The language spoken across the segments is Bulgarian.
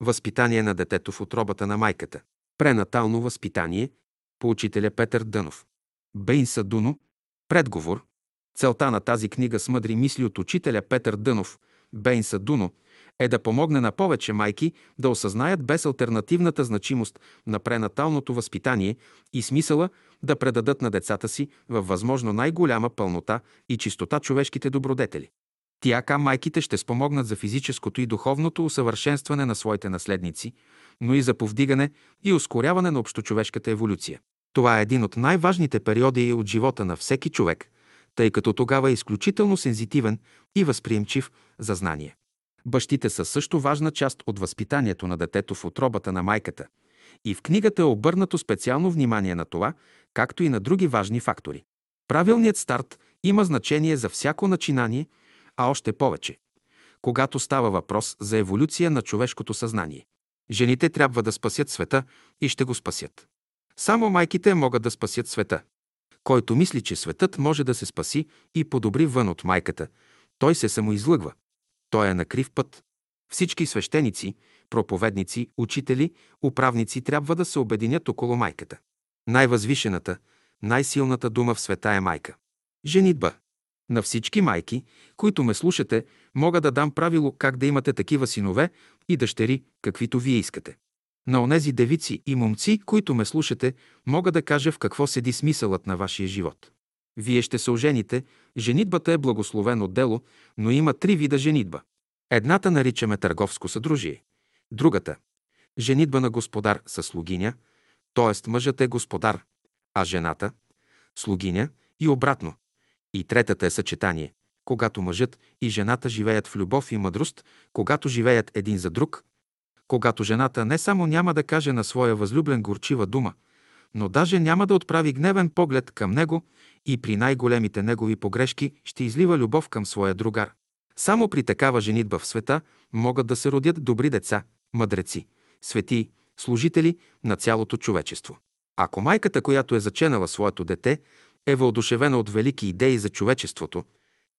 Възпитание на детето в отробата на майката. Пренатално възпитание. По учителя Петър Дънов. Бейн Садуно. Предговор. Целта на тази книга с мъдри мисли от учителя Петър Дънов, Бейн Садуно, е да помогне на повече майки да осъзнаят без альтернативната значимост на пренаталното възпитание и смисъла да предадат на децата си във възможно най-голяма пълнота и чистота човешките добродетели. Тяка майките ще спомогнат за физическото и духовното усъвършенстване на своите наследници, но и за повдигане и ускоряване на общочовешката еволюция. Това е един от най-важните периоди от живота на всеки човек, тъй като тогава е изключително сензитивен и възприемчив за знание. Бащите са също важна част от възпитанието на детето в отробата на майката. И в книгата е обърнато специално внимание на това, както и на други важни фактори. Правилният старт има значение за всяко начинание, а още повече, когато става въпрос за еволюция на човешкото съзнание. Жените трябва да спасят света и ще го спасят. Само майките могат да спасят света. Който мисли, че светът може да се спаси и подобри вън от майката, той се самоизлъгва. Той е на крив път. Всички свещеници, проповедници, учители, управници трябва да се обединят около майката. Най-възвишената, най-силната дума в света е майка. Женитба. На всички майки, които ме слушате, мога да дам правило как да имате такива синове и дъщери, каквито вие искате. На онези девици и момци, които ме слушате, мога да кажа в какво седи смисълът на вашия живот. Вие ще се ожените, женитбата е благословено дело, но има три вида женитба. Едната наричаме търговско съдружие, другата – женитба на господар със слугиня, т.е. мъжът е господар, а жената – слугиня и обратно. И третата е съчетание, когато мъжът и жената живеят в любов и мъдрост, когато живеят един за друг, когато жената не само няма да каже на своя възлюблен горчива дума, но даже няма да отправи гневен поглед към него и при най-големите негови погрешки ще излива любов към своя другар. Само при такава женитба в света могат да се родят добри деца, мъдреци, светии, служители на цялото човечество. Ако майката, която е заченала своето дете, е въодушевена от велики идеи за човечеството,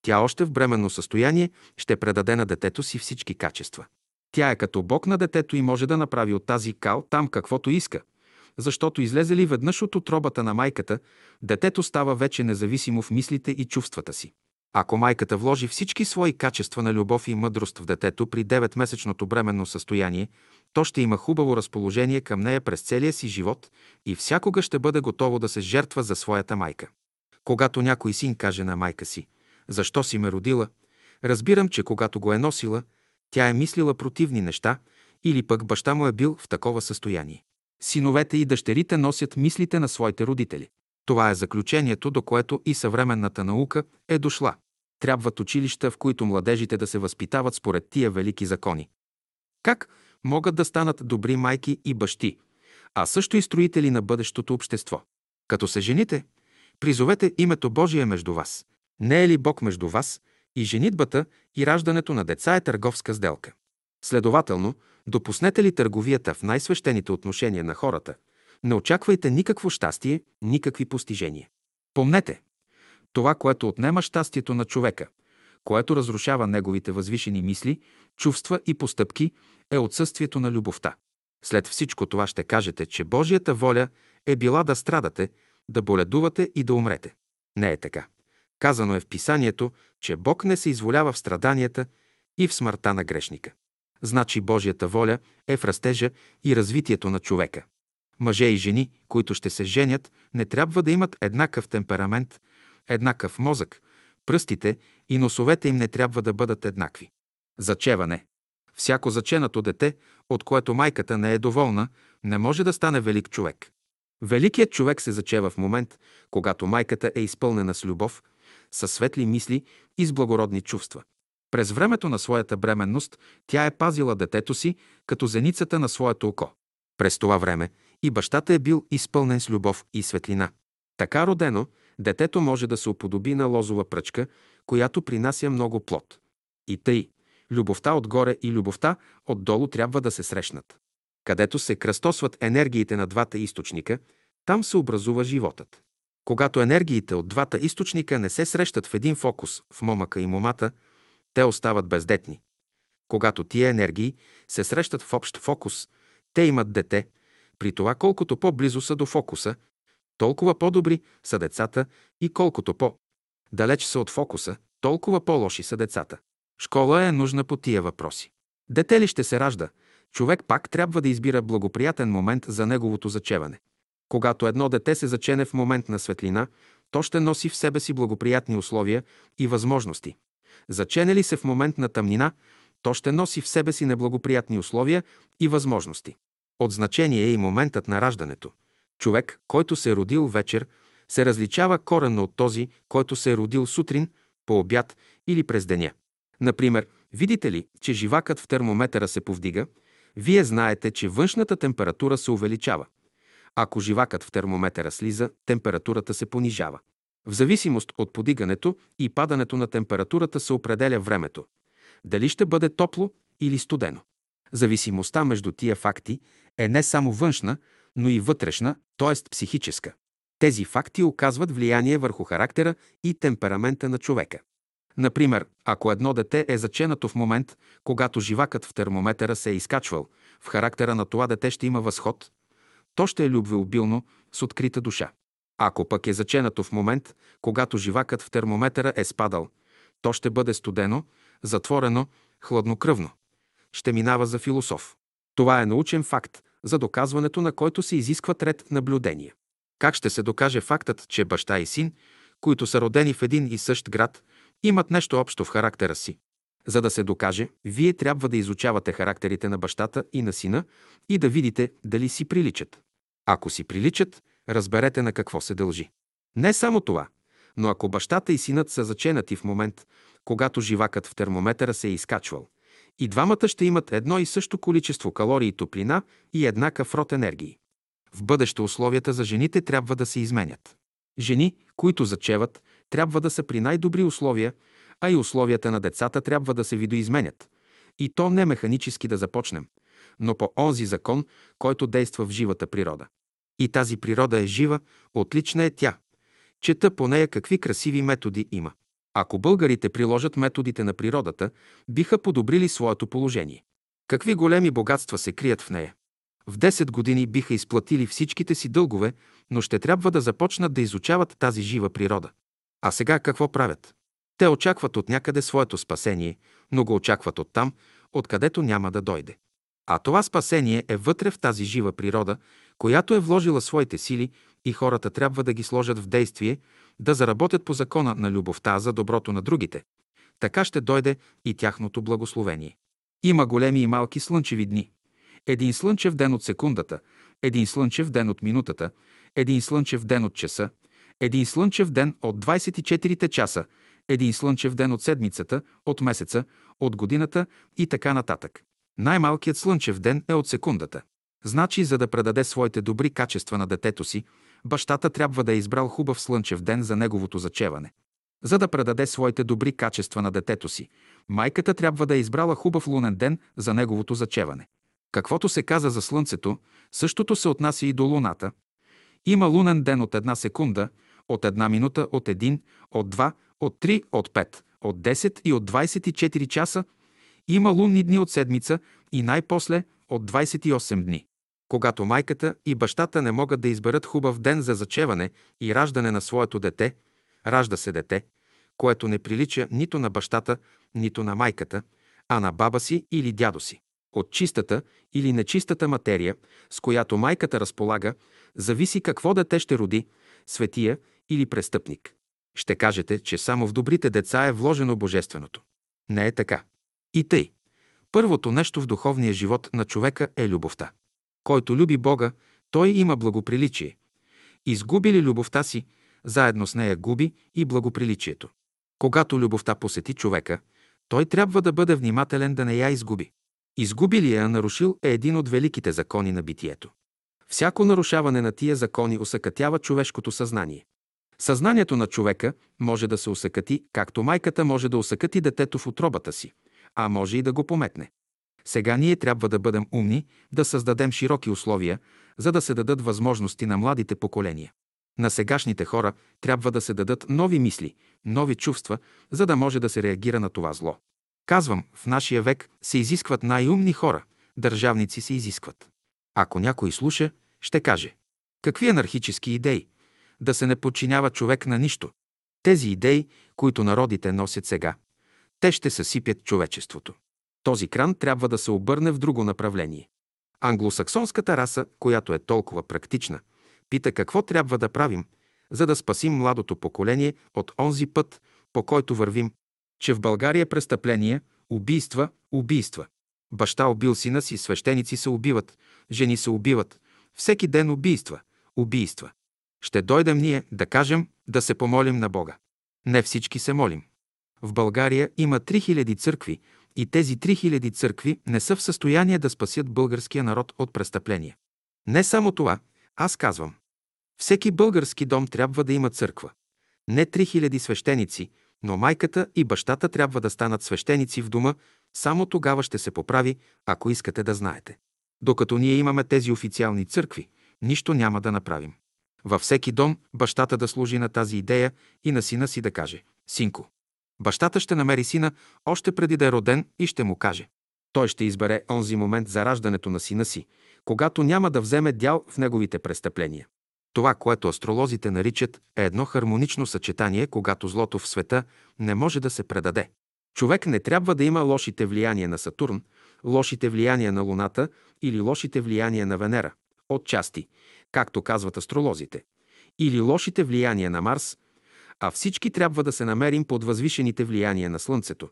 тя още в бременно състояние ще предаде на детето си всички качества. Тя е като Бог на детето и може да направи от тази кал там каквото иска, защото излезе ли веднъж от отробата на майката, детето става вече независимо в мислите и чувствата си. Ако майката вложи всички свои качества на любов и мъдрост в детето при 9-месечното бременно състояние, то ще има хубаво разположение към нея през целия си живот и всякога ще бъде готово да се жертва за своята майка. Когато някой син каже на майка си, защо си ме родила, разбирам, че когато го е носила, тя е мислила противни неща или пък баща му е бил в такова състояние. Синовете и дъщерите носят мислите на своите родители. Това е заключението, до което и съвременната наука е дошла. Трябват училища, в които младежите да се възпитават според тия велики закони. Как могат да станат добри майки и бащи, а също и строители на бъдещото общество? Като се жените, призовете името Божие между вас. Не е ли Бог между вас и женитбата и раждането на деца е търговска сделка? Следователно, допуснете ли търговията в най-свещените отношения на хората, не очаквайте никакво щастие, никакви постижения. Помнете, това, което отнема щастието на човека, което разрушава неговите възвишени мисли, чувства и постъпки, е отсъствието на любовта. След всичко това ще кажете, че Божията воля е била да страдате, да боледувате и да умрете. Не е така. Казано е в писанието, че Бог не се изволява в страданията и в смъртта на грешника. Значи Божията воля е в растежа и развитието на човека. Мъже и жени, които ще се женят, не трябва да имат еднакъв темперамент, еднакъв мозък, пръстите и носовете им не трябва да бъдат еднакви. Зачеване. Всяко заченато дете, от което майката не е доволна, не може да стане велик човек. Великият човек се зачева в момент, когато майката е изпълнена с любов, със светли мисли и с благородни чувства. През времето на своята бременност тя е пазила детето си като зеницата на своето око. През това време и бащата е бил изпълнен с любов и светлина. Така родено, детето може да се уподоби на лозова пръчка, която принася много плод. И тъй, любовта отгоре и любовта отдолу трябва да се срещнат. Където се кръстосват енергиите на двата източника, там се образува животът. Когато енергиите от двата източника не се срещат в един фокус в момъка и момата, те остават бездетни. Когато тия енергии се срещат в общ фокус, те имат дете. При това колкото по-близо са до фокуса, толкова по-добри са децата и колкото по-далеч са от фокуса, толкова по-лоши са децата. Школа е нужна по тия въпроси. Дете ли ще се ражда, човек пак трябва да избира благоприятен момент за неговото зачеване. Когато едно дете се зачене в момент на светлина, то ще носи в себе си благоприятни условия и възможности. Зачене ли се в момент на тъмнина, то ще носи в себе си неблагоприятни условия и възможности. От значение е и моментът на раждането. Човек, който се е родил вечер, се различава коренно от този, който се е родил сутрин, по обяд или през деня. Например, видите ли, че живакът в термометъра се повдига, вие знаете, че външната температура се увеличава. Ако живакът в термометъра слиза, температурата се понижава. В зависимост от подигането и падането на температурата се определя времето. Дали ще бъде топло или студено. Зависимостта между тия факти е не само външна, но и вътрешна, т.е. психическа. Тези факти оказват влияние върху характера и темперамента на човека. Например, ако едно дете е заченато в момент, когато живакът в термометъра се е изкачвал, в характера на това дете ще има възход, то ще е любвеобилно, с открита душа. Ако пък е заченато в момент, когато живакът в термометъра е спадал, то ще бъде студено, затворено, хладнокръвно. Ще минава за философ. Това е научен факт, за доказването на който се изискват ред наблюдения. Как ще се докаже фактът, че баща и син, които са родени в един и същ град, имат нещо общо в характера си? За да се докаже, вие трябва да изучавате характерите на бащата и на сина и да видите дали си приличат. Ако си приличат, разберете на какво се дължи. Не само това, но ако бащата и синът са заченати в момент, когато живакът в термометъра се е изкачвал, и двамата ще имат едно и също количество калории топлина и еднакъв род енергии. В бъдеще условията за жените трябва да се изменят. Жени, които зачеват, трябва да са при най-добри условия, а и условията на децата трябва да се видоизменят. И то не механически да започнем, но по онзи закон, който действа в живата природа. И тази природа е жива, отлична е тя. Чета по нея какви красиви методи има. Ако българите приложат методите на природата, биха подобрили своето положение. Какви големи богатства се крият в нея. В 10 години биха изплатили всичките си дългове, но ще трябва да започнат да изучават тази жива природа. А сега какво правят? Те очакват от някъде своето спасение, но го очакват от там, откъдето няма да дойде. А това спасение е вътре в тази жива природа, която е вложила своите сили и хората трябва да ги сложат в действие, да заработят по закона на любовта за доброто на другите. Така ще дойде и тяхното благословение. Има големи и малки слънчеви дни. Един слънчев ден от секундата, един слънчев ден от минутата, един слънчев ден от часа, един слънчев ден от 24 часа, един слънчев ден от седмицата, от месеца, от годината и така нататък. Най-малкият слънчев ден е от секундата. Значи, за да предаде своите добри качества на детето си, бащата трябва да е избрал хубав слънчев ден за неговото зачеване. За да предаде своите добри качества на детето си, майката трябва да е избрала хубав лунен ден за неговото зачеване. Каквото се каза за Слънцето, същото се отнася и до Луната. Има лунен ден от една секунда, от една минута, от един, от два, от три, от пет, от 10 и от 24 часа. Има лунни дни от седмица и най-после от 28 дни. Когато майката и бащата не могат да изберат хубав ден за зачеване и раждане на своето дете, ражда се дете, което не прилича нито на бащата, нито на майката, а на баба си или дядо си. От чистата или нечистата материя, с която майката разполага, зависи какво дете ще роди – светия или престъпник. Ще кажете, че само в добрите деца е вложено божественото. Не е така. И тъй. Първото нещо в духовния живот на човека е любовта. Който люби Бога, той има благоприличие. Изгуби ли любовта си, заедно с нея губи и благоприличието. Когато любовта посети човека, той трябва да бъде внимателен да не я изгуби. Изгуби ли я нарушил е един от великите закони на битието. Всяко нарушаване на тия закони усъкътява човешкото съзнание. Съзнанието на човека може да се усъкати, както майката може да усъкати детето в отробата си, а може и да го пометне. Сега ние трябва да бъдем умни, да създадем широки условия, за да се дадат възможности на младите поколения. На сегашните хора трябва да се дадат нови мисли, нови чувства, за да може да се реагира на това зло. Казвам, в нашия век се изискват най-умни хора, държавници се изискват. Ако някой слуша, ще каже. Какви анархически идеи? Да се не подчинява човек на нищо. Тези идеи, които народите носят сега, те ще съсипят човечеството. Този кран трябва да се обърне в друго направление. Англосаксонската раса, която е толкова практична, пита какво трябва да правим, за да спасим младото поколение от онзи път, по който вървим, че в България престъпления, убийства, убийства. Баща убил сина си, свещеници се убиват, жени се убиват. Всеки ден убийства, убийства. Ще дойдем ние да кажем, да се помолим на Бога. Не всички се молим. В България има 3000 църкви и тези 3000 църкви не са в състояние да спасят българския народ от престъпления. Не само това, аз казвам. Всеки български дом трябва да има църква. Не 3000 свещеници, но майката и бащата трябва да станат свещеници в дома, само тогава ще се поправи, ако искате да знаете. Докато ние имаме тези официални църкви, нищо няма да направим. Във всеки дом бащата да служи на тази идея и на сина си да каже «Синко». Бащата ще намери сина още преди да е роден и ще му каже. Той ще избере онзи момент за раждането на сина си, когато няма да вземе дял в неговите престъпления. Това, което астролозите наричат, е едно хармонично съчетание, когато злото в света не може да се предаде. Човек не трябва да има лошите влияния на Сатурн, лошите влияния на Луната или лошите влияния на Венера, отчасти, както казват астролозите, или лошите влияния на Марс, а всички трябва да се намерим под възвишените влияния на Слънцето,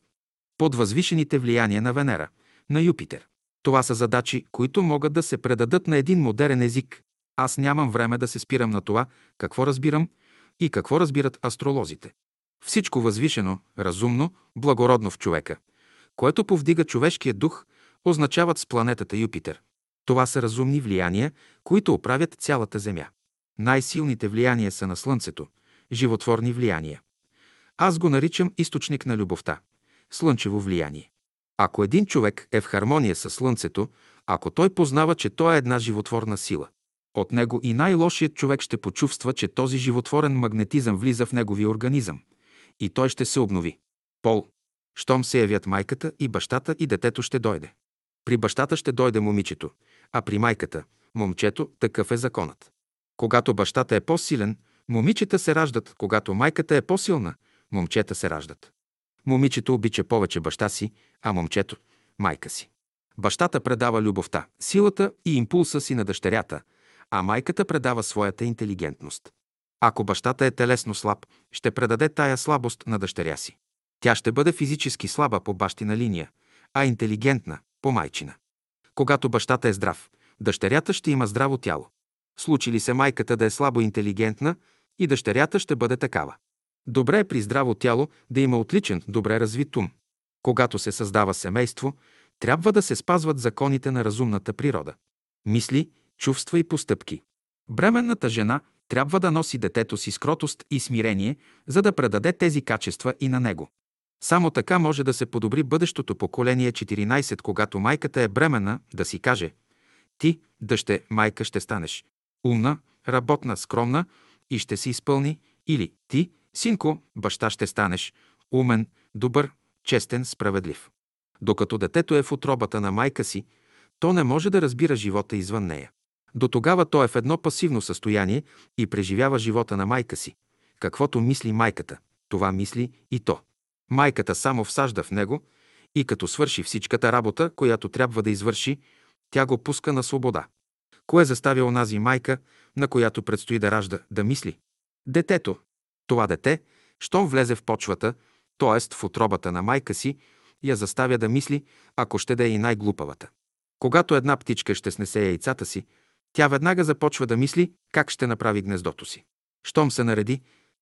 под възвишените влияния на Венера, на Юпитер. Това са задачи, които могат да се предадат на един модерен език. Аз нямам време да се спирам на това, какво разбирам и какво разбират астролозите. Всичко възвишено, разумно, благородно в човека, което повдига човешкия дух, означават с планетата Юпитер. Това са разумни влияния, които оправят цялата Земя. Най-силните влияния са на Слънцето, животворни влияния. Аз го наричам източник на любовта, слънчево влияние. Ако един човек е в хармония с Слънцето, ако той познава, че той е една животворна сила, от него и най-лошият човек ще почувства, че този животворен магнетизъм влиза в неговия организъм и той ще се обнови. Пол. Щом се явят майката и бащата и детето ще дойде. При бащата ще дойде момичето, а при майката – момчето, такъв е законът. Когато бащата е по-силен, момичета се раждат, когато майката е по-силна, момчета се раждат. Момичето обича повече баща си, а момчето – майка си. Бащата предава любовта, силата и импулса си на дъщерята, а майката предава своята интелигентност. Ако бащата е телесно слаб, ще предаде тая слабост на дъщеря си. Тя ще бъде физически слаба по бащина линия, а интелигентна по майчина. Когато бащата е здрав, дъщерята ще има здраво тяло. Случи ли се майката да е слабо интелигентна, и дъщерята ще бъде такава. Добре е при здраво тяло да има отличен, добре развит ум. Когато се създава семейство, трябва да се спазват законите на разумната природа. Мисли, чувства и постъпки. Бременната жена трябва да носи детето си с кротост и смирение, за да предаде тези качества и на него. Само така може да се подобри бъдещото поколение 14, когато майката е бремена, да си каже «Ти, дъще, майка ще станеш. Умна, работна, скромна и ще си изпълни» или «Ти, синко, баща ще станеш. Умен, добър, честен, справедлив». Докато детето е в отробата на майка си, то не може да разбира живота извън нея. До тогава той е в едно пасивно състояние и преживява живота на майка си. Каквото мисли майката, това мисли и то. Майката само всажда в него и като свърши всичката работа, която трябва да извърши, тя го пуска на свобода. Кое заставя онази майка, на която предстои да ражда, да мисли? Детето. Това дете, щом влезе в почвата, т.е. в отробата на майка си, я заставя да мисли, ако ще да е и най-глупавата. Когато една птичка ще снесе яйцата си, тя веднага започва да мисли как ще направи гнездото си. Щом се нареди,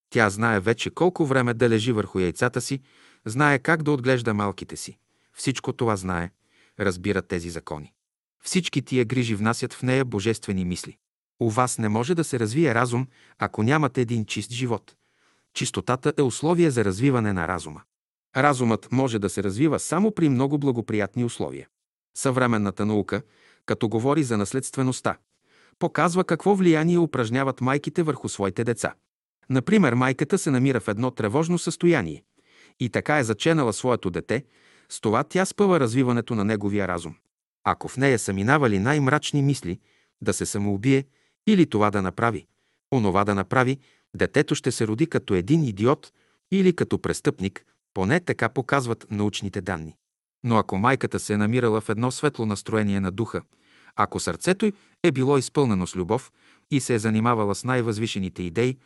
тя знае вече колко време да лежи върху яйцата си, знае как да отглежда малките си. Всичко това знае, разбира тези закони. Всички тия грижи внасят в нея божествени мисли. У вас не може да се развие разум, ако нямате един чист живот. Чистотата е условие за развиване на разума. Разумът може да се развива само при много благоприятни условия. Съвременната наука, като говори за наследствеността, показва какво влияние упражняват майките върху своите деца. Например, майката се намира в едно тревожно състояние и така е заченала своето дете, С това тя спъва развиването на неговия разум. Ако в нея са минавали най-мрачни мисли, да се самоубие или това да направи, онова да направи, детето ще се роди като един идиот или като престъпник, поне така показват научните данни. Но ако майката се е намирала в едно светло настроение на духа, ако сърцето й е било изпълнено с любов и се е занимавала с най-възвишените идеи,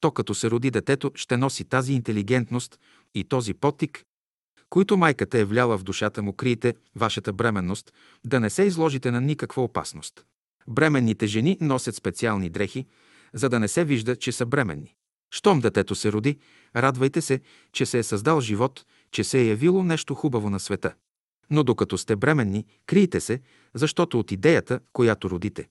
то като се роди детето, ще носи тази интелигентност и този потик, които майката е вляла в душата му, криете вашата бременност, да не се изложите на никаква опасност. Бременните жени носят специални дрехи, за да не се вижда, че са бременни. Щом детето се роди, радвайте се, че се е създал живот, че се е явило нещо хубаво на света. Но докато сте бременни, крийте се, защото от идеята, която родите,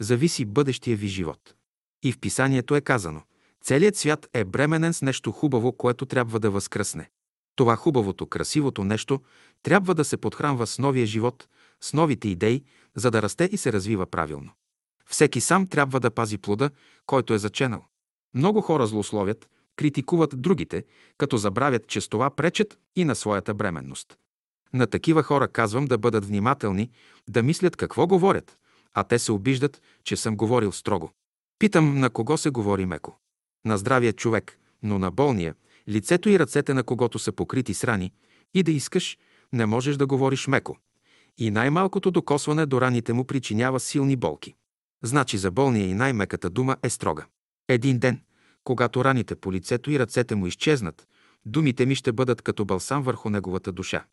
зависи бъдещия ви живот. И в писанието е казано – Целият свят е бременен с нещо хубаво, което трябва да възкръсне. Това хубавото, красивото нещо трябва да се подхранва с новия живот, с новите идеи, за да расте и се развива правилно. Всеки сам трябва да пази плода, който е заченал. Много хора злословят, критикуват другите, като забравят, че с това пречат и на своята бременност. На такива хора казвам да бъдат внимателни, да мислят какво говорят, а те се обиждат, че съм говорил строго. Питам на кого се говори меко на здравия човек, но на болния, лицето и ръцете на когото са покрити с рани, и да искаш, не можеш да говориш меко. И най-малкото докосване до раните му причинява силни болки. Значи за болния и най-меката дума е строга. Един ден, когато раните по лицето и ръцете му изчезнат, думите ми ще бъдат като балсам върху неговата душа.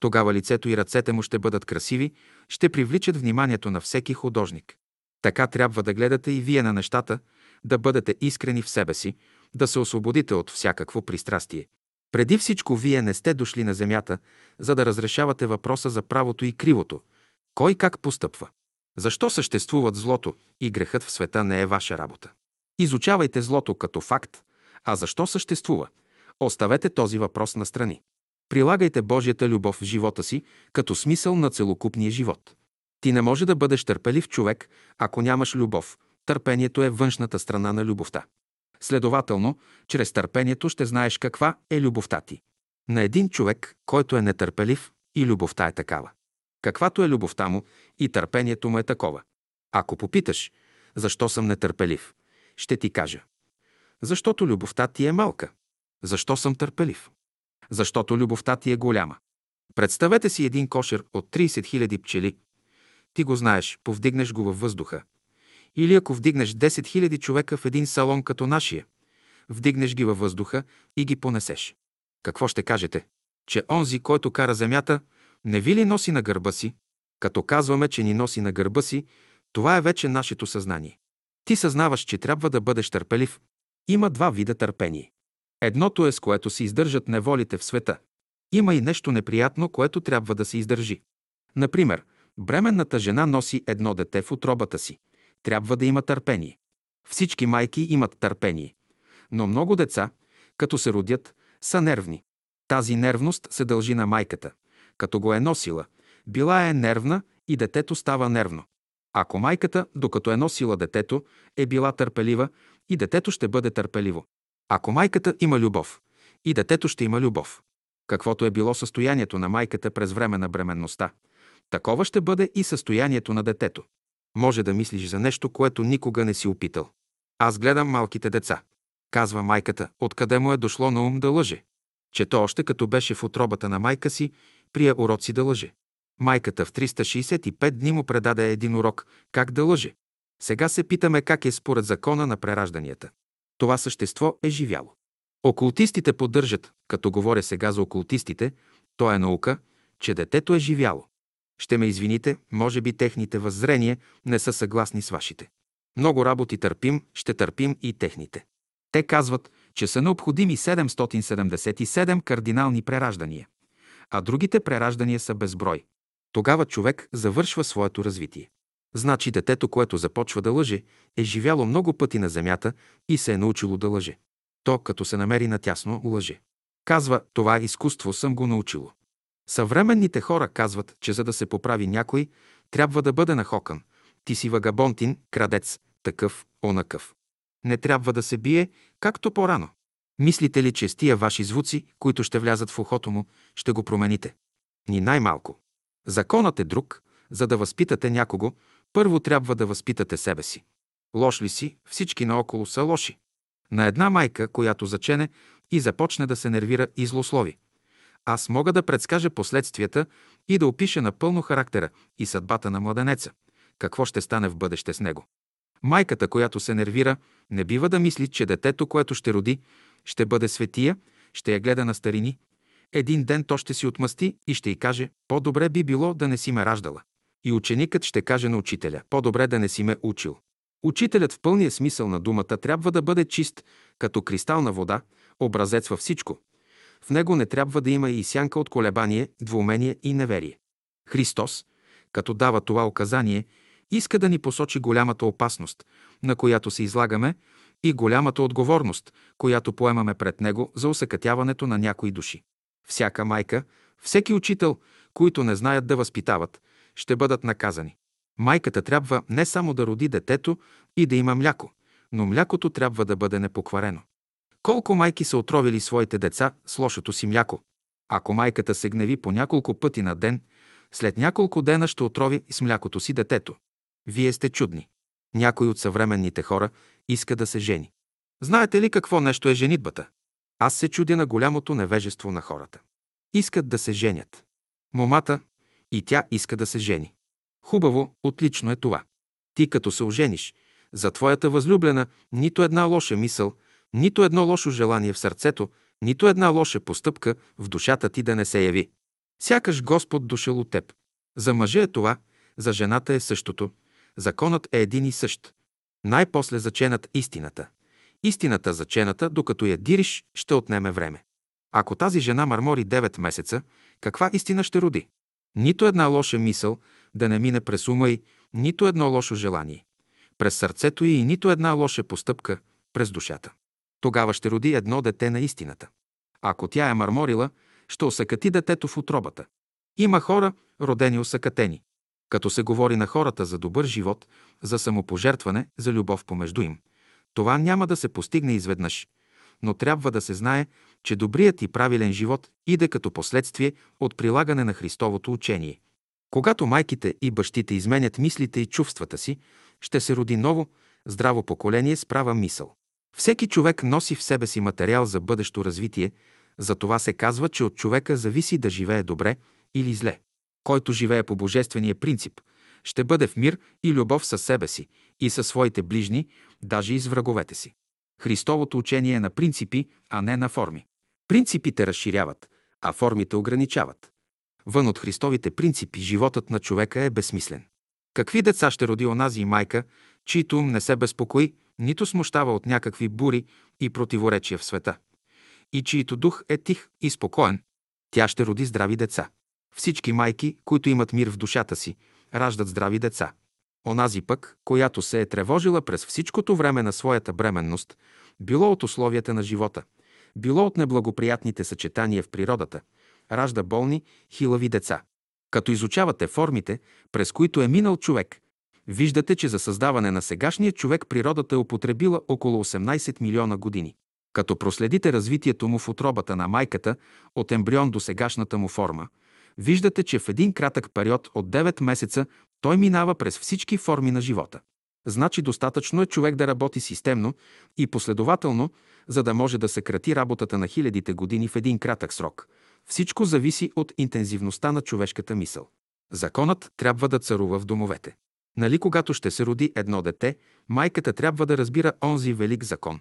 Тогава лицето и ръцете му ще бъдат красиви, ще привличат вниманието на всеки художник. Така трябва да гледате и вие на нещата, да бъдете искрени в себе си, да се освободите от всякакво пристрастие. Преди всичко вие не сте дошли на земята, за да разрешавате въпроса за правото и кривото. Кой как постъпва? Защо съществуват злото и грехът в света не е ваша работа? Изучавайте злото като факт, а защо съществува? Оставете този въпрос на страни. Прилагайте Божията любов в живота си като смисъл на целокупния живот. Ти не може да бъдеш търпелив човек, ако нямаш любов, Търпението е външната страна на любовта. Следователно, чрез търпението ще знаеш каква е любовта ти. На един човек, който е нетърпелив, и любовта е такава. Каквато е любовта му, и търпението му е такова. Ако попиташ, защо съм нетърпелив, ще ти кажа. Защото любовта ти е малка. Защо съм търпелив? Защото любовта ти е голяма. Представете си един кошер от 30 000 пчели. Ти го знаеш, повдигнеш го във въздуха. Или ако вдигнеш 10 000 човека в един салон като нашия, вдигнеш ги във въздуха и ги понесеш. Какво ще кажете? Че онзи, който кара земята, не ви ли носи на гърба си? Като казваме, че ни носи на гърба си, това е вече нашето съзнание. Ти съзнаваш, че трябва да бъдеш търпелив. Има два вида търпение. Едното е с което се издържат неволите в света. Има и нещо неприятно, което трябва да се издържи. Например, бременната жена носи едно дете в утробата си трябва да има търпение. Всички майки имат търпение. Но много деца, като се родят, са нервни. Тази нервност се дължи на майката. Като го е носила, била е нервна и детето става нервно. Ако майката, докато е носила детето, е била търпелива, и детето ще бъде търпеливо. Ако майката има любов, и детето ще има любов. Каквото е било състоянието на майката през време на бременността, такова ще бъде и състоянието на детето. Може да мислиш за нещо, което никога не си опитал. Аз гледам малките деца. Казва майката, откъде му е дошло на ум да лъже. Че то още като беше в отробата на майка си, прия уроци да лъже. Майката в 365 дни му предаде един урок как да лъже. Сега се питаме как е според закона на преражданията. Това същество е живяло. Окултистите поддържат, като говоря сега за окултистите, то е наука, че детето е живяло. Ще ме извините, може би техните въззрения не са съгласни с вашите. Много работи търпим, ще търпим и техните. Те казват, че са необходими 777 кардинални прераждания, а другите прераждания са безброй. Тогава човек завършва своето развитие. Значи детето, което започва да лъже, е живяло много пъти на земята и се е научило да лъже. То, като се намери натясно, лъже. Казва, това изкуство съм го научило. Съвременните хора казват, че за да се поправи някой, трябва да бъде нахокан. Ти си вагабонтин, крадец, такъв, онакъв. Не трябва да се бие, както по-рано. Мислите ли, че с тия ваши звуци, които ще влязат в ухото му, ще го промените? Ни най-малко. Законът е друг. За да възпитате някого, първо трябва да възпитате себе си. Лош ли си, всички наоколо са лоши. На една майка, която зачене и започне да се нервира и злослови. Аз мога да предскажа последствията и да опиша напълно характера и съдбата на младенеца. Какво ще стане в бъдеще с него? Майката, която се нервира, не бива да мисли, че детето, което ще роди, ще бъде светия, ще я гледа на старини. Един ден то ще си отмъсти и ще й каже, по-добре би било да не си ме раждала. И ученикът ще каже на учителя, по-добре да не си ме учил. Учителят в пълния смисъл на думата трябва да бъде чист, като кристална вода, образец във всичко. В него не трябва да има и сянка от колебание, двумение и неверие. Христос, като дава това указание, иска да ни посочи голямата опасност, на която се излагаме, и голямата отговорност, която поемаме пред Него за усъкътяването на някои души. Всяка майка, всеки учител, които не знаят да възпитават, ще бъдат наказани. Майката трябва не само да роди детето и да има мляко, но млякото трябва да бъде непокварено. Колко майки са отровили своите деца с лошото си мляко? Ако майката се гневи по няколко пъти на ден, след няколко дена ще отрови с млякото си детето. Вие сте чудни. Някой от съвременните хора иска да се жени. Знаете ли какво нещо е женитбата? Аз се чудя на голямото невежество на хората. Искат да се женят. Момата и тя иска да се жени. Хубаво, отлично е това. Ти като се ожениш, за твоята възлюблена нито една лоша мисъл, нито едно лошо желание в сърцето, нито една лоша постъпка в душата ти да не се яви. Сякаш Господ дошъл от теб. За мъжа е това, за жената е същото. Законът е един и същ. Най-после заченат истината. Истината зачената, докато я дириш, ще отнеме време. Ако тази жена мармори 9 месеца, каква истина ще роди? Нито една лоша мисъл да не мине през ума й, нито едно лошо желание. През сърцето й и нито една лоша постъпка през душата. Тогава ще роди едно дете на истината. Ако тя е марморила, ще осъкати детето в отробата. Има хора, родени осъкатени. Като се говори на хората за добър живот, за самопожертване, за любов помежду им, това няма да се постигне изведнъж, но трябва да се знае, че добрият и правилен живот иде като последствие от прилагане на Христовото учение. Когато майките и бащите изменят мислите и чувствата си, ще се роди ново, здраво поколение с права мисъл. Всеки човек носи в себе си материал за бъдещо развитие, за това се казва, че от човека зависи да живее добре или зле. Който живее по божествения принцип, ще бъде в мир и любов със себе си и със своите ближни, даже и с враговете си. Христовото учение е на принципи, а не на форми. Принципите разширяват, а формите ограничават. Вън от Христовите принципи животът на човека е безсмислен. Какви деца ще роди онази майка, чието ум не се безпокои, нито смущава от някакви бури и противоречия в света, и чието дух е тих и спокоен, тя ще роди здрави деца. Всички майки, които имат мир в душата си, раждат здрави деца. Онази пък, която се е тревожила през всичкото време на своята бременност, било от условията на живота, било от неблагоприятните съчетания в природата, ражда болни, хилави деца. Като изучавате формите, през които е минал човек, виждате, че за създаване на сегашния човек природата е употребила около 18 милиона години. Като проследите развитието му в отробата на майката от ембрион до сегашната му форма, виждате, че в един кратък период от 9 месеца той минава през всички форми на живота. Значи достатъчно е човек да работи системно и последователно, за да може да съкрати работата на хилядите години в един кратък срок. Всичко зависи от интензивността на човешката мисъл. Законът трябва да царува в домовете. Нали когато ще се роди едно дете, майката трябва да разбира онзи велик закон.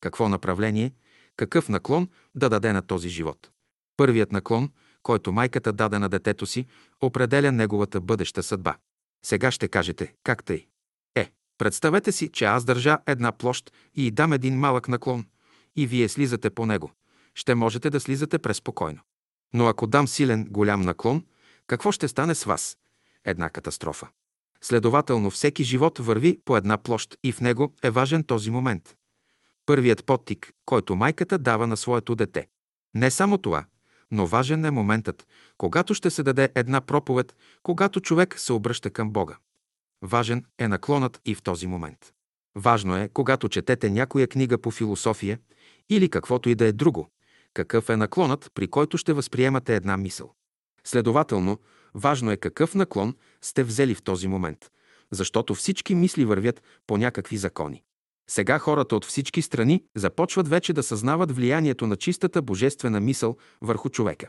Какво направление, какъв наклон да даде на този живот. Първият наклон, който майката даде на детето си, определя неговата бъдеща съдба. Сега ще кажете, как тъй? Е, представете си, че аз държа една площ и дам един малък наклон, и вие слизате по него. Ще можете да слизате преспокойно. Но ако дам силен, голям наклон, какво ще стане с вас? Една катастрофа. Следователно, всеки живот върви по една площ и в него е важен този момент. Първият подтик, който майката дава на своето дете. Не само това, но важен е моментът, когато ще се даде една проповед, когато човек се обръща към Бога. Важен е наклонът и в този момент. Важно е, когато четете някоя книга по философия или каквото и да е друго, какъв е наклонът, при който ще възприемате една мисъл. Следователно, важно е какъв наклон сте взели в този момент, защото всички мисли вървят по някакви закони. Сега хората от всички страни започват вече да съзнават влиянието на чистата божествена мисъл върху човека.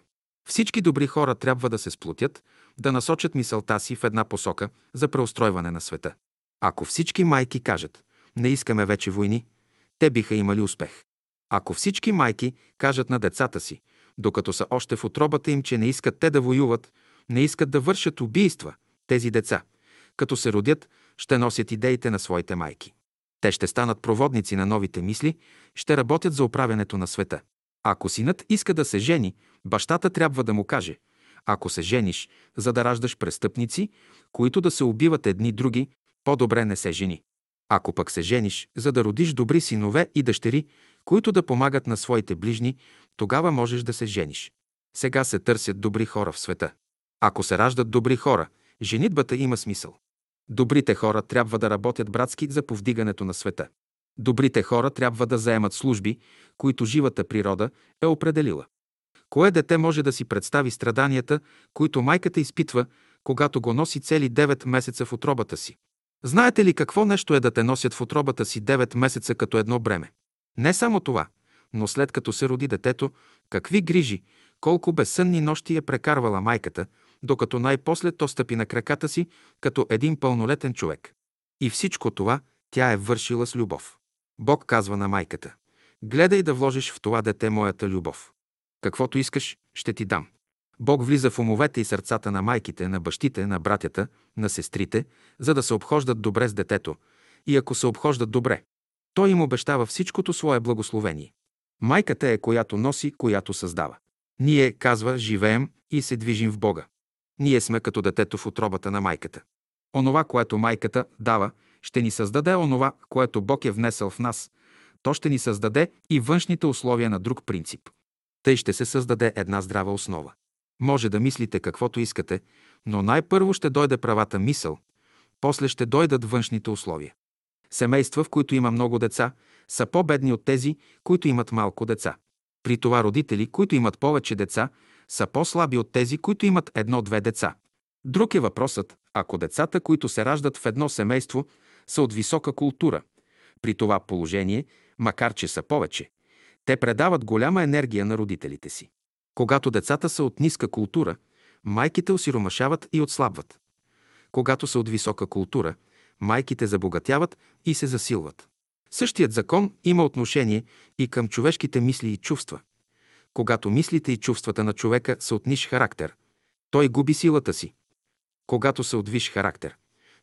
Всички добри хора трябва да се сплотят, да насочат мисълта си в една посока за преустройване на света. Ако всички майки кажат, не искаме вече войни, те биха имали успех. Ако всички майки кажат на децата си, докато са още в отробата им, че не искат те да воюват, не искат да вършат убийства, тези деца, като се родят, ще носят идеите на своите майки. Те ще станат проводници на новите мисли, ще работят за оправянето на света. Ако синът иска да се жени, бащата трябва да му каже ако се жениш, за да раждаш престъпници, които да се убиват едни други, по-добре не се жени. Ако пък се жениш, за да родиш добри синове и дъщери, които да помагат на своите ближни, тогава можеш да се жениш. Сега се търсят добри хора в света. Ако се раждат добри хора, женитбата има смисъл. Добрите хора трябва да работят братски за повдигането на света. Добрите хора трябва да заемат служби, които живата природа е определила. Кое дете може да си представи страданията, които майката изпитва, когато го носи цели 9 месеца в отробата си? Знаете ли какво нещо е да те носят в отробата си 9 месеца като едно бреме? Не само това, но след като се роди детето, какви грижи, колко безсънни нощи е прекарвала майката, докато най-после то стъпи на краката си като един пълнолетен човек. И всичко това тя е вършила с любов. Бог казва на майката, гледай да вложиш в това дете моята любов. Каквото искаш, ще ти дам. Бог влиза в умовете и сърцата на майките, на бащите, на братята, на сестрите, за да се обхождат добре с детето. И ако се обхождат добре, той им обещава всичкото свое благословение. Майката е която носи, която създава. Ние, казва, живеем и се движим в Бога. Ние сме като детето в отробата на майката. Онова, което майката дава, ще ни създаде онова, което Бог е внесъл в нас. То ще ни създаде и външните условия на друг принцип. Тъй ще се създаде една здрава основа. Може да мислите каквото искате, но най-първо ще дойде правата мисъл, после ще дойдат външните условия. Семейства, в които има много деца, са по-бедни от тези, които имат малко деца. При това родители, които имат повече деца, са по-слаби от тези, които имат едно-две деца. Друг е въпросът, ако децата, които се раждат в едно семейство, са от висока култура. При това положение, макар че са повече, те предават голяма енергия на родителите си. Когато децата са от ниска култура, майките осиромашават и отслабват. Когато са от висока култура, майките забогатяват и се засилват. Същият закон има отношение и към човешките мисли и чувства. Когато мислите и чувствата на човека са от ниш характер, той губи силата си. Когато са от виш характер,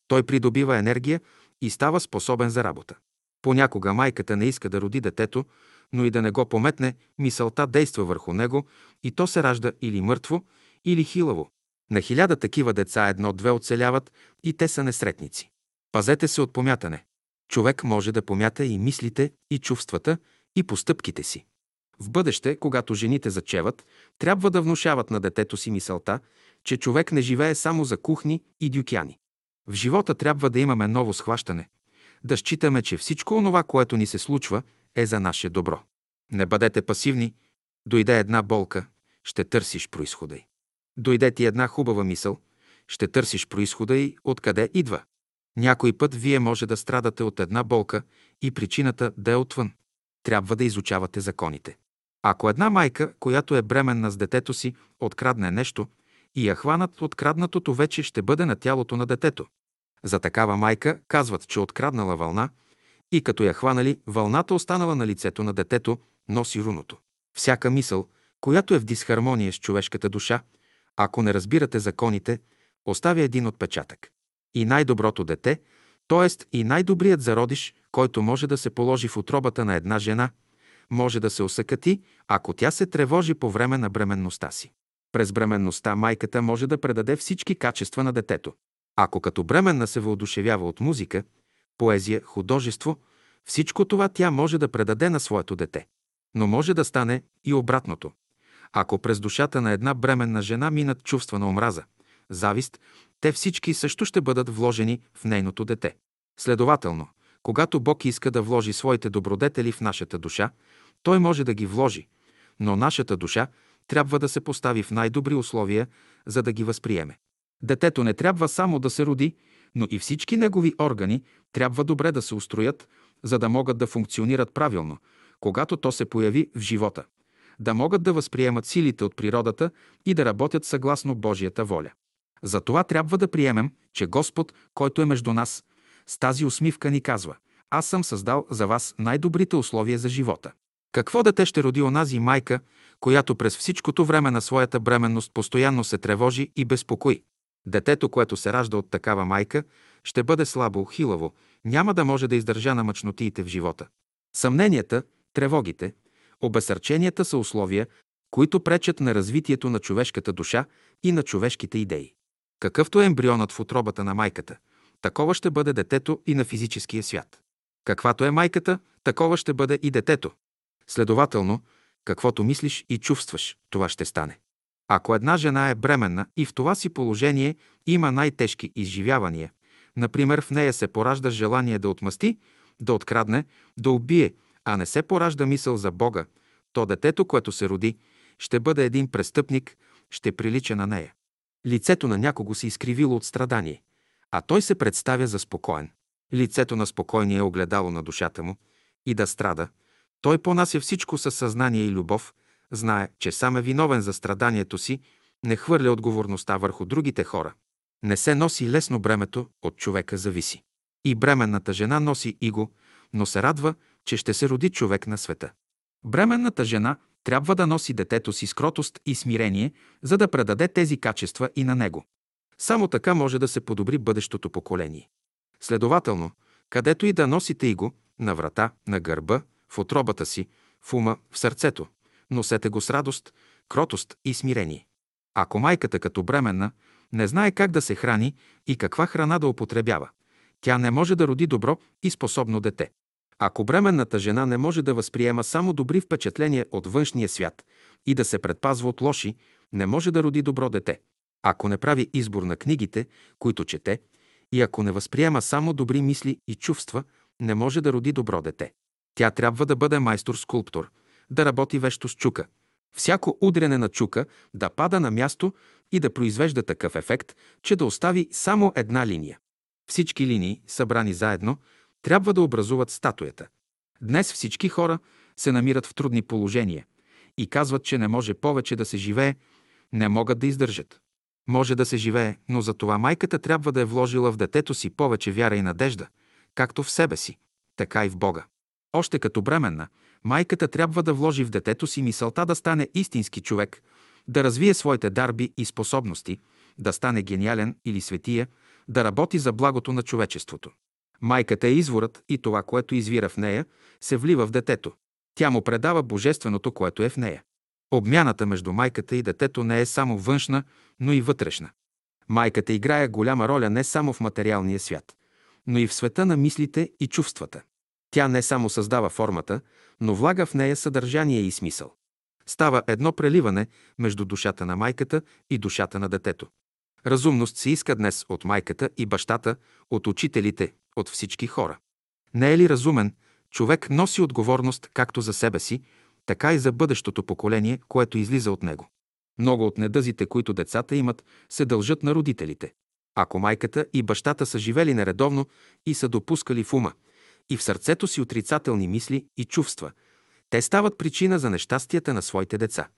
той придобива енергия и става способен за работа. Понякога майката не иска да роди детето, но и да не го пометне, мисълта действа върху него и то се ражда или мъртво, или хилаво. На хиляда такива деца едно-две оцеляват и те са несретници. Пазете се от помятане. Човек може да помята и мислите, и чувствата, и постъпките си. В бъдеще, когато жените зачеват, трябва да внушават на детето си мисълта, че човек не живее само за кухни и дюкяни. В живота трябва да имаме ново схващане, да считаме, че всичко онова, което ни се случва, е за наше добро. Не бъдете пасивни. Дойде една болка, ще търсиш происхода й. Дойде ти една хубава мисъл, ще търсиш происхода й откъде идва. Някой път вие може да страдате от една болка и причината да е отвън. Трябва да изучавате законите. Ако една майка, която е бременна с детето си, открадне нещо и я хванат, откраднатото вече ще бъде на тялото на детето. За такава майка казват, че откраднала вълна и като я хванали, вълната останала на лицето на детето, носи руното. Всяка мисъл, която е в дисхармония с човешката душа, ако не разбирате законите, оставя един отпечатък. И най-доброто дете, т.е. и най-добрият зародиш, който може да се положи в отробата на една жена, може да се осъкати, ако тя се тревожи по време на бременността си. През бременността майката може да предаде всички качества на детето. Ако като бременна се въодушевява от музика, поезия, художество, всичко това тя може да предаде на своето дете. Но може да стане и обратното. Ако през душата на една бременна жена минат чувства на омраза, завист, те всички също ще бъдат вложени в нейното дете. Следователно, когато Бог иска да вложи своите добродетели в нашата душа, Той може да ги вложи, но нашата душа трябва да се постави в най-добри условия, за да ги възприеме. Детето не трябва само да се роди, но и всички негови органи трябва добре да се устроят, за да могат да функционират правилно, когато то се появи в живота, да могат да възприемат силите от природата и да работят съгласно Божията воля. Затова трябва да приемем, че Господ, който е между нас, с тази усмивка ни казва «Аз съм създал за вас най-добрите условия за живота». Какво дете ще роди онази майка, която през всичкото време на своята бременност постоянно се тревожи и безпокои? Детето, което се ражда от такава майка, ще бъде слабо, хилаво, няма да може да издържа на мъчнотиите в живота. Съмненията, тревогите, обесърченията са условия, които пречат на развитието на човешката душа и на човешките идеи. Какъвто е ембрионът в утробата на майката, такова ще бъде детето и на физическия свят. Каквато е майката, такова ще бъде и детето. Следователно, каквото мислиш и чувстваш, това ще стане. Ако една жена е бременна и в това си положение има най-тежки изживявания, например в нея се поражда желание да отмъсти, да открадне, да убие, а не се поражда мисъл за Бога, то детето, което се роди, ще бъде един престъпник, ще прилича на нея. Лицето на някого се изкривило от страдание, а той се представя за спокоен. Лицето на спокойния е огледало на душата му и да страда. Той понася всичко със съзнание и любов, знае, че сам е виновен за страданието си, не хвърля отговорността върху другите хора. Не се носи лесно бремето, от човека зависи. И бременната жена носи и го, но се радва, че ще се роди човек на света. Бременната жена трябва да носи детето си с кротост и смирение, за да предаде тези качества и на него. Само така може да се подобри бъдещото поколение. Следователно, където и да носите и го, на врата, на гърба, в отробата си, в ума, в сърцето, носете го с радост, кротост и смирение. Ако майката като бременна не знае как да се храни и каква храна да употребява, тя не може да роди добро и способно дете. Ако бременната жена не може да възприема само добри впечатления от външния свят и да се предпазва от лоши, не може да роди добро дете. Ако не прави избор на книгите, които чете, и ако не възприема само добри мисли и чувства, не може да роди добро дете. Тя трябва да бъде майстор-скулптор, да работи вещо с чука. Всяко удрене на чука да пада на място и да произвежда такъв ефект, че да остави само една линия. Всички линии, събрани заедно, трябва да образуват статуята. Днес всички хора се намират в трудни положения и казват, че не може повече да се живее, не могат да издържат. Може да се живее, но за това майката трябва да е вложила в детето си повече вяра и надежда, както в себе си, така и в Бога. Още като бременна, майката трябва да вложи в детето си мисълта да стане истински човек, да развие своите дарби и способности, да стане гениален или светия, да работи за благото на човечеството. Майката е изворът и това, което извира в нея, се влива в детето. Тя му предава божественото, което е в нея. Обмяната между майката и детето не е само външна, но и вътрешна. Майката играе голяма роля не само в материалния свят, но и в света на мислите и чувствата. Тя не само създава формата, но влага в нея съдържание и смисъл. Става едно преливане между душата на майката и душата на детето. Разумност се иска днес от майката и бащата, от учителите, от всички хора. Не е ли разумен, човек носи отговорност както за себе си, така и за бъдещото поколение, което излиза от него. Много от недъзите, които децата имат, се дължат на родителите. Ако майката и бащата са живели нередовно и са допускали в ума и в сърцето си отрицателни мисли и чувства, те стават причина за нещастията на своите деца.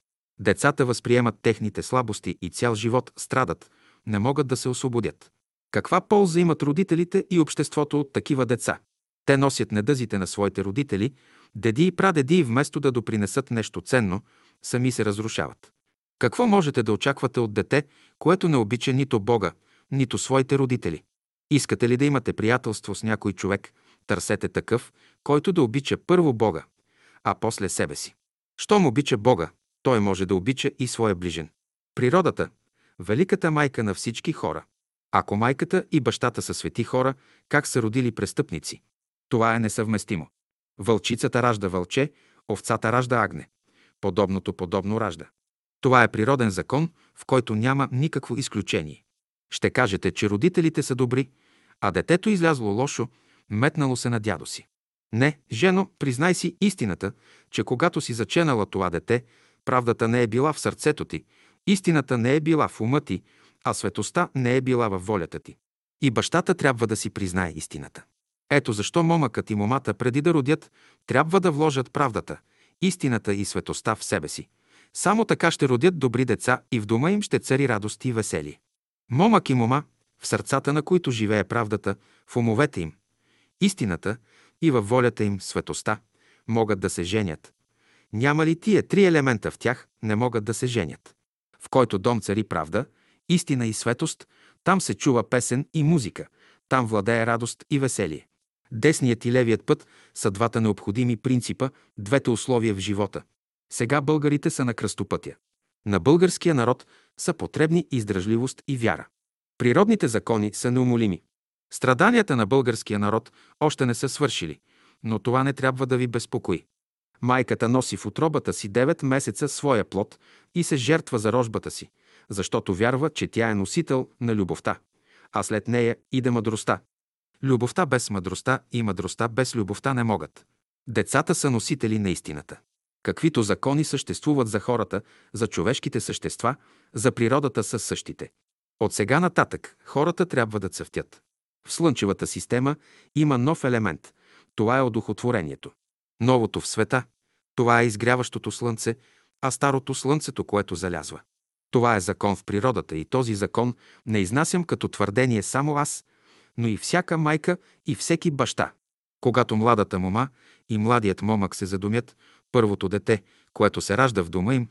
Децата възприемат техните слабости и цял живот страдат, не могат да се освободят. Каква полза имат родителите и обществото от такива деца? Те носят недъзите на своите родители, деди и прадеди и вместо да допринесат нещо ценно, сами се разрушават. Какво можете да очаквате от дете, което не обича нито Бога, нито своите родители? Искате ли да имате приятелство с някой човек, търсете такъв, който да обича първо Бога, а после себе си. Щом обича Бога, той може да обича и своя ближен. Природата, великата майка на всички хора. Ако майката и бащата са свети хора, как са родили престъпници? Това е несъвместимо. Вълчицата ражда вълче, овцата ражда агне. Подобното подобно ражда. Това е природен закон, в който няма никакво изключение. Ще кажете, че родителите са добри, а детето излязло лошо, метнало се на дядо си. Не, жено, признай си истината, че когато си заченала това дете, правдата не е била в сърцето ти Истината не е била в ума ти, а светостта не е била във волята ти. И бащата трябва да си признае истината. Ето защо момъкът и момата преди да родят, трябва да вложат правдата, истината и светостта в себе си. Само така ще родят добри деца и в дома им ще цари радост и веселие. Момък и мома, в сърцата на които живее правдата, в умовете им, истината и във волята им светостта, могат да се женят. Няма ли тия три елемента в тях, не могат да се женят. В който дом цари правда, истина и светост, там се чува песен и музика, там владее радост и веселие. Десният и левият път са двата необходими принципа, двете условия в живота. Сега българите са на кръстопътя. На българския народ са потребни издръжливост и вяра. Природните закони са неумолими. Страданията на българския народ още не са свършили, но това не трябва да ви безпокои. Майката носи в отробата си 9 месеца своя плод и се жертва за рожбата си, защото вярва, че тя е носител на любовта, а след нея иде мъдростта. Любовта без мъдростта и мъдростта без любовта не могат. Децата са носители на истината. Каквито закони съществуват за хората, за човешките същества, за природата са същите. От сега нататък хората трябва да цъфтят. В Слънчевата система има нов елемент. Това е одухотворението. Новото в света – това е изгряващото слънце, а старото – слънцето, което залязва. Това е закон в природата и този закон не изнасям като твърдение само аз, но и всяка майка и всеки баща. Когато младата мома и младият момък се задумят, първото дете, което се ражда в дома им,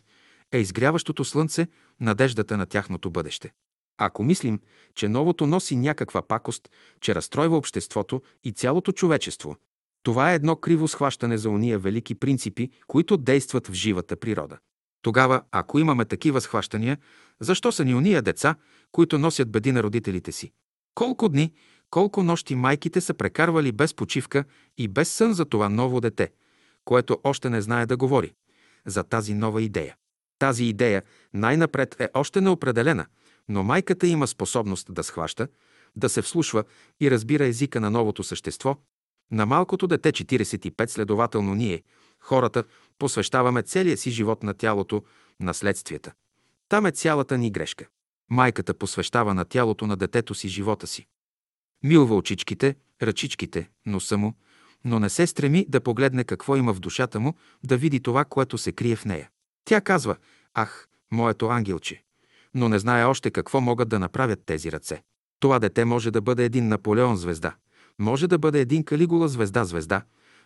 е изгряващото слънце, надеждата на тяхното бъдеще. Ако мислим, че новото носи някаква пакост, че разстройва обществото и цялото човечество, това е едно криво схващане за уния велики принципи, които действат в живата природа. Тогава, ако имаме такива схващания, защо са ни уния деца, които носят беди на родителите си? Колко дни, колко нощи майките са прекарвали без почивка и без сън за това ново дете, което още не знае да говори, за тази нова идея. Тази идея най-напред е още неопределена, но майката има способност да схваща, да се вслушва и разбира езика на новото същество. На малкото дете 45 следователно ние, хората, посвещаваме целия си живот на тялото, на следствията. Там е цялата ни грешка. Майката посвещава на тялото на детето си живота си. Милва очичките, ръчичките, носа му, но не се стреми да погледне какво има в душата му, да види това, което се крие в нея. Тя казва, ах, моето ангелче, но не знае още какво могат да направят тези ръце. Това дете може да бъде един Наполеон звезда, може да бъде един Калигула звезда звезда,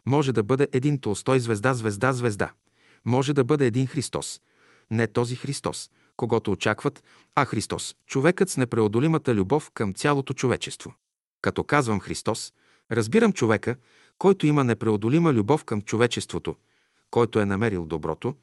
може да бъде един Толстой звезда звезда звезда, може да бъде един Христос. Не този Христос, когато очакват, а Христос, човекът с непреодолимата любов към цялото човечество. Като казвам Христос, разбирам човека, който има непреодолима любов към човечеството, който е намерил доброто,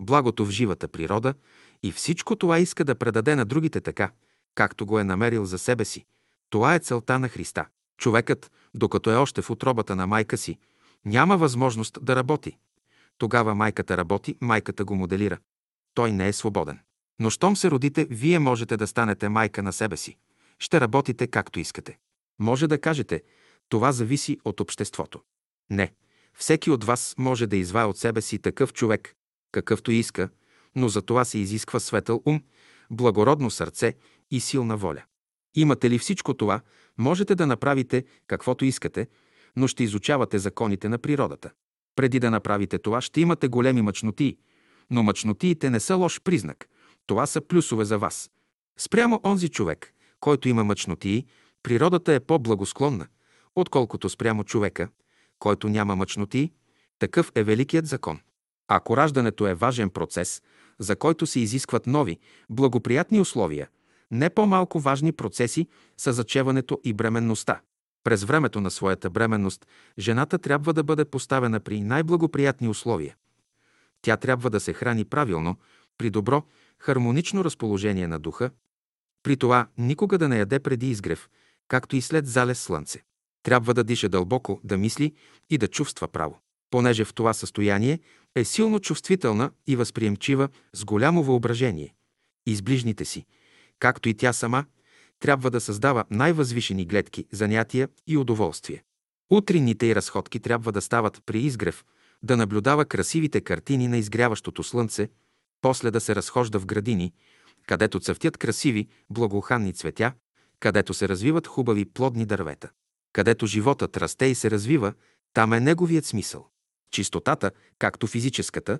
благото в живата природа и всичко това иска да предаде на другите така, както го е намерил за себе си. Това е целта на Христа. Човекът, докато е още в отробата на майка си, няма възможност да работи. Тогава майката работи, майката го моделира. Той не е свободен. Но щом се родите, вие можете да станете майка на себе си. Ще работите както искате. Може да кажете, това зависи от обществото. Не. Всеки от вас може да извае от себе си такъв човек, какъвто иска, но за това се изисква светъл ум, благородно сърце и силна воля. Имате ли всичко това, можете да направите каквото искате, но ще изучавате законите на природата. Преди да направите това, ще имате големи мъчноти, но мъчнотиите не са лош признак. Това са плюсове за вас. Спрямо онзи човек, който има мъчнотии, природата е по-благосклонна, отколкото спрямо човека, който няма мъчноти, такъв е великият закон. Ако раждането е важен процес, за който се изискват нови, благоприятни условия, не по-малко важни процеси са зачеването и бременността. През времето на своята бременност жената трябва да бъде поставена при най-благоприятни условия. Тя трябва да се храни правилно, при добро, хармонично разположение на духа, при това никога да не яде преди изгрев, както и след залез слънце. Трябва да диша дълбоко, да мисли и да чувства право. Понеже в това състояние е силно чувствителна и възприемчива с голямо въображение. И с ближните си, както и тя сама, трябва да създава най-възвишени гледки, занятия и удоволствие. Утринните и разходки трябва да стават при изгрев, да наблюдава красивите картини на изгряващото слънце, после да се разхожда в градини, където цъфтят красиви, благоуханни цветя, където се развиват хубави плодни дървета. Където животът расте и се развива, там е неговият смисъл. Чистотата, както физическата,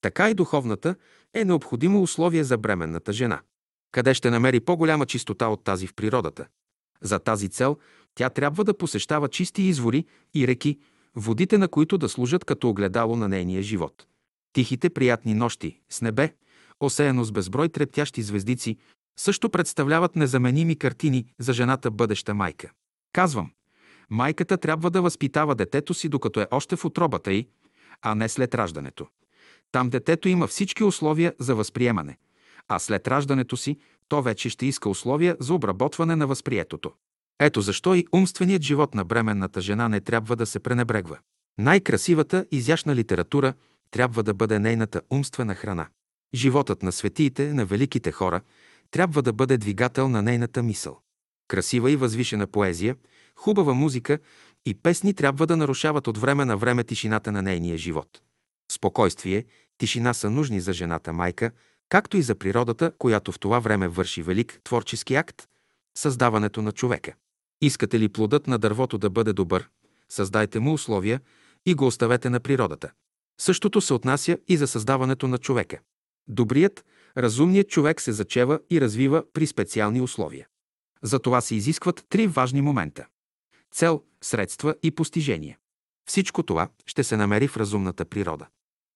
така и духовната, е необходимо условие за бременната жена. Къде ще намери по-голяма чистота от тази в природата? За тази цел тя трябва да посещава чисти извори и реки, водите на които да служат като огледало на нейния живот. Тихите приятни нощи с небе, осеяно с безброй трептящи звездици, също представляват незаменими картини за жената бъдеща майка. Казвам, майката трябва да възпитава детето си, докато е още в отробата й, а не след раждането. Там детето има всички условия за възприемане, а след раждането си то вече ще иска условия за обработване на възприетото. Ето защо и умственият живот на бременната жена не трябва да се пренебрегва. Най-красивата, изящна литература трябва да бъде нейната умствена храна. Животът на светиите, на великите хора, трябва да бъде двигател на нейната мисъл. Красива и възвишена поезия, хубава музика и песни трябва да нарушават от време на време тишината на нейния живот. Спокойствие, тишина са нужни за жената майка, както и за природата, която в това време върши велик творчески акт – създаването на човека. Искате ли плодът на дървото да бъде добър, създайте му условия и го оставете на природата. Същото се отнася и за създаването на човека. Добрият, разумният човек се зачева и развива при специални условия. За това се изискват три важни момента – цел, средства и постижение. Всичко това ще се намери в разумната природа.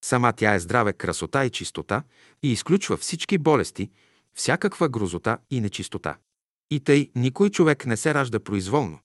Сама тя е здраве, красота и чистота и изключва всички болести, всякаква грозота и нечистота. И тъй никой човек не се ражда произволно.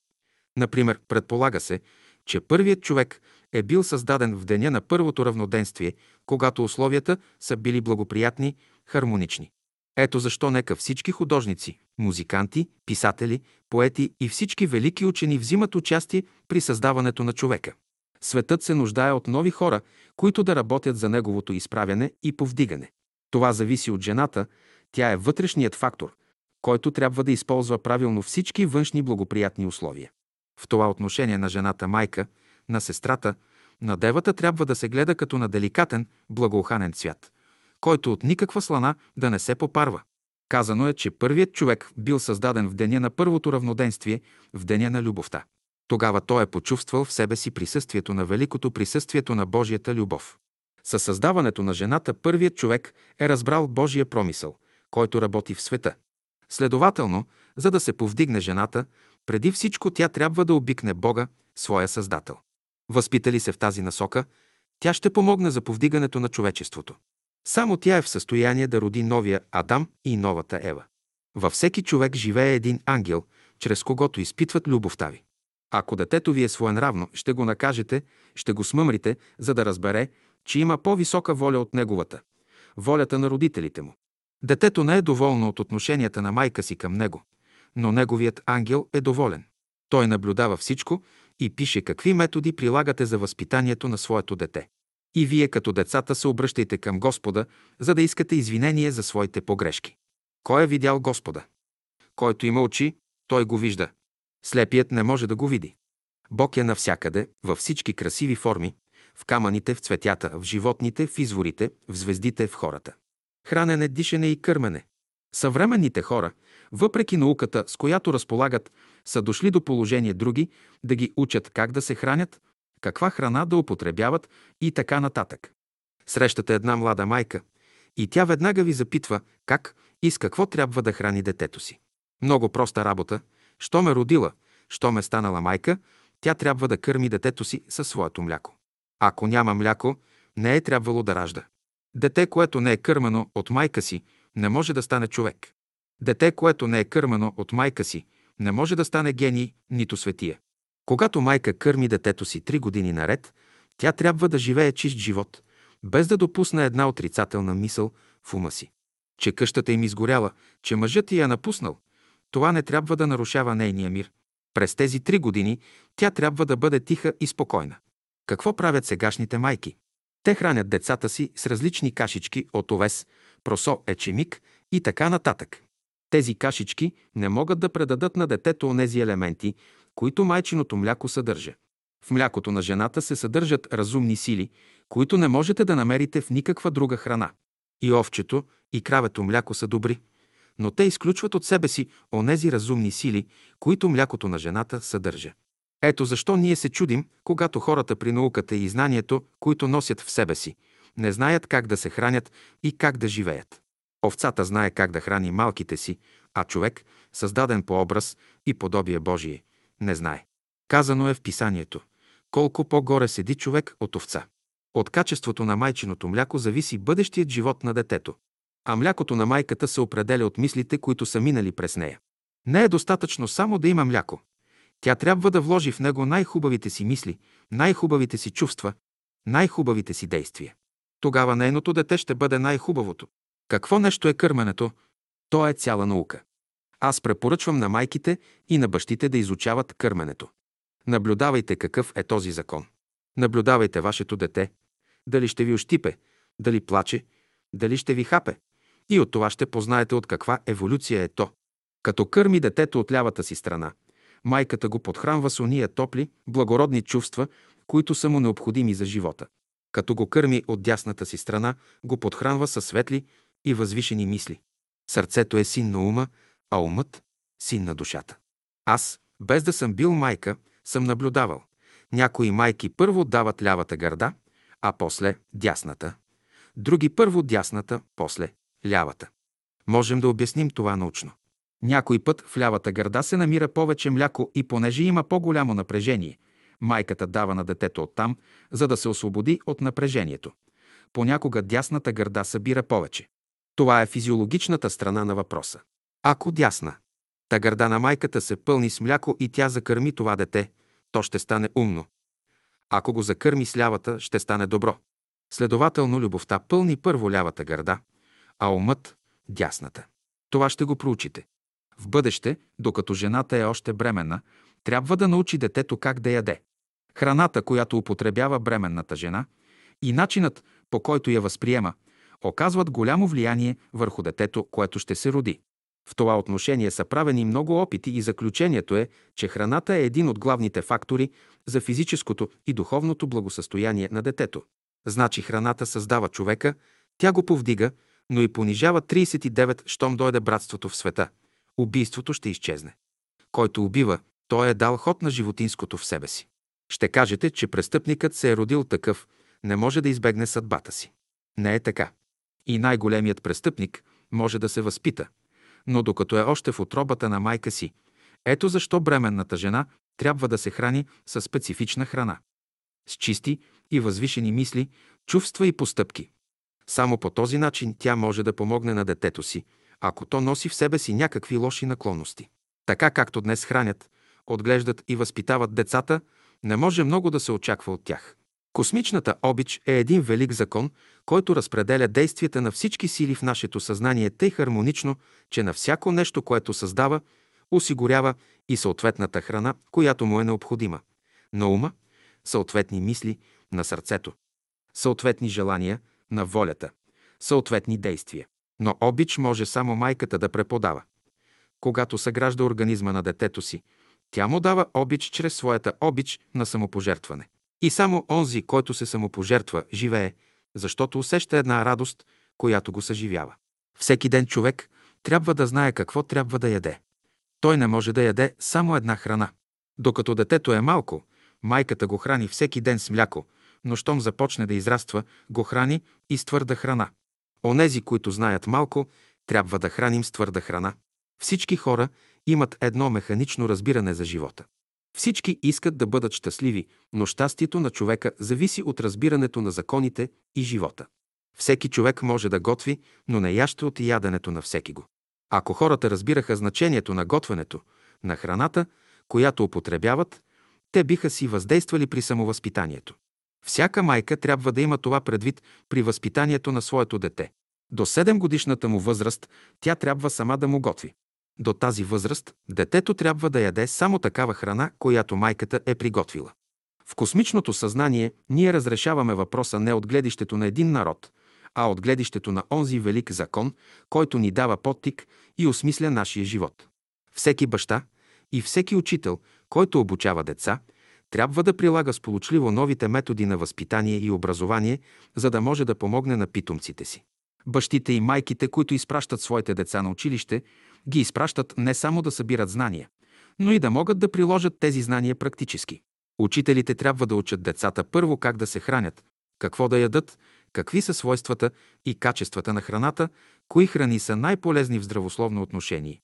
Например, предполага се, че първият човек е бил създаден в деня на първото равноденствие, когато условията са били благоприятни, хармонични. Ето защо нека всички художници, музиканти, писатели, поети и всички велики учени взимат участие при създаването на човека. Светът се нуждае от нови хора, които да работят за неговото изправяне и повдигане. Това зависи от жената, тя е вътрешният фактор, който трябва да използва правилно всички външни благоприятни условия. В това отношение на жената майка, на сестрата, на девата трябва да се гледа като на деликатен, благоуханен цвят, който от никаква слана да не се попарва. Казано е, че първият човек бил създаден в деня на първото равноденствие, в деня на любовта. Тогава той е почувствал в себе си присъствието на великото присъствието на Божията любов. Със създаването на жената първият човек е разбрал Божия промисъл, който работи в света. Следователно, за да се повдигне жената, преди всичко тя трябва да обикне Бога, своя Създател. Възпитали се в тази насока, тя ще помогне за повдигането на човечеството. Само тя е в състояние да роди новия Адам и новата Ева. Във всеки човек живее един ангел, чрез когото изпитват любовта ви. Ако детето ви е своенравно, ще го накажете, ще го смъмрите, за да разбере, че има по-висока воля от неговата – волята на родителите му. Детето не е доволно от отношенията на майка си към него, но неговият ангел е доволен. Той наблюдава всичко и пише какви методи прилагате за възпитанието на своето дете. И вие като децата се обръщайте към Господа, за да искате извинение за своите погрешки. Кой е видял Господа? Който има очи, той го вижда. Слепият не може да го види. Бог е навсякъде, във всички красиви форми, в камъните, в цветята, в животните, в изворите, в звездите, в хората. Хранене, дишане и кърмене. Съвременните хора, въпреки науката, с която разполагат, са дошли до положение други да ги учат как да се хранят, каква храна да употребяват и така нататък. Срещате една млада майка и тя веднага ви запитва как и с какво трябва да храни детето си. Много проста работа. Що ме родила, що ме станала майка, тя трябва да кърми детето си със своето мляко. Ако няма мляко, не е трябвало да ражда. Дете, което не е кърмено от майка си, не може да стане човек. Дете, което не е кърмено от майка си, не може да стане гений, нито светия. Когато майка кърми детето си три години наред, тя трябва да живее чист живот, без да допусне една отрицателна мисъл в ума си. Че къщата им изгоряла, че мъжът я е напуснал, това не трябва да нарушава нейния мир. През тези три години тя трябва да бъде тиха и спокойна. Какво правят сегашните майки? Те хранят децата си с различни кашички от овес, просо, ечемик и така нататък. Тези кашички не могат да предадат на детето онези елементи, които майчиното мляко съдържа. В млякото на жената се съдържат разумни сили, които не можете да намерите в никаква друга храна. И овчето, и кравето мляко са добри, но те изключват от себе си онези разумни сили, които млякото на жената съдържа. Ето защо ние се чудим, когато хората при науката и знанието, които носят в себе си, не знаят как да се хранят и как да живеят. Овцата знае как да храни малките си, а човек, създаден по образ и подобие Божие, не знае. Казано е в писанието колко по-горе седи човек от овца. От качеството на майчиното мляко зависи бъдещият живот на детето. А млякото на майката се определя от мислите, които са минали през нея. Не е достатъчно само да има мляко. Тя трябва да вложи в него най-хубавите си мисли, най-хубавите си чувства, най-хубавите си действия. Тогава нейното дете ще бъде най-хубавото. Какво нещо е кърменето? То е цяла наука. Аз препоръчвам на майките и на бащите да изучават кърменето. Наблюдавайте какъв е този закон. Наблюдавайте вашето дете. Дали ще ви ощипе, дали плаче, дали ще ви хапе. И от това ще познаете от каква еволюция е то. Като кърми детето от лявата си страна, майката го подхранва с уния топли, благородни чувства, които са му необходими за живота. Като го кърми от дясната си страна, го подхранва със светли и възвишени мисли. Сърцето е син на ума, а умът – син на душата. Аз, без да съм бил майка, съм наблюдавал. Някои майки първо дават лявата гърда, а после дясната. Други първо дясната, после лявата. Можем да обясним това научно. Някой път в лявата гърда се намира повече мляко и понеже има по-голямо напрежение, майката дава на детето оттам, за да се освободи от напрежението. Понякога дясната гърда събира повече. Това е физиологичната страна на въпроса. Ако дясна, Та гърда на майката се пълни с мляко и тя закърми това дете, то ще стане умно. Ако го закърми с лявата, ще стане добро. Следователно, любовта пълни първо лявата гърда, а умът – дясната. Това ще го проучите. В бъдеще, докато жената е още бременна, трябва да научи детето как да яде. Храната, която употребява бременната жена и начинът, по който я възприема, оказват голямо влияние върху детето, което ще се роди. В това отношение са правени много опити и заключението е, че храната е един от главните фактори за физическото и духовното благосъстояние на детето. Значи храната създава човека, тя го повдига, но и понижава 39, щом дойде братството в света. Убийството ще изчезне. Който убива, той е дал ход на животинското в себе си. Ще кажете, че престъпникът се е родил такъв, не може да избегне съдбата си. Не е така. И най-големият престъпник може да се възпита – но докато е още в отробата на майка си. Ето защо бременната жена трябва да се храни с специфична храна. С чисти и възвишени мисли, чувства и постъпки. Само по този начин тя може да помогне на детето си, ако то носи в себе си някакви лоши наклонности. Така както днес хранят, отглеждат и възпитават децата, не може много да се очаква от тях. Космичната обич е един велик закон, който разпределя действията на всички сили в нашето съзнание тъй хармонично, че на всяко нещо, което създава, осигурява и съответната храна, която му е необходима. На ума – съответни мисли, на сърцето, съответни желания, на волята, съответни действия. Но обич може само майката да преподава. Когато съгражда организма на детето си, тя му дава обич чрез своята обич на самопожертване. И само онзи, който се самопожертва, живее, защото усеща една радост, която го съживява. Всеки ден човек трябва да знае какво трябва да яде. Той не може да яде само една храна. Докато детето е малко, майката го храни всеки ден с мляко, но щом започне да израства, го храни и с твърда храна. Онези, които знаят малко, трябва да храним с твърда храна. Всички хора имат едно механично разбиране за живота. Всички искат да бъдат щастливи, но щастието на човека зависи от разбирането на законите и живота. Всеки човек може да готви, но не яще от яденето на всеки го. Ако хората разбираха значението на готвенето, на храната, която употребяват, те биха си въздействали при самовъзпитанието. Всяка майка трябва да има това предвид при възпитанието на своето дете. До 7 годишната му възраст тя трябва сама да му готви. До тази възраст детето трябва да яде само такава храна, която майката е приготвила. В космичното съзнание ние разрешаваме въпроса не от гледището на един народ, а от гледището на онзи велик закон, който ни дава подтик и осмисля нашия живот. Всеки баща и всеки учител, който обучава деца, трябва да прилага сполучливо новите методи на възпитание и образование, за да може да помогне на питомците си. Бащите и майките, които изпращат своите деца на училище, ги изпращат не само да събират знания, но и да могат да приложат тези знания практически. Учителите трябва да учат децата първо как да се хранят, какво да ядат, какви са свойствата и качествата на храната, кои храни са най-полезни в здравословно отношение.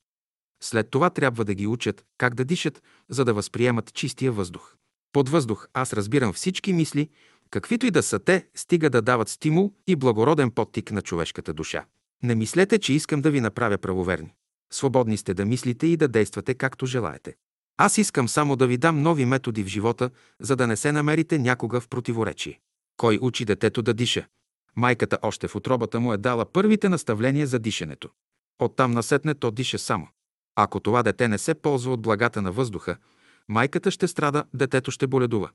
След това трябва да ги учат как да дишат, за да възприемат чистия въздух. Под въздух аз разбирам всички мисли, каквито и да са те, стига да дават стимул и благороден подтик на човешката душа. Не мислете, че искам да ви направя правоверни. Свободни сте да мислите и да действате както желаете. Аз искам само да ви дам нови методи в живота, за да не се намерите някога в противоречие. Кой учи детето да диша? Майката още в отробата му е дала първите наставления за дишането. Оттам насетне то диша само. Ако това дете не се ползва от благата на въздуха, майката ще страда, детето ще боледува.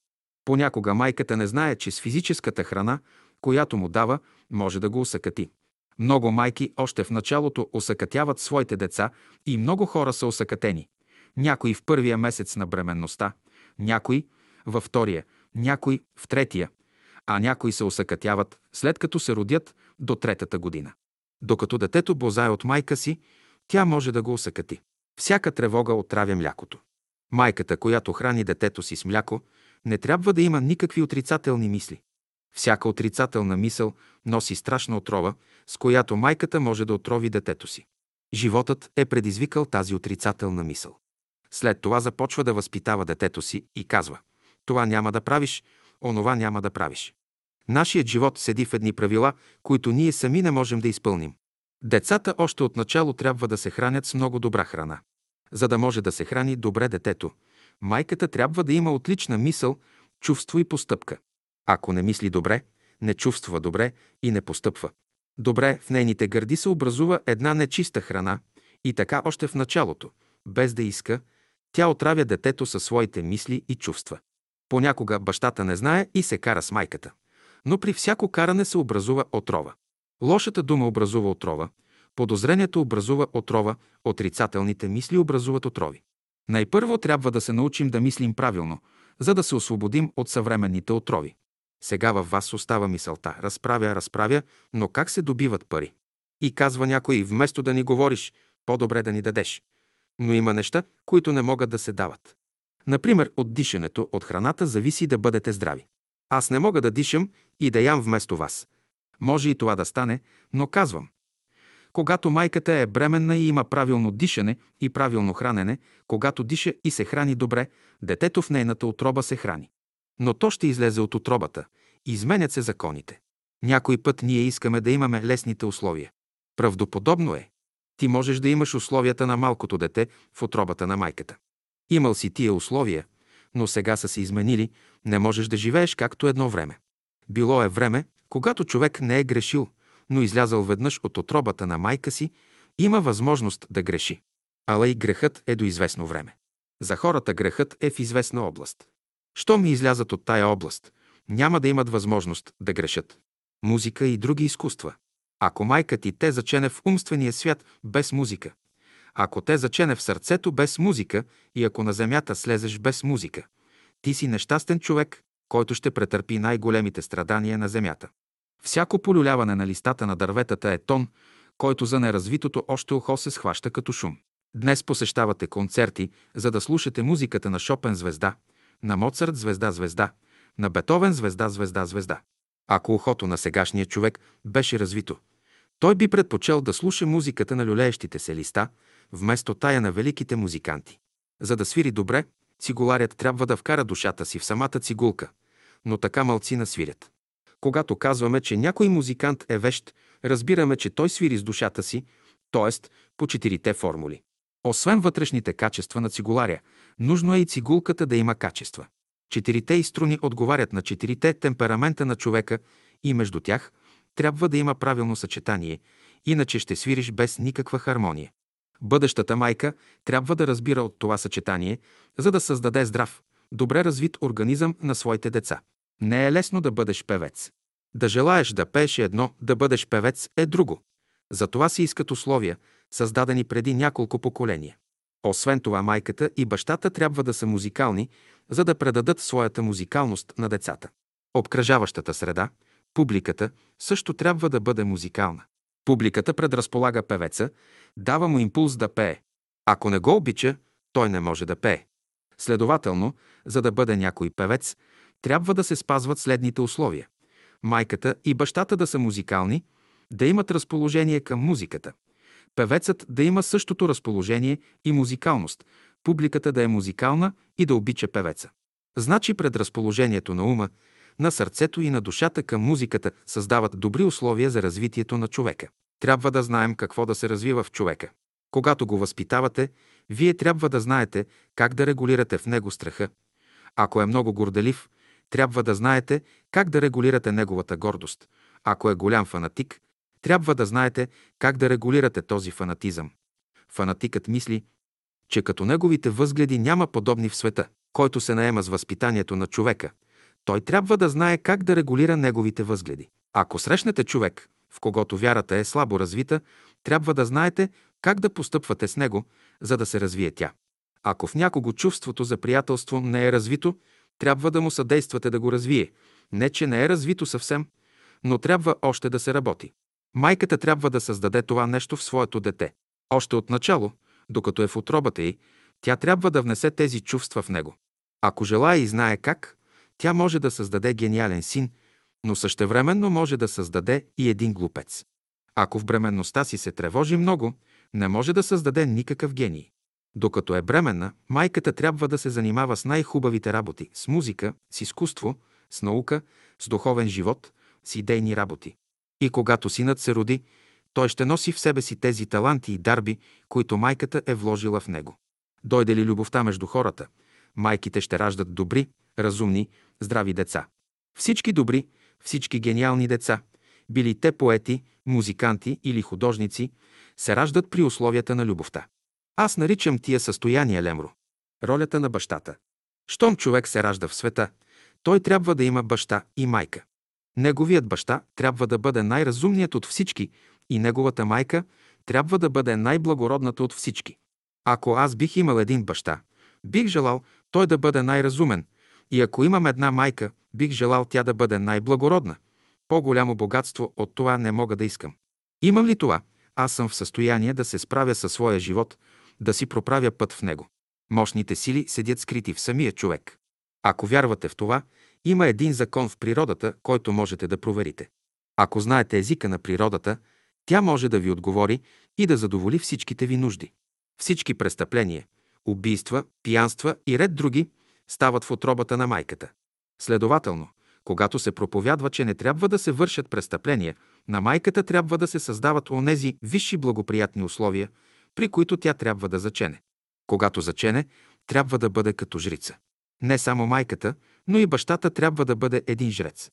Понякога майката не знае, че с физическата храна, която му дава, може да го усъкати. Много майки още в началото усъкатяват своите деца и много хора са усъкатени. Някои в първия месец на бременността, някои във втория, някои в третия, а някои се усъкатяват след като се родят до третата година. Докато детето бозае от майка си, тя може да го усъкати. Всяка тревога отравя млякото. Майката, която храни детето си с мляко, не трябва да има никакви отрицателни мисли. Всяка отрицателна мисъл носи страшна отрова, с която майката може да отрови детето си. Животът е предизвикал тази отрицателна мисъл. След това започва да възпитава детето си и казва «Това няма да правиш, онова няма да правиш». Нашият живот седи в едни правила, които ние сами не можем да изпълним. Децата още от начало трябва да се хранят с много добра храна. За да може да се храни добре детето, майката трябва да има отлична мисъл, чувство и постъпка. Ако не мисли добре, не чувства добре и не постъпва. Добре, в нейните гърди се образува една нечиста храна и така още в началото, без да иска, тя отравя детето със своите мисли и чувства. Понякога бащата не знае и се кара с майката. Но при всяко каране се образува отрова. Лошата дума образува отрова, подозрението образува отрова, отрицателните мисли образуват отрови. Най-първо трябва да се научим да мислим правилно, за да се освободим от съвременните отрови. Сега във вас остава мисълта. Разправя, разправя, но как се добиват пари? И казва някой, вместо да ни говориш, по-добре да ни дадеш. Но има неща, които не могат да се дават. Например, от дишането, от храната зависи да бъдете здрави. Аз не мога да дишам и да ям вместо вас. Може и това да стане, но казвам. Когато майката е бременна и има правилно дишане и правилно хранене, когато диша и се храни добре, детето в нейната отроба се храни. Но то ще излезе от отробата. Изменят се законите. Някой път ние искаме да имаме лесните условия. Правдоподобно е. Ти можеш да имаш условията на малкото дете в отробата на майката. Имал си тия условия, но сега са се изменили, не можеш да живееш както едно време. Било е време, когато човек не е грешил, но излязал веднъж от отробата на майка си, има възможност да греши. Ала и грехът е до известно време. За хората грехът е в известна област. Що ми излязат от тая област, няма да имат възможност да грешат. Музика и други изкуства. Ако майка ти те зачене в умствения свят без музика, ако те зачене в сърцето без музика и ако на земята слезеш без музика, ти си нещастен човек, който ще претърпи най-големите страдания на земята. Всяко полюляване на листата на дърветата е тон, който за неразвитото още ухо се схваща като шум. Днес посещавате концерти, за да слушате музиката на Шопен звезда, на Моцарт звезда звезда, на Бетовен звезда звезда звезда. Ако ухото на сегашния човек беше развито, той би предпочел да слуша музиката на люлеещите се листа, вместо тая на великите музиканти. За да свири добре, цигуларят трябва да вкара душата си в самата цигулка, но така малцина свирят. Когато казваме, че някой музикант е вещ, разбираме, че той свири с душата си, т.е. по четирите формули. Освен вътрешните качества на цигуларя, нужно е и цигулката да има качества. Четирите изструни отговарят на четирите темперамента на човека и между тях трябва да има правилно съчетание, иначе ще свириш без никаква хармония. Бъдещата майка трябва да разбира от това съчетание, за да създаде здрав, добре развит организъм на своите деца. Не е лесно да бъдеш певец. Да желаеш да пееш едно, да бъдеш певец е друго. За това се искат условия, създадени преди няколко поколения. Освен това, майката и бащата трябва да са музикални, за да предадат своята музикалност на децата. Обкръжаващата среда, публиката, също трябва да бъде музикална. Публиката предразполага певеца, дава му импулс да пее. Ако не го обича, той не може да пее. Следователно, за да бъде някой певец, трябва да се спазват следните условия. Майката и бащата да са музикални, да имат разположение към музиката. Певецът да има същото разположение и музикалност, публиката да е музикална и да обича певеца. Значи предразположението на ума, на сърцето и на душата към музиката създават добри условия за развитието на човека. Трябва да знаем какво да се развива в човека. Когато го възпитавате, вие трябва да знаете как да регулирате в него страха. Ако е много горделив, трябва да знаете как да регулирате неговата гордост. Ако е голям фанатик, трябва да знаете как да регулирате този фанатизъм. Фанатикът мисли, че като неговите възгледи няма подобни в света, който се наема с възпитанието на човека. Той трябва да знае как да регулира неговите възгледи. Ако срещнете човек, в когото вярата е слабо развита, трябва да знаете как да постъпвате с него, за да се развие тя. Ако в някого чувството за приятелство не е развито, трябва да му съдействате да го развие. Не, че не е развито съвсем, но трябва още да се работи. Майката трябва да създаде това нещо в своето дете. Още от начало, докато е в отробата й, тя трябва да внесе тези чувства в него. Ако желая и знае как, тя може да създаде гениален син, но същевременно може да създаде и един глупец. Ако в бременността си се тревожи много, не може да създаде никакъв гений. Докато е бременна, майката трябва да се занимава с най-хубавите работи, с музика, с изкуство, с наука, с духовен живот, с идейни работи. И когато синът се роди, той ще носи в себе си тези таланти и дарби, които майката е вложила в него. Дойде ли любовта между хората, майките ще раждат добри, разумни, здрави деца. Всички добри, всички гениални деца, били те поети, музиканти или художници, се раждат при условията на любовта. Аз наричам тия състояния Лемро. Ролята на бащата. Щом човек се ражда в света, той трябва да има баща и майка. Неговият баща трябва да бъде най-разумният от всички и неговата майка трябва да бъде най-благородната от всички. Ако аз бих имал един баща, бих желал той да бъде най-разумен, и ако имам една майка, бих желал тя да бъде най-благородна. По-голямо богатство от това не мога да искам. Имам ли това? Аз съм в състояние да се справя със своя живот, да си проправя път в него. Мощните сили седят скрити в самия човек. Ако вярвате в това, има един закон в природата, който можете да проверите. Ако знаете езика на природата, тя може да ви отговори и да задоволи всичките ви нужди. Всички престъпления, убийства, пиянства и ред други стават в отробата на майката. Следователно, когато се проповядва, че не трябва да се вършат престъпления, на майката трябва да се създават онези висши благоприятни условия, при които тя трябва да зачене. Когато зачене, трябва да бъде като жрица. Не само майката, но и бащата трябва да бъде един жрец.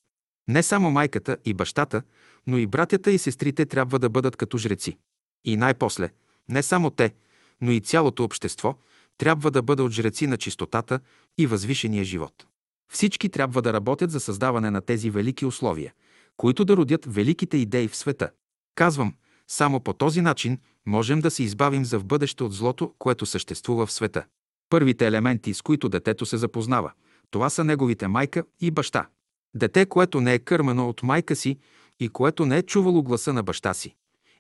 Не само майката и бащата, но и братята и сестрите трябва да бъдат като жреци. И най-после, не само те, но и цялото общество трябва да бъде от жреци на чистотата и възвишения живот. Всички трябва да работят за създаване на тези велики условия, които да родят великите идеи в света. Казвам, само по този начин можем да се избавим за в бъдеще от злото, което съществува в света. Първите елементи, с които детето се запознава, това са неговите майка и баща. Дете, което не е кърмено от майка си и което не е чувало гласа на баща си,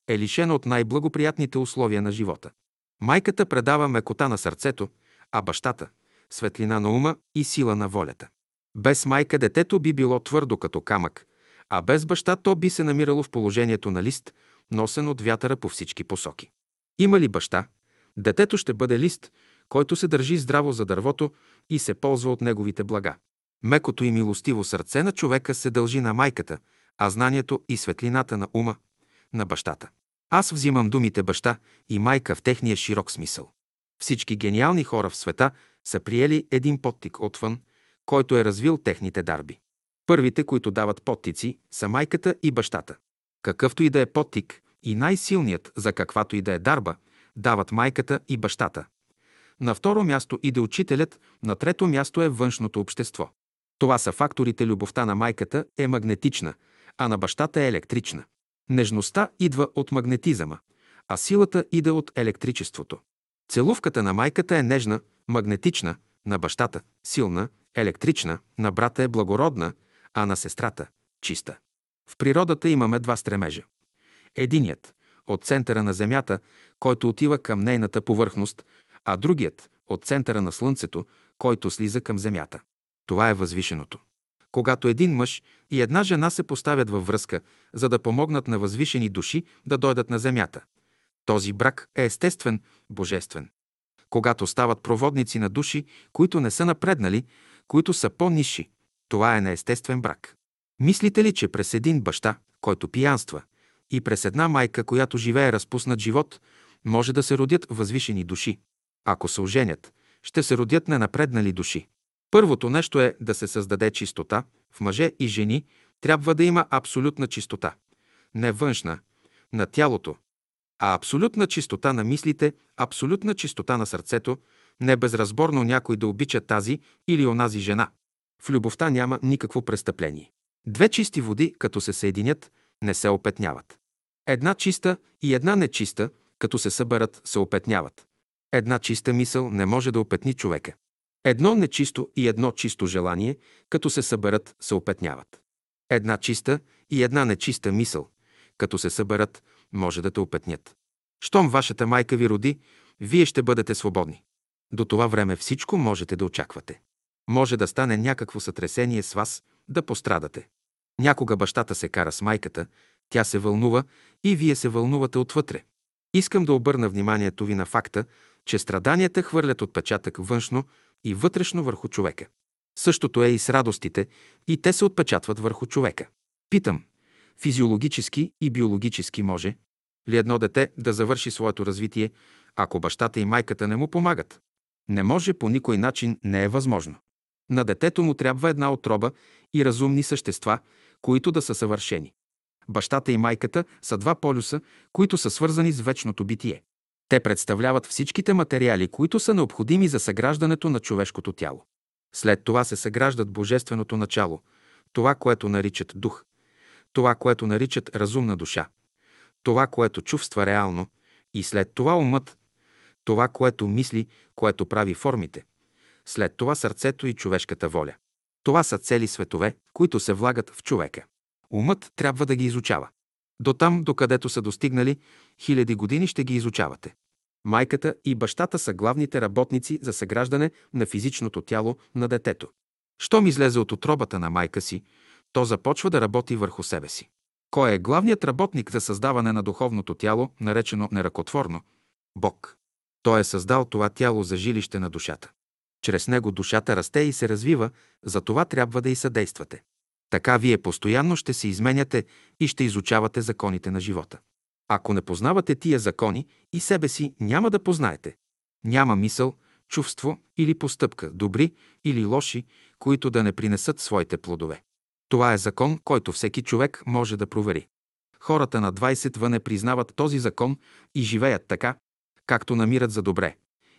е лишено от най-благоприятните условия на живота. Майката предава мекота на сърцето, а бащата – светлина на ума и сила на волята. Без майка детето би било твърдо като камък, а без баща то би се намирало в положението на лист, носен от вятъра по всички посоки. Има ли баща? Детето ще бъде лист, който се държи здраво за дървото и се ползва от неговите блага. Мекото и милостиво сърце на човека се дължи на майката, а знанието и светлината на ума – на бащата. Аз взимам думите баща и майка в техния широк смисъл. Всички гениални хора в света са приели един подтик отвън, който е развил техните дарби. Първите, които дават подтици, са майката и бащата. Какъвто и да е подтик и най-силният за каквато и да е дарба, дават майката и бащата. На второ място иде учителят, на трето място е външното общество. Това са факторите любовта на майката е магнетична, а на бащата е електрична. Нежността идва от магнетизъма, а силата иде от електричеството. Целувката на майката е нежна, магнетична, на бащата – силна, електрична, на брата е благородна, а на сестрата – чиста. В природата имаме два стремежа. Единият – от центъра на Земята, който отива към нейната повърхност, а другият – от центъра на Слънцето, който слиза към Земята. Това е възвишеното. Когато един мъж и една жена се поставят във връзка, за да помогнат на възвишени души да дойдат на Земята, този брак е естествен, божествен. Когато стават проводници на души, които не са напреднали, които са по-низши, това е неестествен брак. Мислите ли, че през един баща, който пиянства, и през една майка, която живее разпуснат живот, може да се родят възвишени души? Ако се оженят, ще се родят ненапреднали души. Първото нещо е да се създаде чистота. В мъже и жени трябва да има абсолютна чистота. Не външна, на тялото, а абсолютна чистота на мислите, абсолютна чистота на сърцето, не безразборно някой да обича тази или онази жена. В любовта няма никакво престъпление. Две чисти води, като се съединят, не се опетняват. Една чиста и една нечиста, като се съберат, се опетняват. Една чиста мисъл не може да опетни човека. Едно нечисто и едно чисто желание, като се съберат, се опетняват. Една чиста и една нечиста мисъл, като се съберат, може да те опетнят. Щом вашата майка ви роди, вие ще бъдете свободни. До това време всичко можете да очаквате. Може да стане някакво сътресение с вас, да пострадате. Някога бащата се кара с майката, тя се вълнува и вие се вълнувате отвътре. Искам да обърна вниманието ви на факта, че страданията хвърлят отпечатък външно и вътрешно върху човека. Същото е и с радостите, и те се отпечатват върху човека. Питам, физиологически и биологически може ли едно дете да завърши своето развитие, ако бащата и майката не му помагат? Не може по никой начин, не е възможно. На детето му трябва една отроба и разумни същества, които да са съвършени. Бащата и майката са два полюса, които са свързани с вечното битие. Те представляват всичките материали, които са необходими за съграждането на човешкото тяло. След това се съграждат божественото начало, това, което наричат дух, това, което наричат разумна душа, това, което чувства реално, и след това умът, това, което мисли, което прави формите, след това сърцето и човешката воля. Това са цели светове, които се влагат в човека. Умът трябва да ги изучава. До там, докъдето са достигнали, хиляди години ще ги изучавате. Майката и бащата са главните работници за съграждане на физичното тяло на детето. Щом излезе от отробата на майка си, то започва да работи върху себе си. Кой е главният работник за създаване на духовното тяло, наречено неръкотворно? Бог. Той е създал това тяло за жилище на душата. Чрез него душата расте и се развива, за това трябва да и съдействате. Така вие постоянно ще се изменяте и ще изучавате законите на живота. Ако не познавате тия закони и себе си, няма да познаете. Няма мисъл, чувство или постъпка, добри или лоши, които да не принесат своите плодове. Това е закон, който всеки човек може да провери. Хората на 20 въне признават този закон и живеят така, както намират за добре.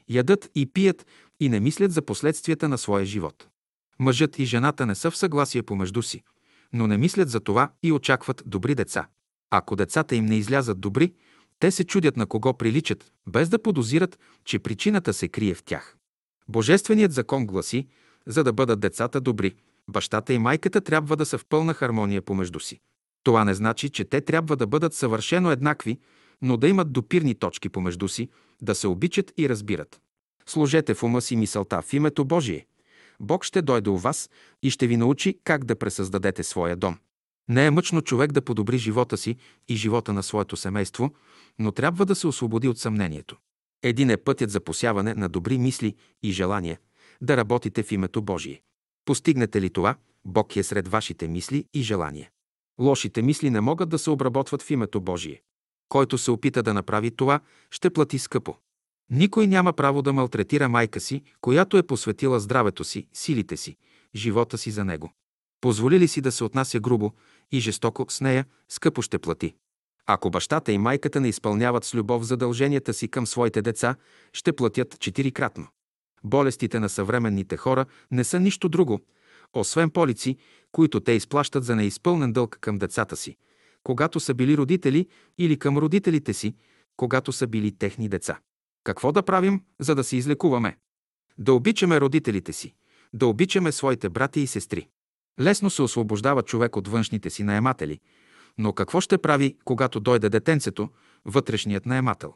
Ядат и пият и не мислят за последствията на своя живот. Мъжът и жената не са в съгласие помежду си, но не мислят за това и очакват добри деца. Ако децата им не излязат добри, те се чудят на кого приличат, без да подозират, че причината се крие в тях. Божественият закон гласи, за да бъдат децата добри, бащата и майката трябва да са в пълна хармония помежду си. Това не значи, че те трябва да бъдат съвършено еднакви, но да имат допирни точки помежду си, да се обичат и разбират. Сложете в ума си мисълта в името Божие. Бог ще дойде у вас и ще ви научи как да пресъздадете своя дом. Не е мъчно човек да подобри живота си и живота на своето семейство, но трябва да се освободи от съмнението. Един е пътят за посяване на добри мисли и желания, да работите в името Божие. Постигнете ли това, Бог е сред вашите мисли и желания. Лошите мисли не могат да се обработват в името Божие. Който се опита да направи това, ще плати скъпо. Никой няма право да малтретира майка си, която е посветила здравето си, силите си, живота си за него. Позволи ли си да се отнася грубо и жестоко с нея, скъпо ще плати. Ако бащата и майката не изпълняват с любов задълженията си към своите деца, ще платят четирикратно. Болестите на съвременните хора не са нищо друго, освен полици, които те изплащат за неизпълнен дълг към децата си, когато са били родители или към родителите си, когато са били техни деца. Какво да правим, за да се излекуваме? Да обичаме родителите си, да обичаме своите брати и сестри. Лесно се освобождава човек от външните си наематели, Но какво ще прави, когато дойде детенцето, вътрешният наемател?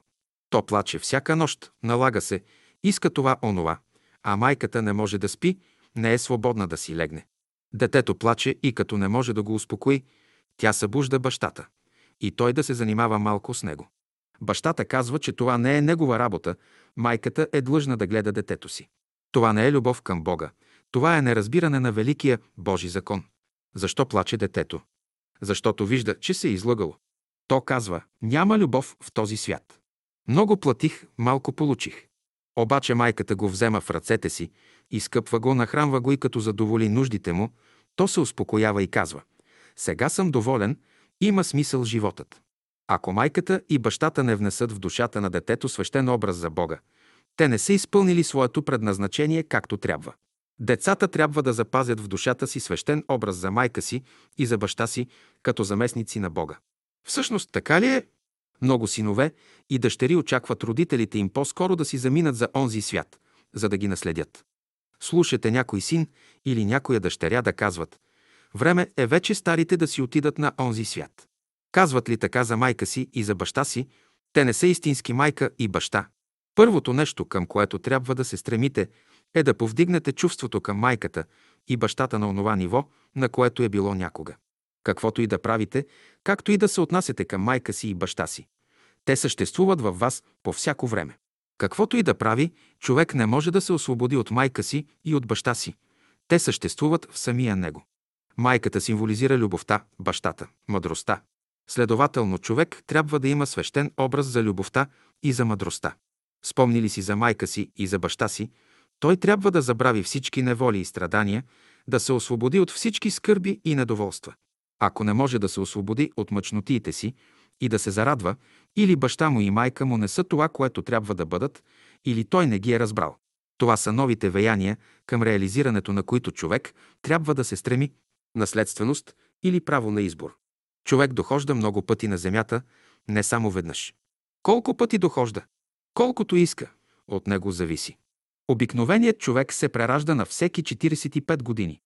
То плаче всяка нощ, налага се, иска това онова, а майката не може да спи, не е свободна да си легне. Детето плаче и като не може да го успокои, тя събужда бащата. И той да се занимава малко с него. Бащата казва, че това не е негова работа, майката е длъжна да гледа детето си. Това не е любов към Бога. Това е неразбиране на великия Божи закон. Защо плаче детето? Защото вижда, че се е излъгало. То казва, няма любов в този свят. Много платих, малко получих. Обаче майката го взема в ръцете си, изкъпва го, нахранва го и като задоволи нуждите му, то се успокоява и казва «Сега съм доволен, има смисъл животът». Ако майката и бащата не внесат в душата на детето свещен образ за Бога, те не са изпълнили своето предназначение както трябва. Децата трябва да запазят в душата си свещен образ за майка си и за баща си, като заместници на Бога. Всъщност така ли е? Много синове и дъщери очакват родителите им по-скоро да си заминат за онзи свят, за да ги наследят. Слушате някой син или някоя дъщеря да казват «Време е вече старите да си отидат на онзи свят». Казват ли така за майка си и за баща си, те не са истински майка и баща. Първото нещо, към което трябва да се стремите, е да повдигнете чувството към майката и бащата на онова ниво, на което е било някога. Каквото и да правите, както и да се отнасяте към майка си и баща си. Те съществуват във вас по всяко време. Каквото и да прави, човек не може да се освободи от майка си и от баща си. Те съществуват в самия него. Майката символизира любовта, бащата – мъдростта. Следователно, човек трябва да има свещен образ за любовта и за мъдростта. Спомни ли си за майка си и за баща си, той трябва да забрави всички неволи и страдания, да се освободи от всички скърби и недоволства. Ако не може да се освободи от мъчнотиите си и да се зарадва, или баща му и майка му не са това, което трябва да бъдат, или той не ги е разбрал. Това са новите веяния, към реализирането на които човек трябва да се стреми, наследственост или право на избор. Човек дохожда много пъти на земята, не само веднъж. Колко пъти дохожда? Колкото иска, от него зависи. Обикновеният човек се преражда на всеки 45 години.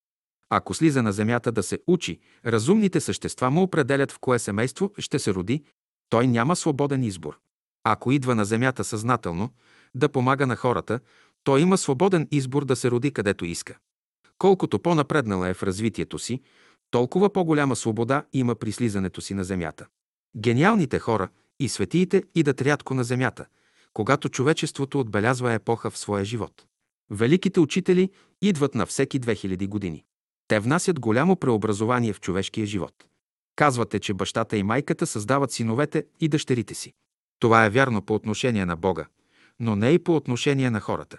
Ако слиза на земята да се учи, разумните същества му определят в кое семейство ще се роди, той няма свободен избор. Ако идва на земята съзнателно да помага на хората, той има свободен избор да се роди където иска. Колкото по-напреднала е в развитието си, толкова по-голяма свобода има при слизането си на земята. Гениалните хора и светиите идат рядко на земята, когато човечеството отбелязва епоха в своя живот. Великите учители идват на всеки 2000 години. Те внасят голямо преобразование в човешкия живот. Казвате, че бащата и майката създават синовете и дъщерите си. Това е вярно по отношение на Бога, но не и по отношение на хората.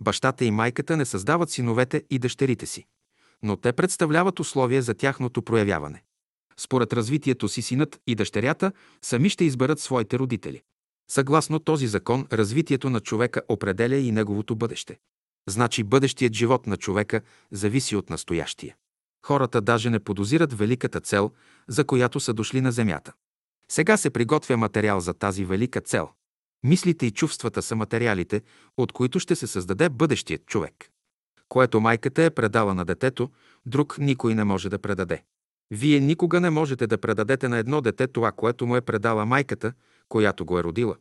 Бащата и майката не създават синовете и дъщерите си, но те представляват условия за тяхното проявяване. Според развитието си синът и дъщерята сами ще изберат своите родители. Съгласно този закон, развитието на човека определя и неговото бъдеще. Значи бъдещият живот на човека зависи от настоящия. Хората даже не подозират великата цел, за която са дошли на Земята. Сега се приготвя материал за тази велика цел. Мислите и чувствата са материалите, от които ще се създаде бъдещият човек. Което майката е предала на детето, друг никой не може да предаде. Вие никога не можете да предадете на едно дете това, което му е предала майката, която го е родила.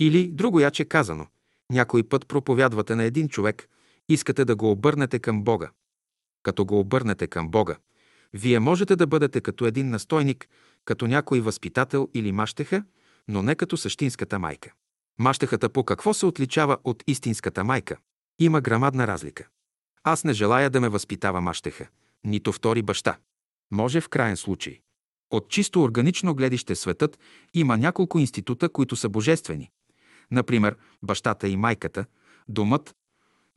Или, друго яче казано, някой път проповядвате на един човек, искате да го обърнете към Бога. Като го обърнете към Бога, вие можете да бъдете като един настойник, като някой възпитател или мащеха, но не като същинската майка. Мащехата по какво се отличава от истинската майка? Има грамадна разлика. Аз не желая да ме възпитава мащеха, нито втори баща. Може в крайен случай. От чисто органично гледище светът има няколко института, които са божествени. Например, бащата и майката, домът.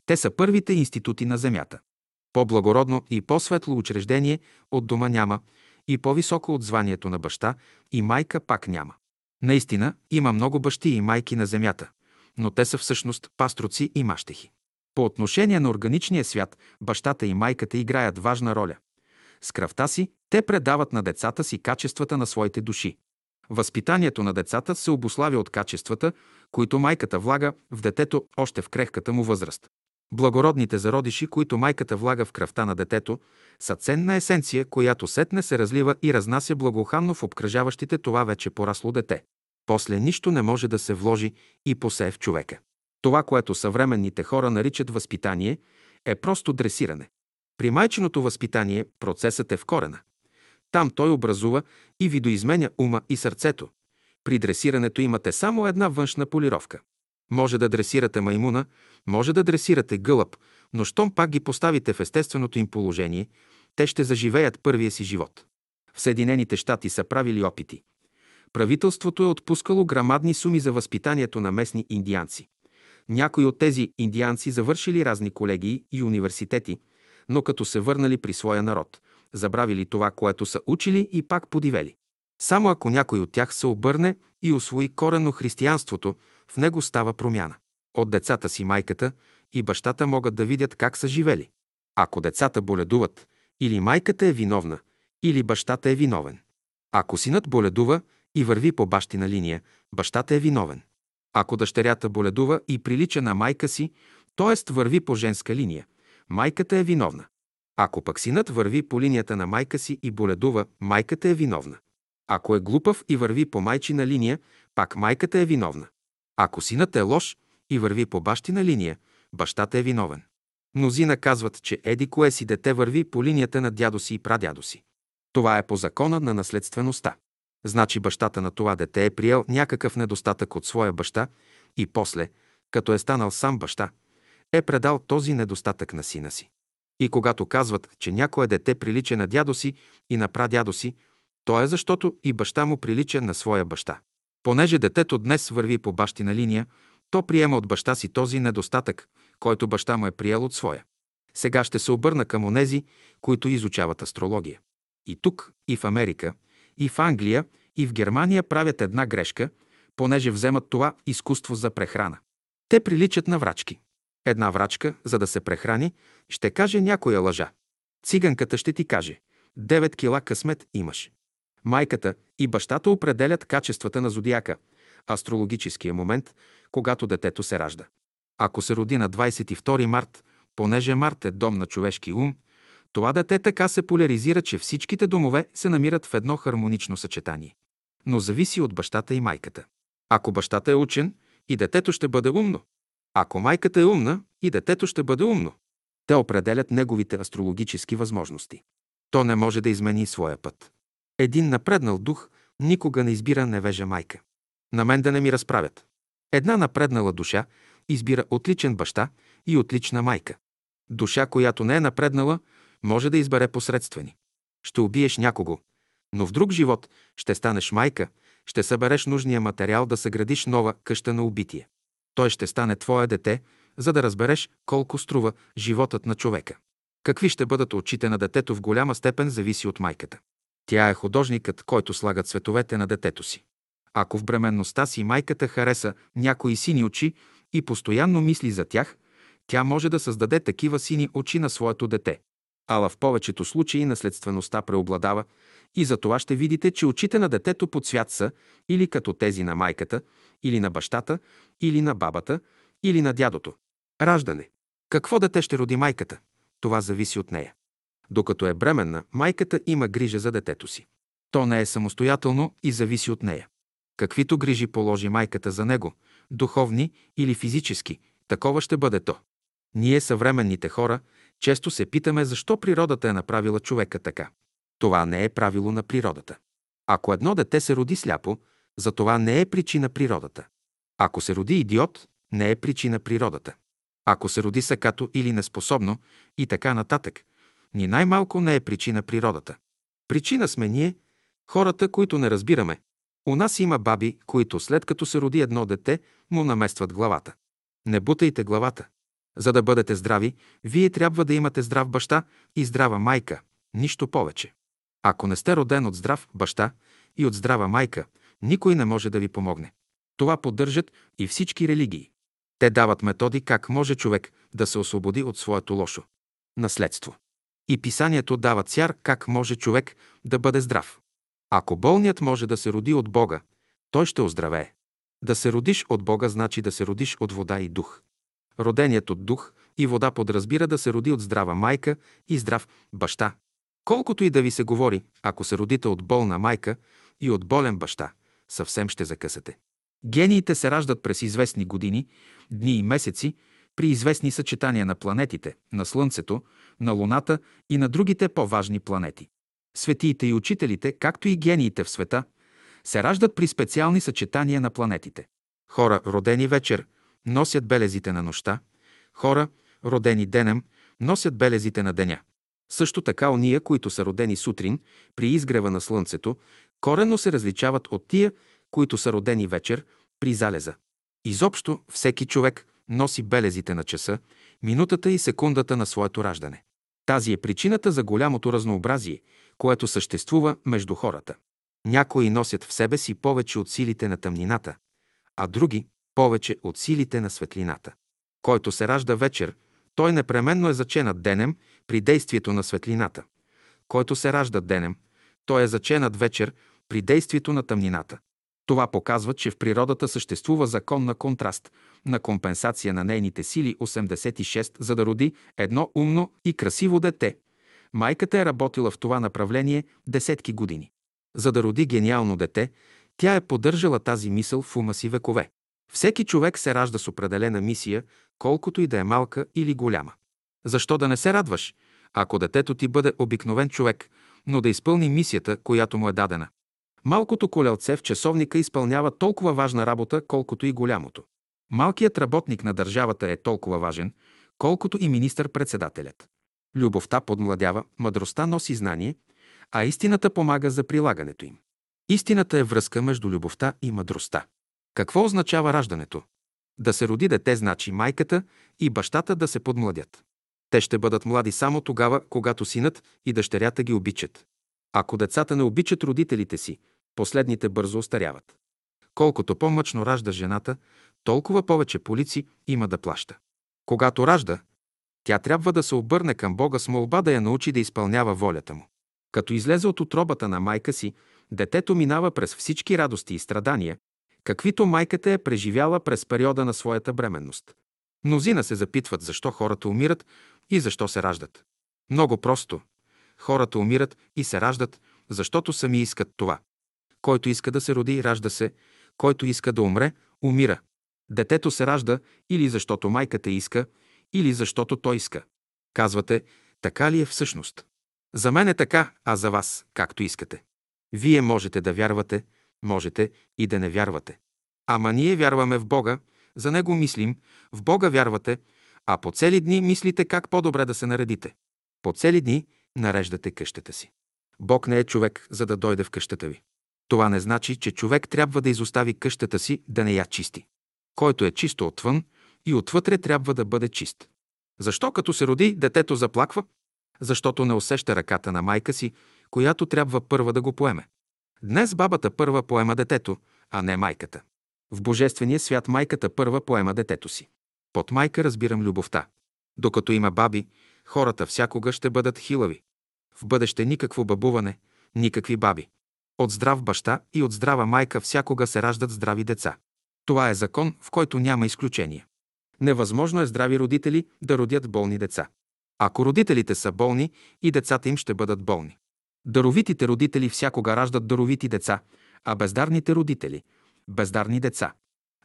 Те са първите институти на земята. По-благородно и по-светло учреждение от дома няма и по-високо от званието на баща и майка пак няма. Наистина има много бащи и майки на земята, но те са всъщност пастроци и мащехи. По отношение на органичния свят, бащата и майката играят важна роля. С кръвта си те предават на децата си качествата на своите души. Възпитанието на децата се обославя от качествата, които майката влага в детето още в крехката му възраст. Благородните зародиши, които майката влага в кръвта на детето, са ценна есенция, която сетне се разлива и разнася благоуханно в обкръжаващите това вече порасло дете. После нищо не може да се вложи и посее в човека. Това, което съвременните хора наричат възпитание, е просто дресиране. При майчиното възпитание процесът е в корена. Там той образува и видоизменя ума и сърцето. При дресирането имате само една външна полировка. Може да дресирате маймуна, може да дресирате гълъб, но щом пак ги поставите в естественото им положение, те ще заживеят първия си живот. В Съединените щати са правили опити. Правителството е отпускало грамадни суми за възпитанието на местни индианци. Някои от тези индианци завършили разни колегии и университети, но като се върнали при своя народ, забравили това, което са учили и пак подивели. Само ако някой от тях се обърне и освои корено християнството, в него става промяна. От децата си майката и бащата могат да видят как са живели. Ако децата боледуват, или майката е виновна, или бащата е виновен. Ако синът боледува и върви по бащина линия, бащата е виновен. Ако дъщерята боледува и прилича на майка си, т.е. върви по женска линия, майката е виновна. Ако пък синът върви по линията на майка си и боледува, майката е виновна. Ако е глупав и върви по майчина линия, пак майката е виновна. Ако синът е лош и върви по бащина линия, бащата е виновен. Мнозина казват, че еди кое си дете върви по линията на дядо си и прадядо си. Това е по закона на наследствеността. Значи бащата на това дете е приел някакъв недостатък от своя баща и после, като е станал сам баща, е предал този недостатък на сина си. И когато казват, че някое дете прилича на дядо си и на прадядо си, то е защото и баща му прилича на своя баща. Понеже детето днес върви по бащина линия, то приема от баща си този недостатък, който баща му е приел от своя. Сега ще се обърна към онези, които изучават астрология. И тук, и в Америка, и в Англия, и в Германия правят една грешка, понеже вземат това изкуство за прехрана. Те приличат на врачки. Една врачка, за да се прехрани, ще каже някоя лъжа. Циганката ще ти каже – 9 кила късмет имаш. Майката и бащата определят качествата на зодиака, астрологическия момент, когато детето се ражда. Ако се роди на 22 март, понеже март е дом на човешки ум, това дете така се поляризира, че всичките домове се намират в едно хармонично съчетание. Но зависи от бащата и майката. Ако бащата е учен, и детето ще бъде умно. Ако майката е умна, и детето ще бъде умно. Те определят неговите астрологически възможности. То не може да измени своя път. Един напреднал дух никога не избира невежа майка. На мен да не ми разправят. Една напреднала душа избира отличен баща и отлична майка. Душа, която не е напреднала, може да избере посредствени. Ще убиеш някого, но в друг живот ще станеш майка, ще събереш нужния материал да съградиш нова къща на убитие. Той ще стане твое дете, за да разбереш колко струва животът на човека. Какви ще бъдат очите на детето в голяма степен зависи от майката. Тя е художникът, който слага цветовете на детето си. Ако в бременността си майката хареса някои сини очи и постоянно мисли за тях, тя може да създаде такива сини очи на своето дете. Ала в повечето случаи наследствеността преобладава и за това ще видите, че очите на детето под свят са или като тези на майката, или на бащата, или на бабата, или на дядото. Раждане. Какво дете ще роди майката? Това зависи от нея. Докато е бременна, майката има грижа за детето си. То не е самостоятелно и зависи от нея. Каквито грижи положи майката за него, духовни или физически, такова ще бъде то. Ние, съвременните хора, често се питаме защо природата е направила човека така. Това не е правило на природата. Ако едно дете се роди сляпо, за това не е причина природата. Ако се роди идиот, не е причина природата. Ако се роди сакато или неспособно и така нататък, ни най-малко не е причина природата. Причина сме ние, хората, които не разбираме. У нас има баби, които след като се роди едно дете, му наместват главата. Не бутайте главата. За да бъдете здрави, вие трябва да имате здрав баща и здрава майка, нищо повече. Ако не сте роден от здрав баща и от здрава майка, никой не може да ви помогне. Това поддържат и всички религии. Те дават методи как може човек да се освободи от своето лошо наследство. И писанието дава цяр как може човек да бъде здрав. Ако болният може да се роди от Бога, той ще оздравее. Да се родиш от Бога значи да се родиш от вода и дух. Роденият от дух и вода подразбира да се роди от здрава майка и здрав баща. Колкото и да ви се говори, ако се родите от болна майка и от болен баща, съвсем ще закъсате. Гениите се раждат през известни години, дни и месеци, при известни съчетания на планетите, на Слънцето, на Луната и на другите по-важни планети. Светиите и учителите, както и гениите в света, се раждат при специални съчетания на планетите. Хора, родени вечер, носят белезите на нощта, хора, родени денем, носят белезите на деня. Също така ония, които са родени сутрин, при изгрева на слънцето, коренно се различават от тия, които са родени вечер, при залеза. Изобщо всеки човек носи белезите на часа, минутата и секундата на своето раждане. Тази е причината за голямото разнообразие, което съществува между хората. Някои носят в себе си повече от силите на тъмнината, а други повече от силите на светлината. Който се ражда вечер, той непременно е заченат денем при действието на светлината. Който се ражда денем, той е заченат вечер при действието на тъмнината. Това показва, че в природата съществува закон на контраст, на компенсация на нейните сили 86, за да роди едно умно и красиво дете. Майката е работила в това направление десетки години. За да роди гениално дете, тя е поддържала тази мисъл в ума си векове. Всеки човек се ражда с определена мисия, колкото и да е малка или голяма. Защо да не се радваш, ако детето ти бъде обикновен човек, но да изпълни мисията, която му е дадена? Малкото колелце в часовника изпълнява толкова важна работа, колкото и голямото. Малкият работник на държавата е толкова важен, колкото и министър-председателят. Любовта подмладява, мъдростта носи знание, а истината помага за прилагането им. Истината е връзка между любовта и мъдростта. Какво означава раждането? Да се роди дете значи майката и бащата да се подмладят. Те ще бъдат млади само тогава, когато синът и дъщерята ги обичат. Ако децата не обичат родителите си, последните бързо остаряват. Колкото по-мъчно ражда жената, толкова повече полици има да плаща. Когато ражда, тя трябва да се обърне към Бога с молба да я научи да изпълнява волята му. Като излезе от отробата на майка си, детето минава през всички радости и страдания, каквито майката е преживяла през периода на своята бременност. Мнозина се запитват защо хората умират и защо се раждат. Много просто. Хората умират и се раждат, защото сами искат това. Който иска да се роди, ражда се. Който иска да умре, умира. Детето се ражда или защото майката иска, или защото той иска. Казвате, така ли е всъщност? За мен е така, а за вас, както искате. Вие можете да вярвате, можете и да не вярвате. Ама ние вярваме в Бога, за Него мислим, в Бога вярвате, а по цели дни мислите как по-добре да се наредите. По цели дни нареждате къщата си. Бог не е човек, за да дойде в къщата ви. Това не значи, че човек трябва да изостави къщата си да не я чисти. Който е чисто отвън и отвътре трябва да бъде чист. Защо като се роди, детето заплаква? Защото не усеща ръката на майка си, която трябва първа да го поеме. Днес бабата първа поема детето, а не майката. В Божествения свят майката първа поема детето си. Под майка разбирам любовта. Докато има баби, хората всякога ще бъдат хилави. В бъдеще никакво бабуване, никакви баби. От здрав баща и от здрава майка всякога се раждат здрави деца. Това е закон, в който няма изключение. Невъзможно е здрави родители да родят болни деца. Ако родителите са болни, и децата им ще бъдат болни. Даровитите родители всякога раждат даровити деца, а бездарните родители – бездарни деца.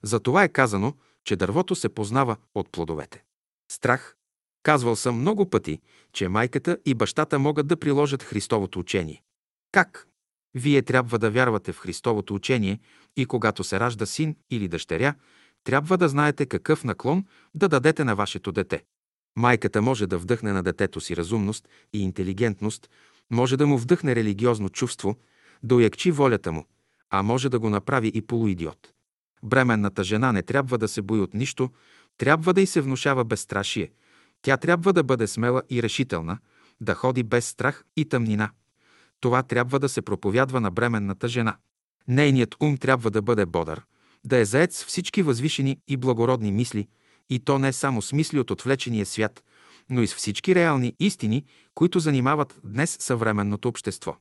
Затова е казано, че дървото се познава от плодовете. Страх. Казвал съм много пъти, че майката и бащата могат да приложат Христовото учение. Как? Вие трябва да вярвате в Христовото учение и когато се ражда син или дъщеря, трябва да знаете какъв наклон да дадете на вашето дете. Майката може да вдъхне на детето си разумност и интелигентност, може да му вдъхне религиозно чувство, да уякчи волята му, а може да го направи и полуидиот. Бременната жена не трябва да се бои от нищо, трябва да й се внушава безстрашие. Тя трябва да бъде смела и решителна, да ходи без страх и тъмнина. Това трябва да се проповядва на бременната жена. Нейният ум трябва да бъде бодър, да е заед с всички възвишени и благородни мисли, и то не само с мисли от отвлечения свят, но и с всички реални истини, които занимават днес съвременното общество.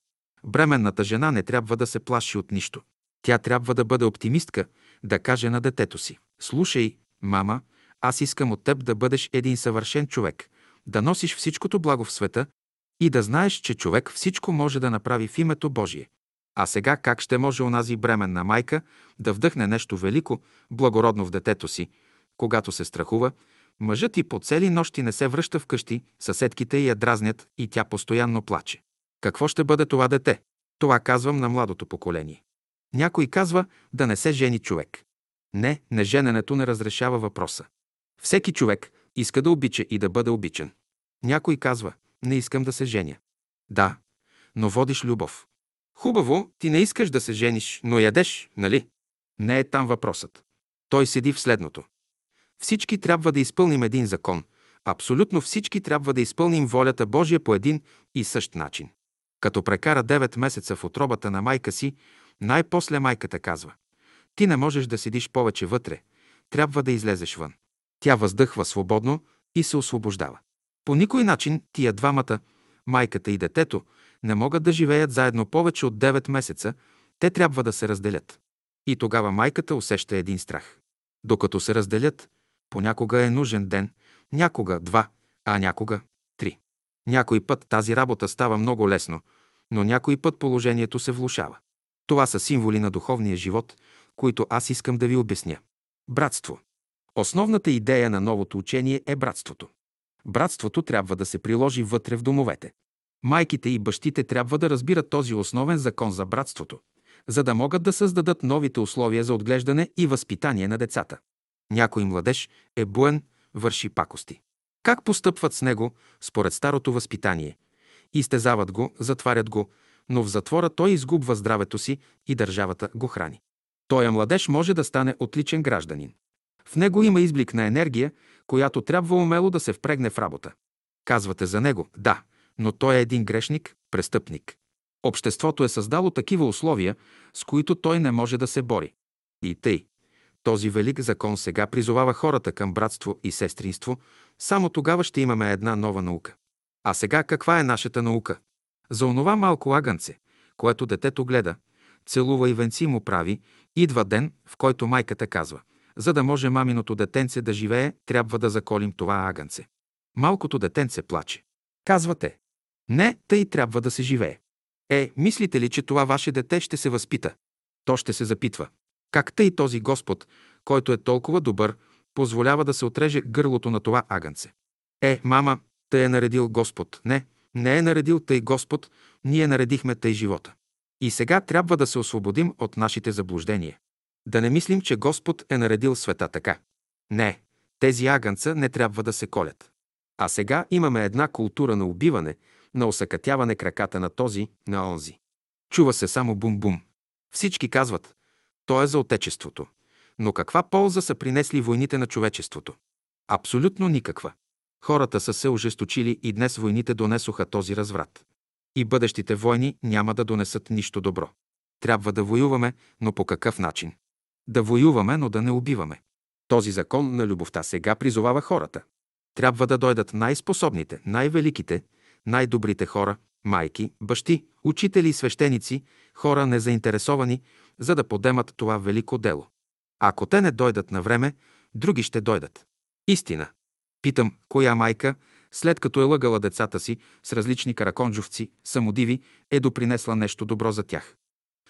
Бременната жена не трябва да се плаши от нищо. Тя трябва да бъде оптимистка, да каже на детето си. Слушай, мама, Аз искам от теб да бъдеш един съвършен човек, да носиш всичкото благо в света и да знаеш, че човек всичко може да направи в името Божие. А сега как ще може онази бременна майка да вдъхне нещо велико, благородно в детето си, когато се страхува, мъжът и по цели нощи не се връща вкъщи, съседките я дразнят и тя постоянно плаче. Какво ще бъде това дете? Това казвам на младото поколение. Някой казва да не се жени човек. Не, нежененето не разрешава въпроса. Всеки човек иска да обича и да бъде обичан. Някой казва, не искам да се женя. Да, но водиш любов. Хубаво, ти не искаш да се жениш, но ядеш, нали? Не е там въпросът. Той седи в следното. Всички трябва да изпълним един закон. Абсолютно всички трябва да изпълним волята Божия по един и същ начин. Като прекара 9 месеца в отробата на майка си, най-после майката казва «Ти не можеш да седиш повече вътре, трябва да излезеш вън». Тя въздъхва свободно и се освобождава. По никой начин тия двамата, майката и детето, не могат да живеят заедно повече от 9 месеца, те трябва да се разделят. И тогава майката усеща един страх. Докато се разделят, понякога е нужен ден, някога два, а някога три. Някой път тази работа става много лесно, но някой път положението се влушава. Това са символи на духовния живот, които аз искам да ви обясня. Братство. Основната идея на новото учение е братството. Братството трябва да се приложи вътре в домовете. Майките и бащите трябва да разбират този основен закон за братството, за да могат да създадат новите условия за отглеждане и възпитание на децата. Някой младеж е буен, върши пакости. Как постъпват с него според старото възпитание? Изтезават го, затварят го, но в затвора той изгубва здравето си и държавата го храни. Той младеж може да стане отличен гражданин. В него има изблик на енергия, която трябва умело да се впрегне в работа. Казвате за него, да, но той е един грешник, престъпник. Обществото е създало такива условия, с които той не може да се бори. И тъй. Този велик закон сега призовава хората към братство и сестринство. Само тогава ще имаме една нова наука. А сега каква е нашата наука? За онова малко агънце, което детето гледа, целува и венци му прави, идва ден, в който майката казва – за да може маминото детенце да живее, трябва да заколим това агънце. Малкото детенце плаче. Казвате, не, тъй трябва да се живее. Е, мислите ли, че това ваше дете ще се възпита? То ще се запитва. Как тъй този Господ, който е толкова добър, позволява да се отреже гърлото на това агънце? Е, мама, тъй е наредил Господ. Не, не е наредил тъй Господ, ние наредихме тъй живота. И сега трябва да се освободим от нашите заблуждения. Да не мислим, че Господ е наредил света така. Не, тези агънца не трябва да се колят. А сега имаме една култура на убиване, на осъкатяване краката на този, на онзи. Чува се само бум-бум. Всички казват, то е за отечеството. Но каква полза са принесли войните на човечеството? Абсолютно никаква. Хората са се ожесточили и днес войните донесоха този разврат. И бъдещите войни няма да донесат нищо добро. Трябва да воюваме, но по какъв начин? Да воюваме, но да не убиваме. Този закон на любовта сега призовава хората. Трябва да дойдат най-способните, най-великите, най-добрите хора, майки, бащи, учители и свещеници, хора незаинтересовани, за да подемат това велико дело. Ако те не дойдат на време, други ще дойдат. Истина. Питам, коя майка, след като е лъгала децата си с различни караконжовци, самодиви, е допринесла нещо добро за тях.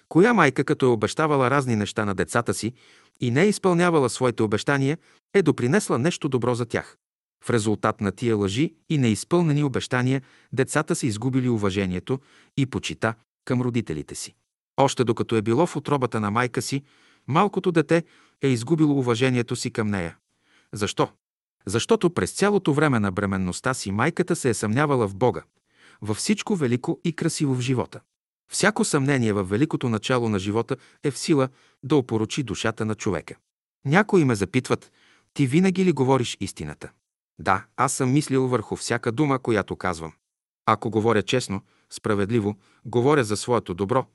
Коя майка, като е обещавала разни неща на децата си и не е изпълнявала своите обещания, е допринесла нещо добро за тях? В резултат на тия лъжи и неизпълнени обещания, децата са изгубили уважението и почита към родителите си. Още докато е било в отробата на майка си, малкото дете е изгубило уважението си към нея. Защо? Защото през цялото време на бременността си майката се е съмнявала в Бога, във всичко велико и красиво в живота. Всяко съмнение във великото начало на живота е в сила да опорочи душата на човека. Някои ме запитват, ти винаги ли говориш истината? Да, аз съм мислил върху всяка дума, която казвам. Ако говоря честно, справедливо, говоря за своето добро,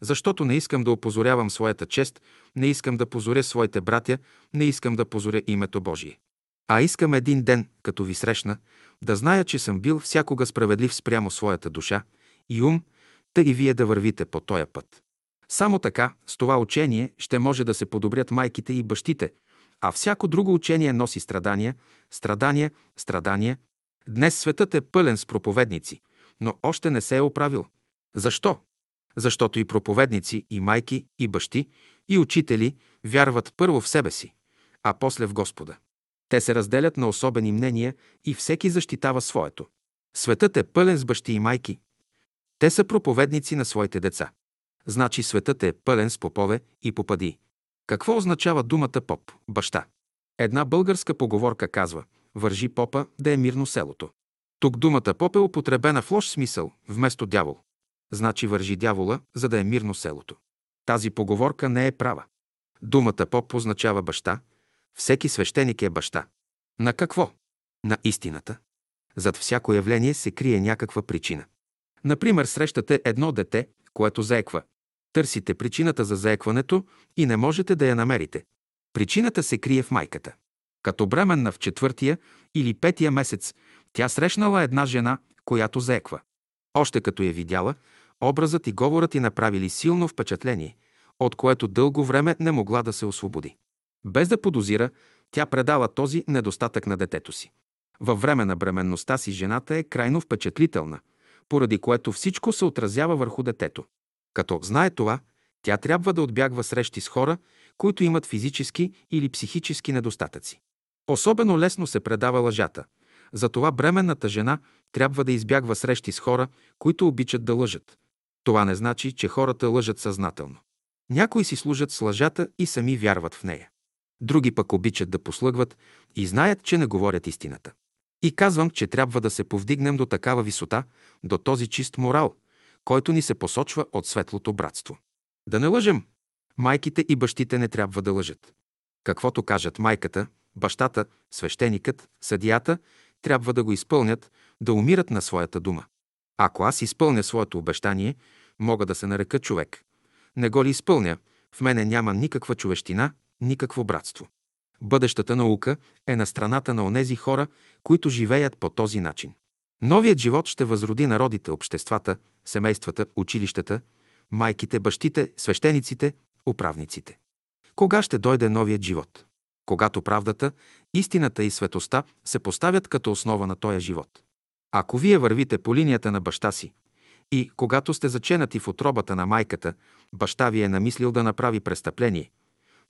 защото не искам да опозорявам своята чест, не искам да позоря своите братя, не искам да позоря името Божие. А искам един ден, като ви срещна, да зная, че съм бил всякога справедлив спрямо своята душа и ум та и вие да вървите по този път. Само така, с това учение, ще може да се подобрят майките и бащите, а всяко друго учение носи страдания, страдания, страдания. Днес светът е пълен с проповедници, но още не се е оправил. Защо? Защото и проповедници, и майки, и бащи, и учители вярват първо в себе си, а после в Господа. Те се разделят на особени мнения и всеки защитава своето. Светът е пълен с бащи и майки. Те са проповедници на своите деца. Значи светът е пълен с попове и попади. Какво означава думата поп, баща? Една българска поговорка казва «Вържи попа да е мирно селото». Тук думата поп е употребена в лош смисъл, вместо дявол. Значи вържи дявола, за да е мирно селото. Тази поговорка не е права. Думата поп означава баща. Всеки свещеник е баща. На какво? На истината. Зад всяко явление се крие някаква причина. Например, срещате едно дете, което заеква. Търсите причината за заекването и не можете да я намерите. Причината се крие в майката. Като бременна в четвъртия или петия месец, тя срещнала една жена, която заеква. Още като я видяла, образът и говорът й направили силно впечатление, от което дълго време не могла да се освободи. Без да подозира, тя предала този недостатък на детето си. Във време на бременността си жената е крайно впечатлителна, поради което всичко се отразява върху детето. Като знае това, тя трябва да отбягва срещи с хора, които имат физически или психически недостатъци. Особено лесно се предава лъжата. Затова бременната жена трябва да избягва срещи с хора, които обичат да лъжат. Това не значи, че хората лъжат съзнателно. Някои си служат с лъжата и сами вярват в нея. Други пък обичат да послъгват и знаят, че не говорят истината. И казвам, че трябва да се повдигнем до такава висота, до този чист морал, който ни се посочва от светлото братство. Да не лъжем. Майките и бащите не трябва да лъжат. Каквото кажат майката, бащата, свещеникът, съдията, трябва да го изпълнят, да умират на своята дума. Ако аз изпълня своето обещание, мога да се нарека човек. Не го ли изпълня, в мене няма никаква човещина, никакво братство. Бъдещата наука е на страната на онези хора, които живеят по този начин. Новият живот ще възроди народите, обществата, семействата, училищата, майките, бащите, свещениците, управниците. Кога ще дойде новият живот? Когато правдата, истината и светоста се поставят като основа на този живот. Ако вие вървите по линията на баща си и когато сте заченати в отробата на майката, баща ви е намислил да направи престъпление,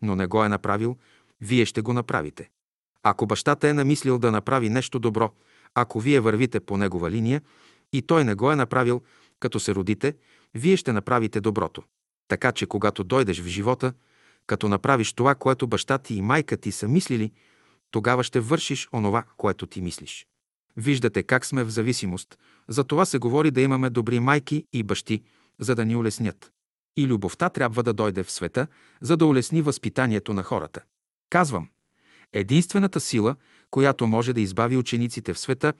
но не го е направил, вие ще го направите. Ако бащата е намислил да направи нещо добро, ако вие вървите по негова линия и той не го е направил, като се родите, вие ще направите доброто. Така че, когато дойдеш в живота, като направиш това, което баща ти и майка ти са мислили, тогава ще вършиш онова, което ти мислиш. Виждате как сме в зависимост. За това се говори да имаме добри майки и бащи, за да ни улеснят. И любовта трябва да дойде в света, за да улесни възпитанието на хората. Казвам, единствената сила, която може да избави учениците в света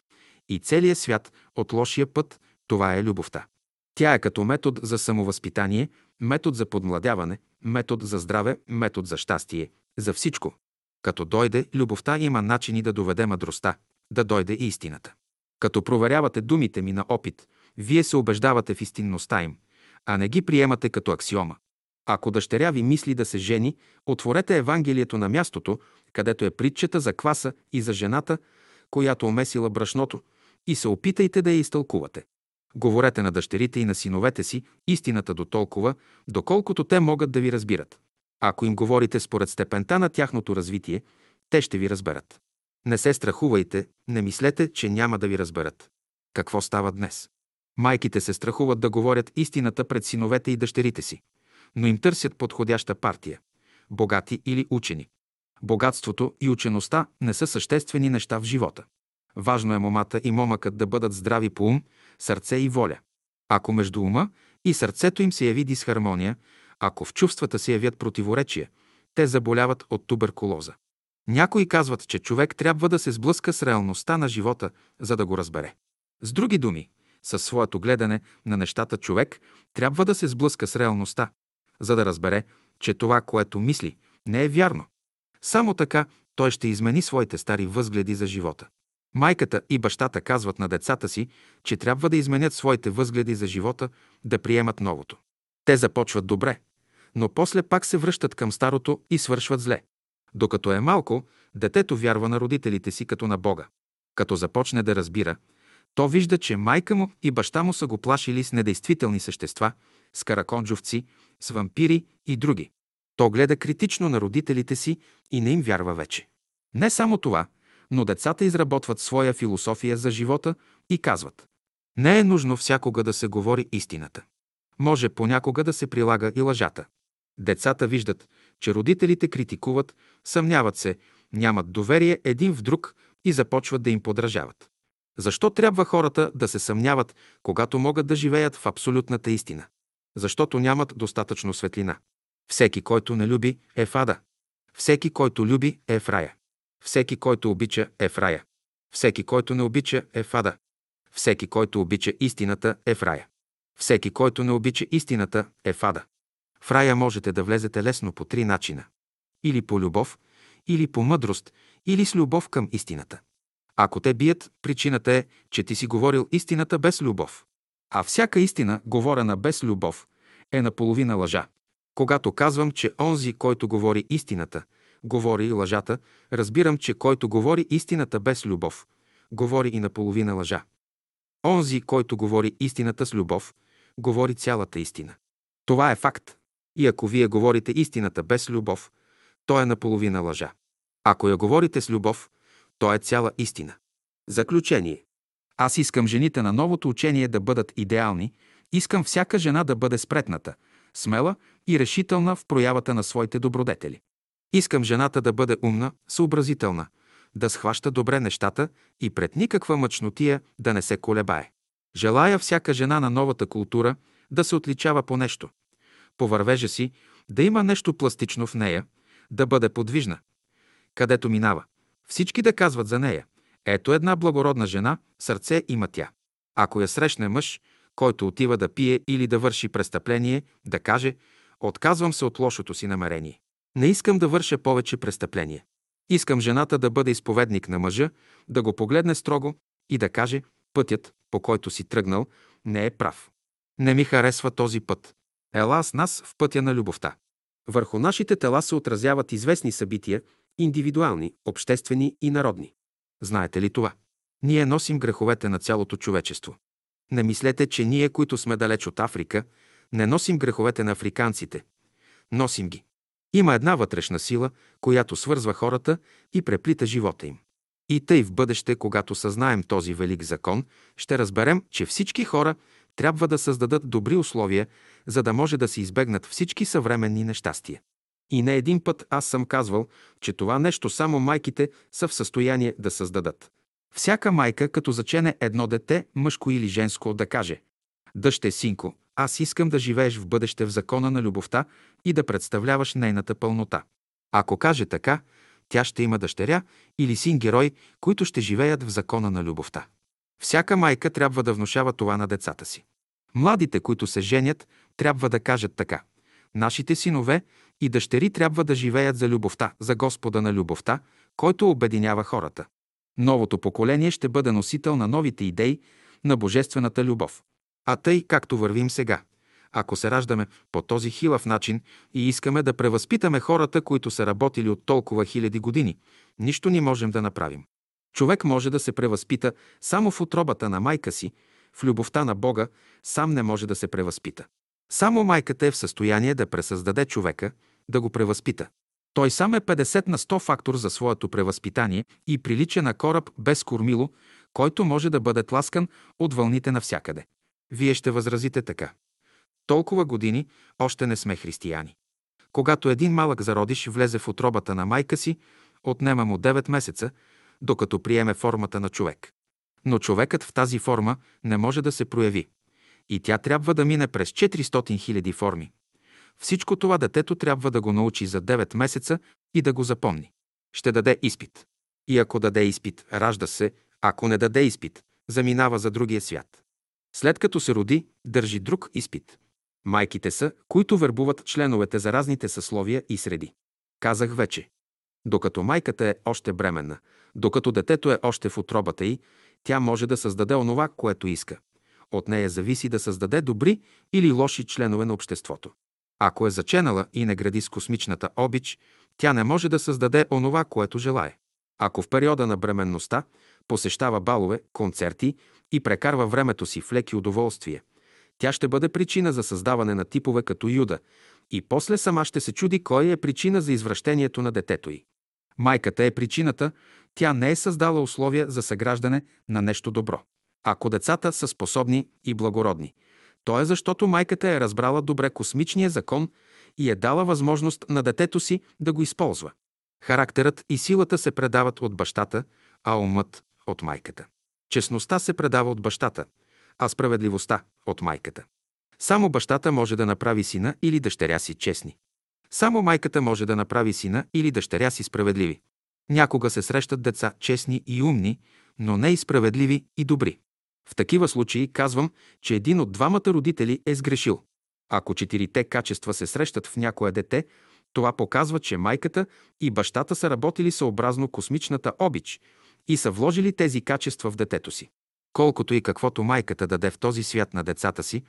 и целия свят от лошия път, това е любовта. Тя е като метод за самовъзпитание, метод за подмладяване, метод за здраве, метод за щастие, за всичко. Като дойде любовта, има начини да доведе мъдростта, да дойде истината. Като проверявате думите ми на опит, вие се убеждавате в истинността им, а не ги приемате като аксиома. Ако дъщеря ви мисли да се жени, отворете Евангелието на мястото, където е притчата за кваса и за жената, която омесила брашното, и се опитайте да я изтълкувате. Говорете на дъщерите и на синовете си истината до толкова, доколкото те могат да ви разбират. Ако им говорите според степента на тяхното развитие, те ще ви разберат. Не се страхувайте, не мислете, че няма да ви разберат. Какво става днес? Майките се страхуват да говорят истината пред синовете и дъщерите си, но им търсят подходяща партия – богати или учени. Богатството и учеността не са съществени неща в живота. Важно е момата и момъкът да бъдат здрави по ум, сърце и воля. Ако между ума и сърцето им се яви дисхармония, ако в чувствата се явят противоречия, те заболяват от туберкулоза. Някои казват, че човек трябва да се сблъска с реалността на живота, за да го разбере. С други думи, със своето гледане на нещата човек трябва да се сблъска с реалността, за да разбере, че това, което мисли, не е вярно. Само така той ще измени своите стари възгледи за живота. Майката и бащата казват на децата си, че трябва да изменят своите възгледи за живота, да приемат новото. Те започват добре, но после пак се връщат към старото и свършват зле. Докато е малко, детето вярва на родителите си като на Бога. Като започне да разбира, то вижда, че майка му и баща му са го плашили с недействителни същества, с караконджовци, с вампири и други. То гледа критично на родителите си и не им вярва вече. Не само това, но децата изработват своя философия за живота и казват Не е нужно всякога да се говори истината. Може понякога да се прилага и лъжата. Децата виждат, че родителите критикуват, съмняват се, нямат доверие един в друг и започват да им подражават. Защо трябва хората да се съмняват, когато могат да живеят в абсолютната истина? Защото нямат достатъчно светлина. Всеки, който не люби, е в ада. Всеки, който люби, е в рая. Всеки, който обича, е в рая. Всеки, който не обича, е в ада. Всеки, който обича истината, е в рая. Всеки, който не обича истината, е в ада. В рая можете да влезете лесно по три начина. Или по любов, или по мъдрост, или с любов към истината. Ако те бият, причината е, че ти си говорил истината без любов. А всяка истина, говорена без любов, е наполовина лъжа. Когато казвам, че онзи, който говори истината, говори лъжата, разбирам, че който говори истината без любов, говори и наполовина лъжа. Онзи, който говори истината с любов, говори цялата истина. Това е факт. И ако вие говорите истината без любов, то е наполовина лъжа. Ако я говорите с любов, то е цяла истина. Заключение. Аз искам жените на новото учение да бъдат идеални, искам всяка жена да бъде спретната, смела и решителна в проявата на своите добродетели. Искам жената да бъде умна, съобразителна, да схваща добре нещата и пред никаква мъчнотия да не се колебае. Желая всяка жена на новата култура да се отличава по нещо. По вървежа си да има нещо пластично в нея, да бъде подвижна. Където минава, всички да казват за нея. Ето една благородна жена, сърце има тя. Ако я срещне мъж, който отива да пие или да върши престъпление, да каже «Отказвам се от лошото си намерение». Не искам да върша повече престъпление. Искам жената да бъде изповедник на мъжа, да го погледне строго и да каже «Пътят, по който си тръгнал, не е прав. Не ми харесва този път. Ела с нас в пътя на любовта». Върху нашите тела се отразяват известни събития, индивидуални, обществени и народни. Знаете ли това? Ние носим греховете на цялото човечество. Не мислете, че ние, които сме далеч от Африка, не носим греховете на африканците. Носим ги. Има една вътрешна сила, която свързва хората и преплита живота им. И тъй в бъдеще, когато съзнаем този велик закон, ще разберем, че всички хора трябва да създадат добри условия, за да може да се избегнат всички съвременни нещастия. И не един път аз съм казвал, че това нещо само майките са в състояние да създадат. Всяка майка, като зачене едно дете, мъжко или женско, да каже «Дъще, синко, аз искам да живееш в бъдеще в закона на любовта и да представляваш нейната пълнота». Ако каже така, тя ще има дъщеря или син герой, които ще живеят в закона на любовта. Всяка майка трябва да внушава това на децата си. Младите, които се женят, трябва да кажат така. Нашите синове и дъщери трябва да живеят за любовта, за Господа на любовта, който обединява хората. Новото поколение ще бъде носител на новите идеи на божествената любов. А тъй, както вървим сега, ако се раждаме по този хилав начин и искаме да превъзпитаме хората, които са работили от толкова хиляди години, нищо не можем да направим. Човек може да се превъзпита само в отробата на майка си, в любовта на Бога сам не може да се превъзпита. Само майката е в състояние да пресъздаде човека, да го превъзпита. Той сам е 50 на 100 фактор за своето превъзпитание и прилича на кораб без кормило, който може да бъде тласкан от вълните навсякъде. Вие ще възразите така. Толкова години още не сме християни. Когато един малък зародиш влезе в отробата на майка си, отнема му 9 месеца, докато приеме формата на човек. Но човекът в тази форма не може да се прояви. И тя трябва да мине през 400 000 форми. Всичко това детето трябва да го научи за 9 месеца и да го запомни. Ще даде изпит. И ако даде изпит, ражда се, ако не даде изпит, заминава за другия свят. След като се роди, държи друг изпит. Майките са, които вербуват членовете за разните съсловия и среди. Казах вече. Докато майката е още бременна, докато детето е още в отробата й, тя може да създаде онова, което иска. От нея зависи да създаде добри или лоши членове на обществото. Ако е заченала и не гради с космичната обич, тя не може да създаде онова, което желае. Ако в периода на бременността посещава балове, концерти и прекарва времето си в леки удоволствия, тя ще бъде причина за създаване на типове като Юда и после сама ще се чуди кой е причина за извращението на детето й. Майката е причината, тя не е създала условия за съграждане на нещо добро. Ако децата са способни и благородни, то е защото майката е разбрала добре космичния закон и е дала възможност на детето си да го използва. Характерът и силата се предават от бащата, а умът – от майката. Честността се предава от бащата, а справедливостта – от майката. Само бащата може да направи сина или дъщеря си честни. Само майката може да направи сина или дъщеря си справедливи. Някога се срещат деца честни и умни, но не и справедливи и добри. В такива случаи казвам, че един от двамата родители е сгрешил. Ако четирите качества се срещат в някое дете, това показва, че майката и бащата са работили съобразно космичната обич и са вложили тези качества в детето си. Колкото и каквото майката даде в този свят на децата си,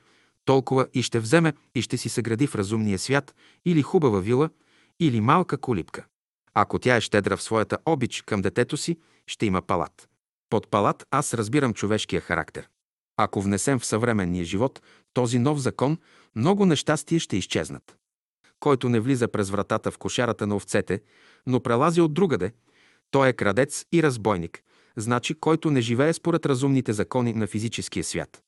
толкова и ще вземе и ще си съгради в разумния свят или хубава вила, или малка колипка. Ако тя е щедра в своята обич към детето си, ще има палат. Под палат аз разбирам човешкия характер. Ако внесем в съвременния живот този нов закон, много нещастия ще изчезнат. Който не влиза през вратата в кошарата на овцете, но прелази от другаде, той е крадец и разбойник, значи който не живее според разумните закони на физическия свят.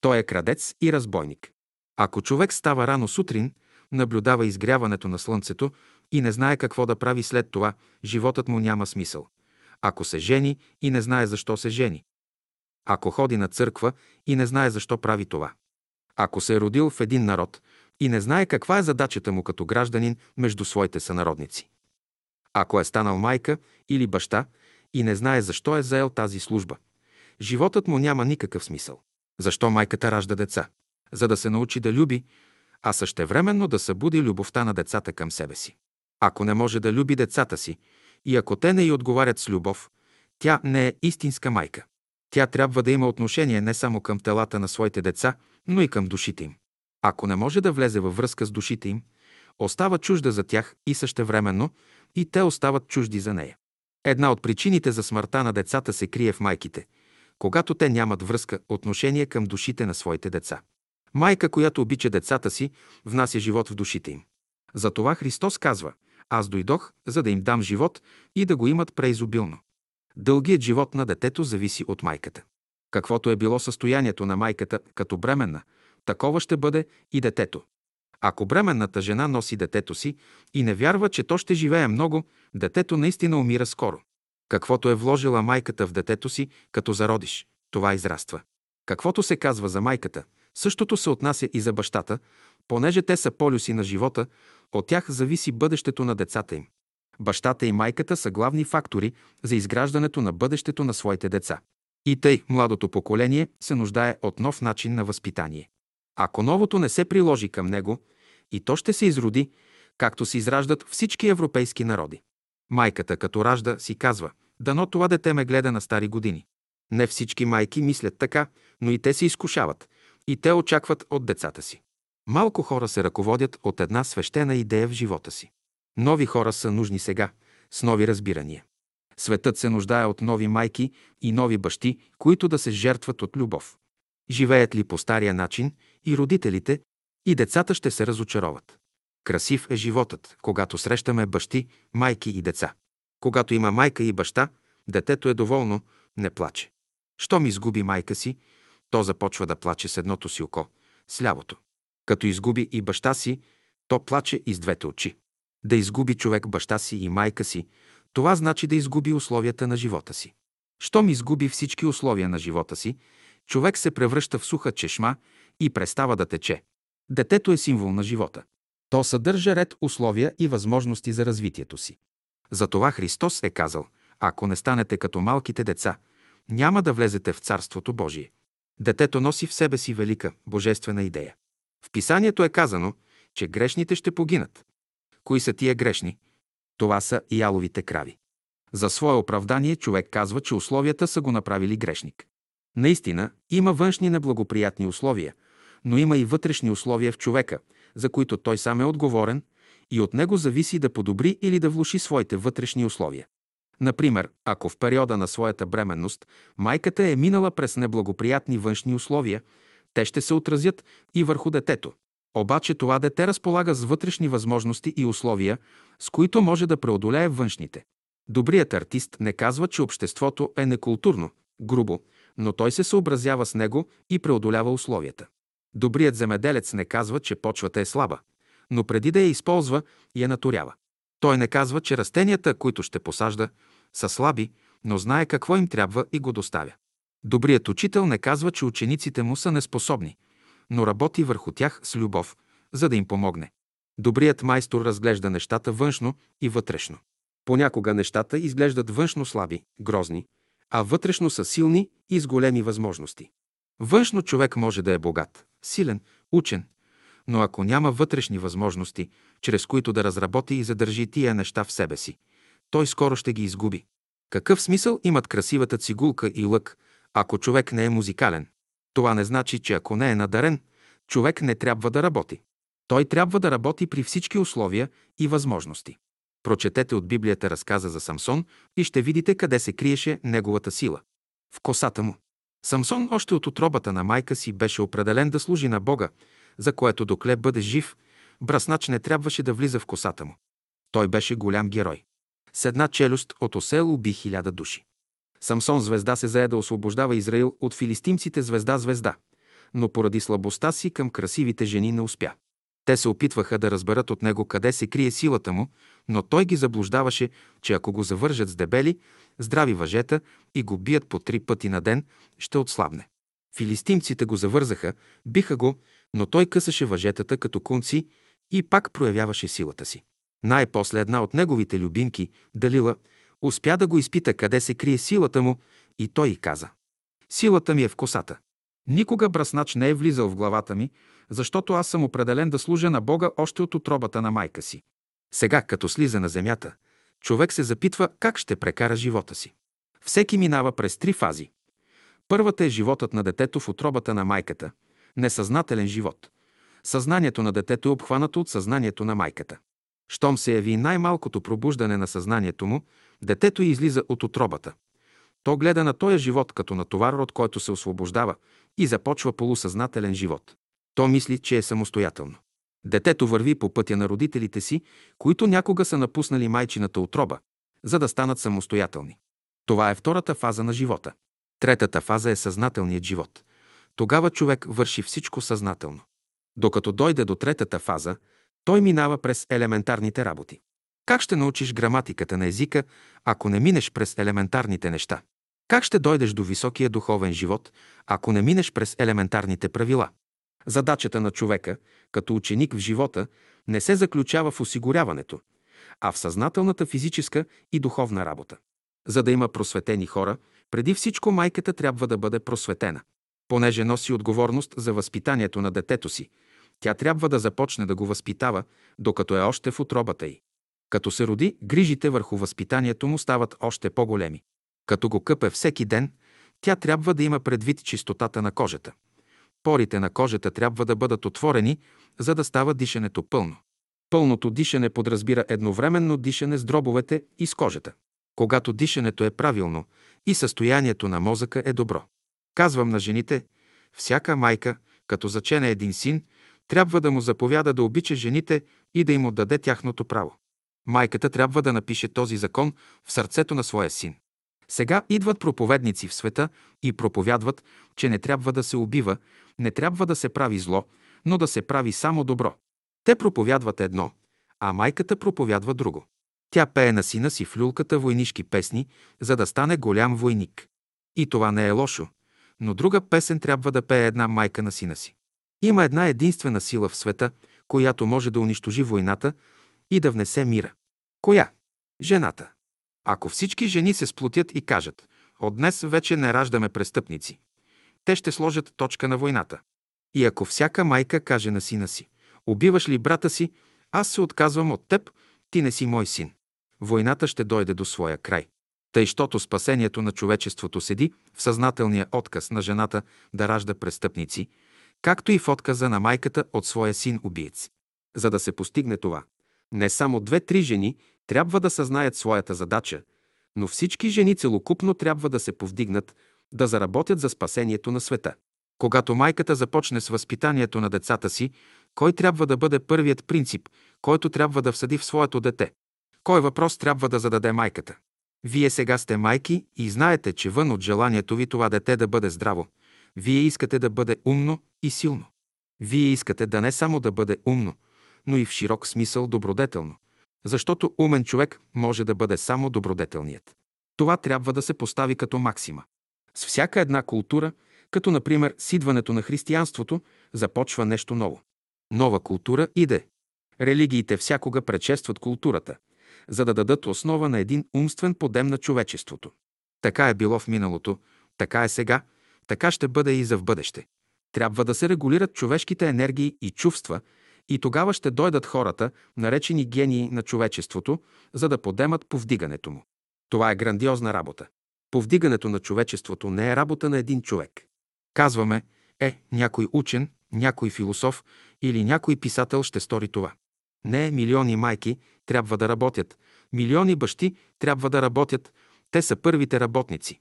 Той е крадец и разбойник. Ако човек става рано сутрин, наблюдава изгряването на слънцето и не знае какво да прави след това, животът му няма смисъл. Ако се жени и не знае защо се жени. Ако ходи на църква и не знае защо прави това. Ако се е родил в един народ и не знае каква е задачата му като гражданин между своите сънародници. Ако е станал майка или баща и не знае защо е заел тази служба, животът му няма никакъв смисъл. Защо майката ражда деца? За да се научи да люби, а същевременно да събуди любовта на децата към себе си. Ако не може да люби децата си и ако те не й отговарят с любов, тя не е истинска майка. Тя трябва да има отношение не само към телата на своите деца, но и към душите им. Ако не може да влезе във връзка с душите им, остава чужда за тях и същевременно и те остават чужди за нея. Една от причините за смъртта на децата се крие в майките, когато те нямат връзка, отношение към душите на своите деца. Майка, която обича децата си, внася живот в душите им. Затова Христос казва – аз дойдох, за да им дам живот и да го имат преизобилно. Дългият живот на детето зависи от майката. Каквото е било състоянието на майката като бременна, такова ще бъде и детето. Ако бременната жена носи детето си и не вярва, че то ще живее много, детето наистина умира скоро. Каквото е вложила майката в детето си, като зародиш, това израства. Каквото се казва за майката, същото се отнася и за бащата, понеже те са полюси на живота, от тях зависи бъдещето на децата им. Бащата и майката са главни фактори за изграждането на бъдещето на своите деца. И тъй младото поколение се нуждае от нов начин на възпитание. Ако новото не се приложи към него, и то ще се изроди, както се израждат всички европейски народи. Майката, като ражда, си казва, дано това дете ме гледа на стари години. Не всички майки мислят така, но и те се изкушават, и те очакват от децата си. Малко хора се ръководят от една свещена идея в живота си. Нови хора са нужни сега, с нови разбирания. Светът се нуждае от нови майки и нови бащи, които да се жертват от любов. Живеят ли по стария начин и родителите, и децата ще се разочароват. Красив е животът, когато срещаме бащи, майки и деца. Когато има майка и баща, детето е доволно, не плаче. Щом изгуби майка си, то започва да плаче с едното си око, с лявото. Като изгуби и баща си, то плаче и с двете очи. Да изгуби човек баща си и майка си, това значи да изгуби условията на живота си. Щом изгуби всички условия на живота си, човек се превръща в суха чешма и престава да тече. Детето е символ на живота. То съдържа ред условия и възможности за развитието си. Затова Христос е казал, ако не станете като малките деца, няма да влезете в Царството Божие. Детето носи в себе си велика божествена идея. В писанието е казано, че грешните ще погинат. Кои са тия грешни? Това са яловите крави. За свое оправдание човек казва, че условията са го направили грешник. Наистина, има външни неблагоприятни условия, но има и вътрешни условия в човека, за които той сам е отговорен и от него зависи да подобри или да влуши своите вътрешни условия. Например, ако в периода на своята бременност майката е минала през неблагоприятни външни условия, те ще се отразят и върху детето. Обаче това дете разполага с вътрешни възможности и условия, с които може да преодолее външните. Добрият артист не казва, че обществото е некултурно, грубо, но той се съобразява с него и преодолява условията. Добрият земеделец не казва, че почвата е слаба, но преди да я използва, я наторява. Той не казва, че растенията, които ще посажда, са слаби, но знае какво им трябва и го доставя. Добрият учител не казва, че учениците му са неспособни, но работи върху тях с любов, за да им помогне. Добрият майстор разглежда нещата външно и вътрешно. Понякога нещата изглеждат външно слаби, грозни, а вътрешно са силни и с големи възможности. Външно човек може да е богат, силен, учен, но ако няма вътрешни възможности, чрез които да разработи и задържи тия неща в себе си, той скоро ще ги изгуби. Какъв смисъл имат красивата цигулка и лък, ако човек не е музикален? Това не значи, че ако не е надарен, човек не трябва да работи. Той трябва да работи при всички условия и възможности. Прочетете от Библията разказа за Самсон и ще видите къде се криеше неговата сила. В косата му. Самсон още от отробата на майка си беше определен да служи на Бога, за което докле бъде жив, браснач не трябваше да влиза в косата му. Той беше голям герой. С една челюст от осел уби хиляда души. Самсон звезда се зае да освобождава Израил от филистимците звезда-звезда, но поради слабостта си към красивите жени не успя. Те се опитваха да разберат от него къде се крие силата му, но той ги заблуждаваше, че ако го завържат с дебели, здрави въжета и го бият по три пъти на ден, ще отслабне. Филистимците го завързаха, биха го, но той късаше въжетата като кунци и пак проявяваше силата си. Най-после една от неговите любимки, Далила, успя да го изпита къде се крие силата му и той й каза. Силата ми е в косата. Никога браснач не е влизал в главата ми, защото аз съм определен да служа на Бога още от отробата на майка си. Сега, като слиза на земята, човек се запитва как ще прекара живота си. Всеки минава през три фази. Първата е животът на детето в отробата на майката, несъзнателен живот. Съзнанието на детето е обхванато от съзнанието на майката. Щом се яви най-малкото пробуждане на съзнанието му, детето излиза от отробата. То гледа на този живот като на товар, от който се освобождава и започва полусъзнателен живот. То мисли, че е самостоятелно. Детето върви по пътя на родителите си, които някога са напуснали майчината отроба, за да станат самостоятелни. Това е втората фаза на живота. Третата фаза е съзнателният живот. Тогава човек върши всичко съзнателно. Докато дойде до третата фаза, той минава през елементарните работи. Как ще научиш граматиката на езика, ако не минеш през елементарните неща? Как ще дойдеш до високия духовен живот, ако не минеш през елементарните правила? Задачата на човека, като ученик в живота, не се заключава в осигуряването, а в съзнателната физическа и духовна работа. За да има просветени хора, преди всичко майката трябва да бъде просветена. Понеже носи отговорност за възпитанието на детето си, тя трябва да започне да го възпитава, докато е още в отробата й. Като се роди, грижите върху възпитанието му стават още по-големи. Като го къпе всеки ден, тя трябва да има предвид чистотата на кожата. Порите на кожата трябва да бъдат отворени, за да става дишането пълно. Пълното дишане подразбира едновременно дишане с дробовете и с кожата. Когато дишането е правилно и състоянието на мозъка е добро. Казвам на жените, всяка майка, като зачене един син, трябва да му заповяда да обича жените и да им отдаде тяхното право. Майката трябва да напише този закон в сърцето на своя син. Сега идват проповедници в света и проповядват, че не трябва да се убива, не трябва да се прави зло, но да се прави само добро. Те проповядват едно, а майката проповядва друго. Тя пее на сина си в люлката войнишки песни, за да стане голям войник. И това не е лошо, но друга песен трябва да пее една майка на сина си. Има една единствена сила в света, която може да унищожи войната и да внесе мира. Коя? Жената. Ако всички жени се сплотят и кажат, от днес вече не раждаме престъпници, те ще сложат точка на войната. И ако всяка майка каже на сина си, убиваш ли брата си, аз се отказвам от теб, ти не си мой син. Войната ще дойде до своя край. Тъй, щото спасението на човечеството седи в съзнателния отказ на жената да ражда престъпници, както и в отказа на майката от своя син убиец. За да се постигне това, не само две-три жени трябва да съзнаят своята задача, но всички жени целокупно трябва да се повдигнат, да заработят за спасението на света. Когато майката започне с възпитанието на децата си, кой трябва да бъде първият принцип, който трябва да всъди в своето дете? Кой въпрос трябва да зададе майката? Вие сега сте майки и знаете, че вън от желанието ви това дете да бъде здраво, вие искате да бъде умно и силно. Вие искате да не само да бъде умно, но и в широк смисъл добродетелно. Защото умен човек може да бъде само добродетелният. Това трябва да се постави като максима. С всяка една култура, като например с идването на християнството, започва нещо ново. Нова култура иде. Религиите всякога предшестват културата, за да дадат основа на един умствен подем на човечеството. Така е било в миналото, така е сега, така ще бъде и за в бъдеще. Трябва да се регулират човешките енергии и чувства, и тогава ще дойдат хората, наречени гении на човечеството, за да подемат повдигането му. Това е грандиозна работа. Повдигането на човечеството не е работа на един човек. Казваме, е, някой учен, някой философ или някой писател ще стори това. Не, милиони майки трябва да работят, милиони бащи трябва да работят, те са първите работници.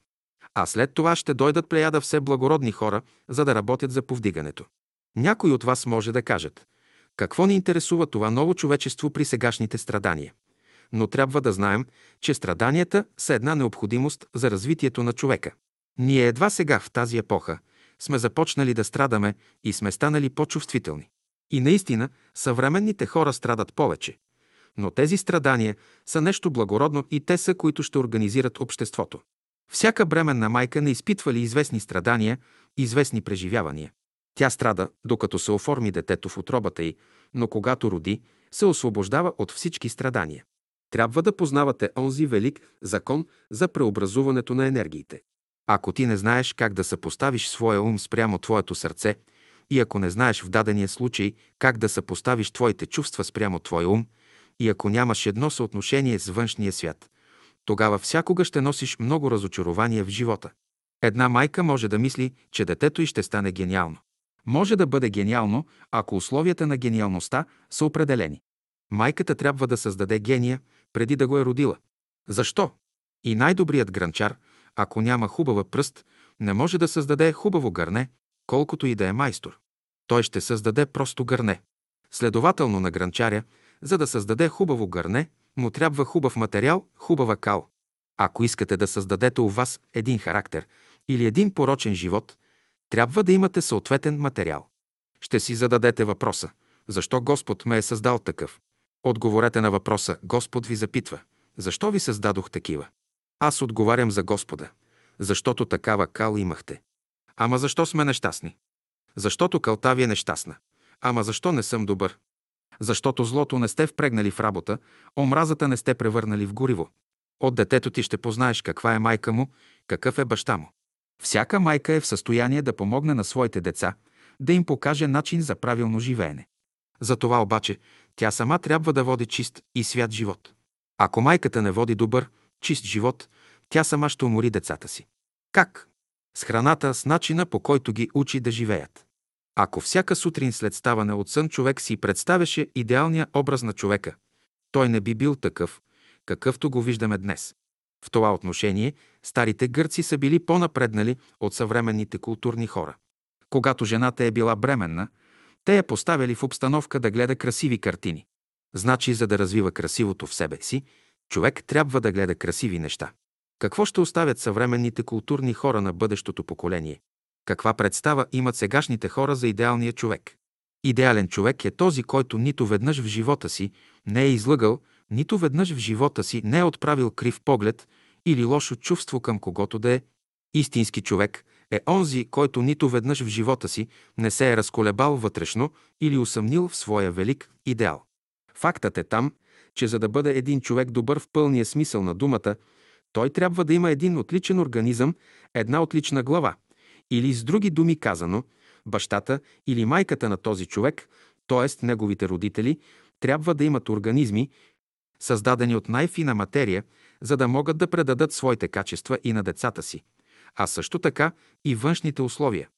А след това ще дойдат плеяда все благородни хора, за да работят за повдигането. Някои от вас може да кажат, какво ни интересува това ново човечество при сегашните страдания? Но трябва да знаем, че страданията са една необходимост за развитието на човека. Ние едва сега, в тази епоха, сме започнали да страдаме и сме станали по-чувствителни. И наистина, съвременните хора страдат повече. Но тези страдания са нещо благородно и те са, които ще организират обществото. Всяка бременна майка не изпитва ли известни страдания, известни преживявания. Тя страда, докато се оформи детето в отробата й, но когато роди, се освобождава от всички страдания. Трябва да познавате онзи велик закон за преобразуването на енергиите. Ако ти не знаеш как да съпоставиш своя ум спрямо твоето сърце и ако не знаеш в дадения случай как да съпоставиш твоите чувства спрямо твоя ум и ако нямаш едно съотношение с външния свят, тогава всякога ще носиш много разочарование в живота. Една майка може да мисли, че детето й ще стане гениално. Може да бъде гениално, ако условията на гениалността са определени. Майката трябва да създаде гения, преди да го е родила. Защо? И най-добрият гранчар, ако няма хубава пръст, не може да създаде хубаво гърне, колкото и да е майстор. Той ще създаде просто гърне. Следователно на гранчаря, за да създаде хубаво гърне, му трябва хубав материал, хубава кал. Ако искате да създадете у вас един характер или един порочен живот, трябва да имате съответен материал. Ще си зададете въпроса – защо Господ ме е създал такъв? Отговорете на въпроса – Господ ви запитва – защо ви създадох такива? Аз отговарям за Господа, защото такава кал имахте. Ама защо сме нещастни? Защото калта ви е нещастна. Ама защо не съм добър? Защото злото не сте впрегнали в работа, омразата не сте превърнали в гориво. От детето ти ще познаеш каква е майка му, какъв е баща му. Всяка майка е в състояние да помогне на своите деца, да им покаже начин за правилно живеене. За това обаче тя сама трябва да води чист и свят живот. Ако майката не води добър, чист живот, тя сама ще умори децата си. Как? С храната, с начина по който ги учи да живеят. Ако всяка сутрин след ставане от сън човек си представяше идеалния образ на човека, той не би бил такъв, какъвто го виждаме днес. В това отношение старите гърци са били по-напреднали от съвременните културни хора. Когато жената е била бременна, те я поставяли в обстановка да гледа красиви картини. Значи, за да развива красивото в себе си, човек трябва да гледа красиви неща. Какво ще оставят съвременните културни хора на бъдещото поколение? Каква представа имат сегашните хора за идеалния човек? Идеален човек е този, който нито веднъж в живота си не е излъгал, нито веднъж в живота си не е отправил крив поглед или лошо чувство към когото да е. Истински човек е онзи, който нито веднъж в живота си не се е разколебал вътрешно или усъмнил в своя велик идеал. Фактът е там, че за да бъде един човек добър в пълния смисъл на думата, той трябва да има един отличен организъм, една отлична глава. Или с други думи казано, бащата или майката на този човек, т.е. неговите родители, трябва да имат организми, създадени от най-фина материя, за да могат да предадат своите качества и на децата си, а също така и външните условия.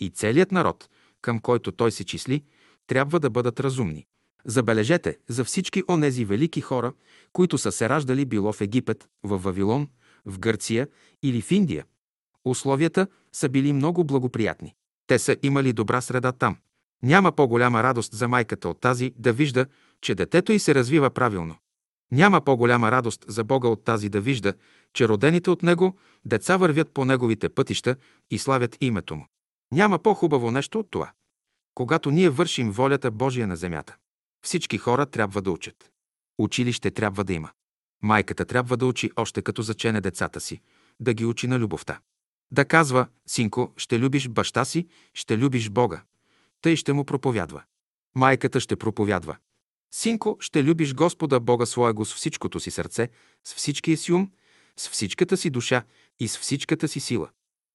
И целият народ, към който той се числи, трябва да бъдат разумни. Забележете, за всички онези велики хора, които са се раждали било в Египет, в Вавилон, в Гърция или в Индия, условията са били много благоприятни. Те са имали добра среда там. Няма по-голяма радост за майката от тази да вижда, че детето й се развива правилно. Няма по-голяма радост за Бога от тази да вижда, че родените от Него деца вървят по Неговите пътища и славят името Му. Няма по-хубаво нещо от това. Когато ние вършим волята Божия на земята, всички хора трябва да учат. Училище трябва да има. Майката трябва да учи още като зачене децата си, да ги учи на любовта. Да казва, синко, ще любиш баща си, ще любиш Бога. Тъй ще му проповядва. Майката ще проповядва. Синко, ще любиш Господа Бога своего с всичкото си сърце, с всичкия си ум, с всичката си душа и с всичката си сила.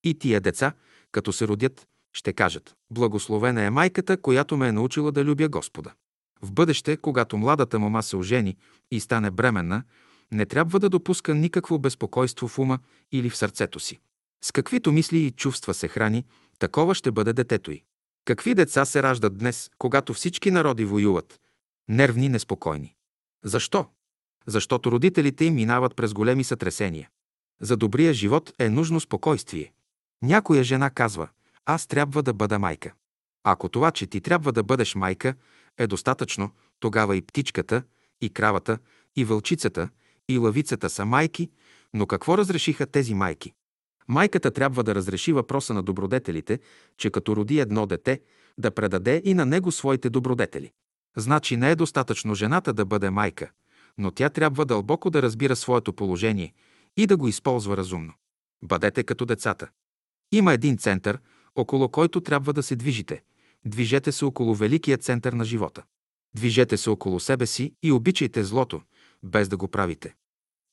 И тия деца, като се родят, ще кажат «Благословена е майката, която ме е научила да любя Господа». В бъдеще, когато младата мома се ожени и стане бременна, не трябва да допуска никакво безпокойство в ума или в сърцето си. С каквито мисли и чувства се храни, такова ще бъде детето й. Какви деца се раждат днес, когато всички народи воюват? Нервни, неспокойни. Защо? Защото родителите им минават през големи сътресения. За добрия живот е нужно спокойствие. Някоя жена казва, аз трябва да бъда майка. Ако това, че ти трябва да бъдеш майка, е достатъчно, тогава и птичката, и кравата, и вълчицата, и лавицата са майки, но какво разрешиха тези майки? Майката трябва да разреши въпроса на добродетелите, че като роди едно дете, да предаде и на него своите добродетели. Значи не е достатъчно жената да бъде майка, но тя трябва дълбоко да разбира своето положение и да го използва разумно. Бъдете като децата. Има един център, около който трябва да се движите. Движете се около великия център на живота. Движете се около себе си и обичайте злото, без да го правите.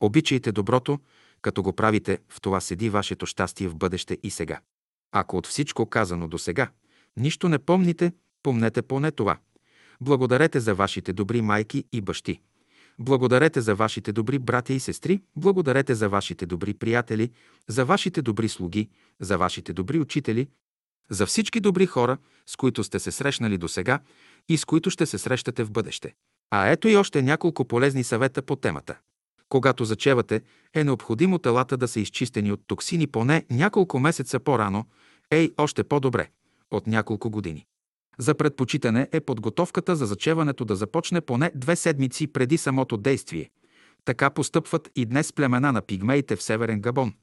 Обичайте доброто, като го правите, в това седи вашето щастие в бъдеще и сега. Ако от всичко казано до сега, нищо не помните, помнете поне това. Благодарете за вашите добри майки и бащи. Благодарете за вашите добри братя и сестри, благодарете за вашите добри приятели, за вашите добри слуги, за вашите добри учители, за всички добри хора, с които сте се срещнали до сега и с които ще се срещате в бъдеще. А ето и още няколко полезни съвета по темата. Когато зачевате, е необходимо телата да са изчистени от токсини поне няколко месеца по-рано, ей, още по-добре, от няколко години. За предпочитане е подготовката за зачеването да започне поне две седмици преди самото действие. Така постъпват и днес племена на пигмеите в Северен Габон,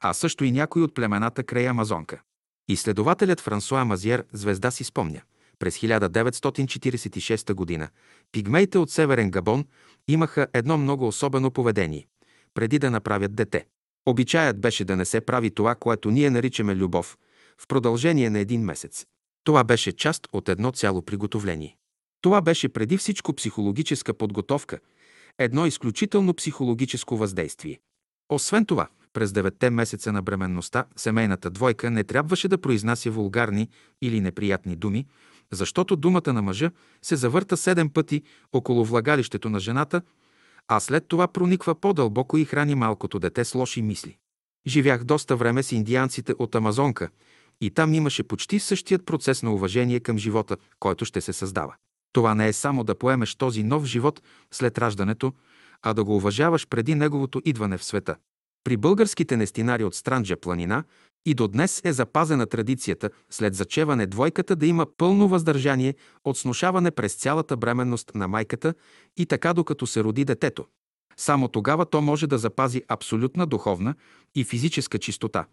а също и някои от племената край Амазонка. Изследователят Франсуа Мазиер звезда си спомня. През 1946 г. пигмеите от Северен Габон имаха едно много особено поведение. Преди да направят дете. Обичаят беше да не се прави това, което ние наричаме любов, в продължение на един месец. Това беше част от едно цяло приготовление. Това беше преди всичко психологическа подготовка, едно изключително психологическо въздействие. Освен това, през деветте месеца на бременността семейната двойка не трябваше да произнася вулгарни или неприятни думи, защото думата на мъжа се завърта седем пъти около влагалището на жената, а след това прониква по-дълбоко и храни малкото дете с лоши мисли. Живях доста време с индианците от Амазонка и там имаше почти същият процес на уважение към живота, който ще се създава. Това не е само да поемеш този нов живот след раждането, а да го уважаваш преди неговото идване в света. При българските нестинари от Странджа планина и до днес е запазена традицията след зачеване двойката да има пълно въздържание от снушаване през цялата бременност на майката и така докато се роди детето. Само тогава то може да запази абсолютна духовна и физическа чистота,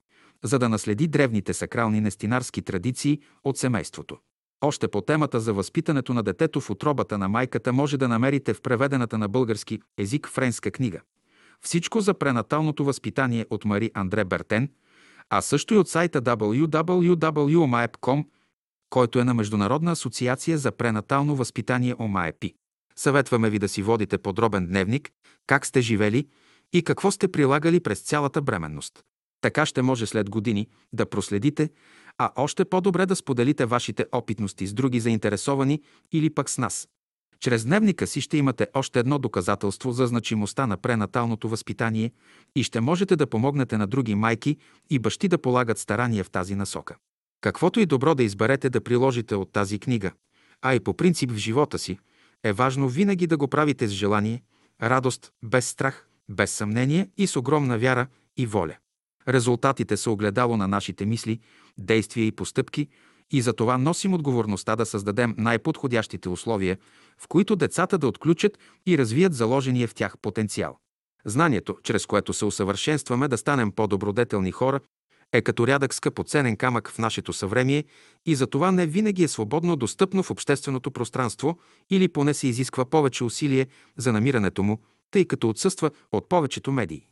за да наследи древните сакрални нестинарски традиции от семейството. Още по темата за възпитането на детето в отробата на майката може да намерите в преведената на български език френска книга. Всичко за пренаталното възпитание от Мари Андре Бертен, а също и от сайта www.omaep.com, който е на Международна асоциация за пренатално възпитание ОМАЕПИ. Съветваме ви да си водите подробен дневник, как сте живели и какво сте прилагали през цялата бременност. Така ще може след години да проследите, а още по-добре да споделите вашите опитности с други заинтересовани или пък с нас. Чрез дневника си ще имате още едно доказателство за значимостта на пренаталното възпитание и ще можете да помогнете на други майки и бащи да полагат старания в тази насока. Каквото и добро да изберете да приложите от тази книга, а и по принцип в живота си, е важно винаги да го правите с желание, радост, без страх, без съмнение и с огромна вяра и воля. Резултатите са огледало на нашите мисли, действия и постъпки и за това носим отговорността да създадем най-подходящите условия, в които децата да отключат и развият заложения в тях потенциал. Знанието, чрез което се усъвършенстваме да станем по-добродетелни хора, е като рядък скъпоценен камък в нашето съвремие и за това не винаги е свободно достъпно в общественото пространство или поне се изисква повече усилие за намирането му, тъй като отсъства от повечето медии.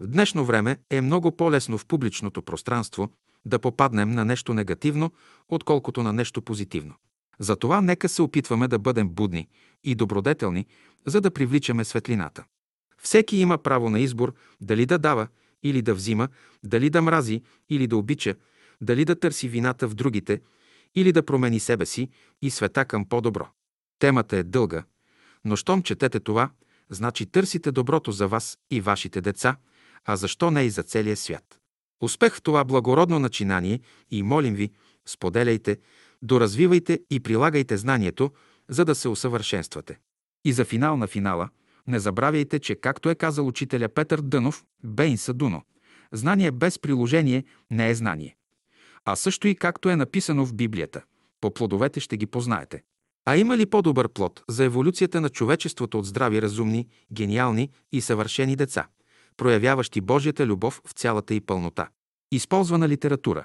В днешно време е много по-лесно в публичното пространство да попаднем на нещо негативно, отколкото на нещо позитивно. Затова нека се опитваме да бъдем будни и добродетелни, за да привличаме светлината. Всеки има право на избор дали да дава или да взима, дали да мрази или да обича, дали да търси вината в другите или да промени себе си и света към по-добро. Темата е дълга, но щом четете това, значи търсите доброто за вас и вашите деца, а защо не и за целия свят. Успех в това благородно начинание и молим ви, споделяйте, доразвивайте и прилагайте знанието, за да се усъвършенствате. И за финал на финала, не забравяйте, че както е казал учителя Петър Дънов, Бейн Садуно, знание без приложение не е знание. А също и както е написано в Библията, по плодовете ще ги познаете. А има ли по-добър плод за еволюцията на човечеството от здрави, разумни, гениални и съвършени деца, проявяващи Божията любов в цялата и пълнота? Използвана литература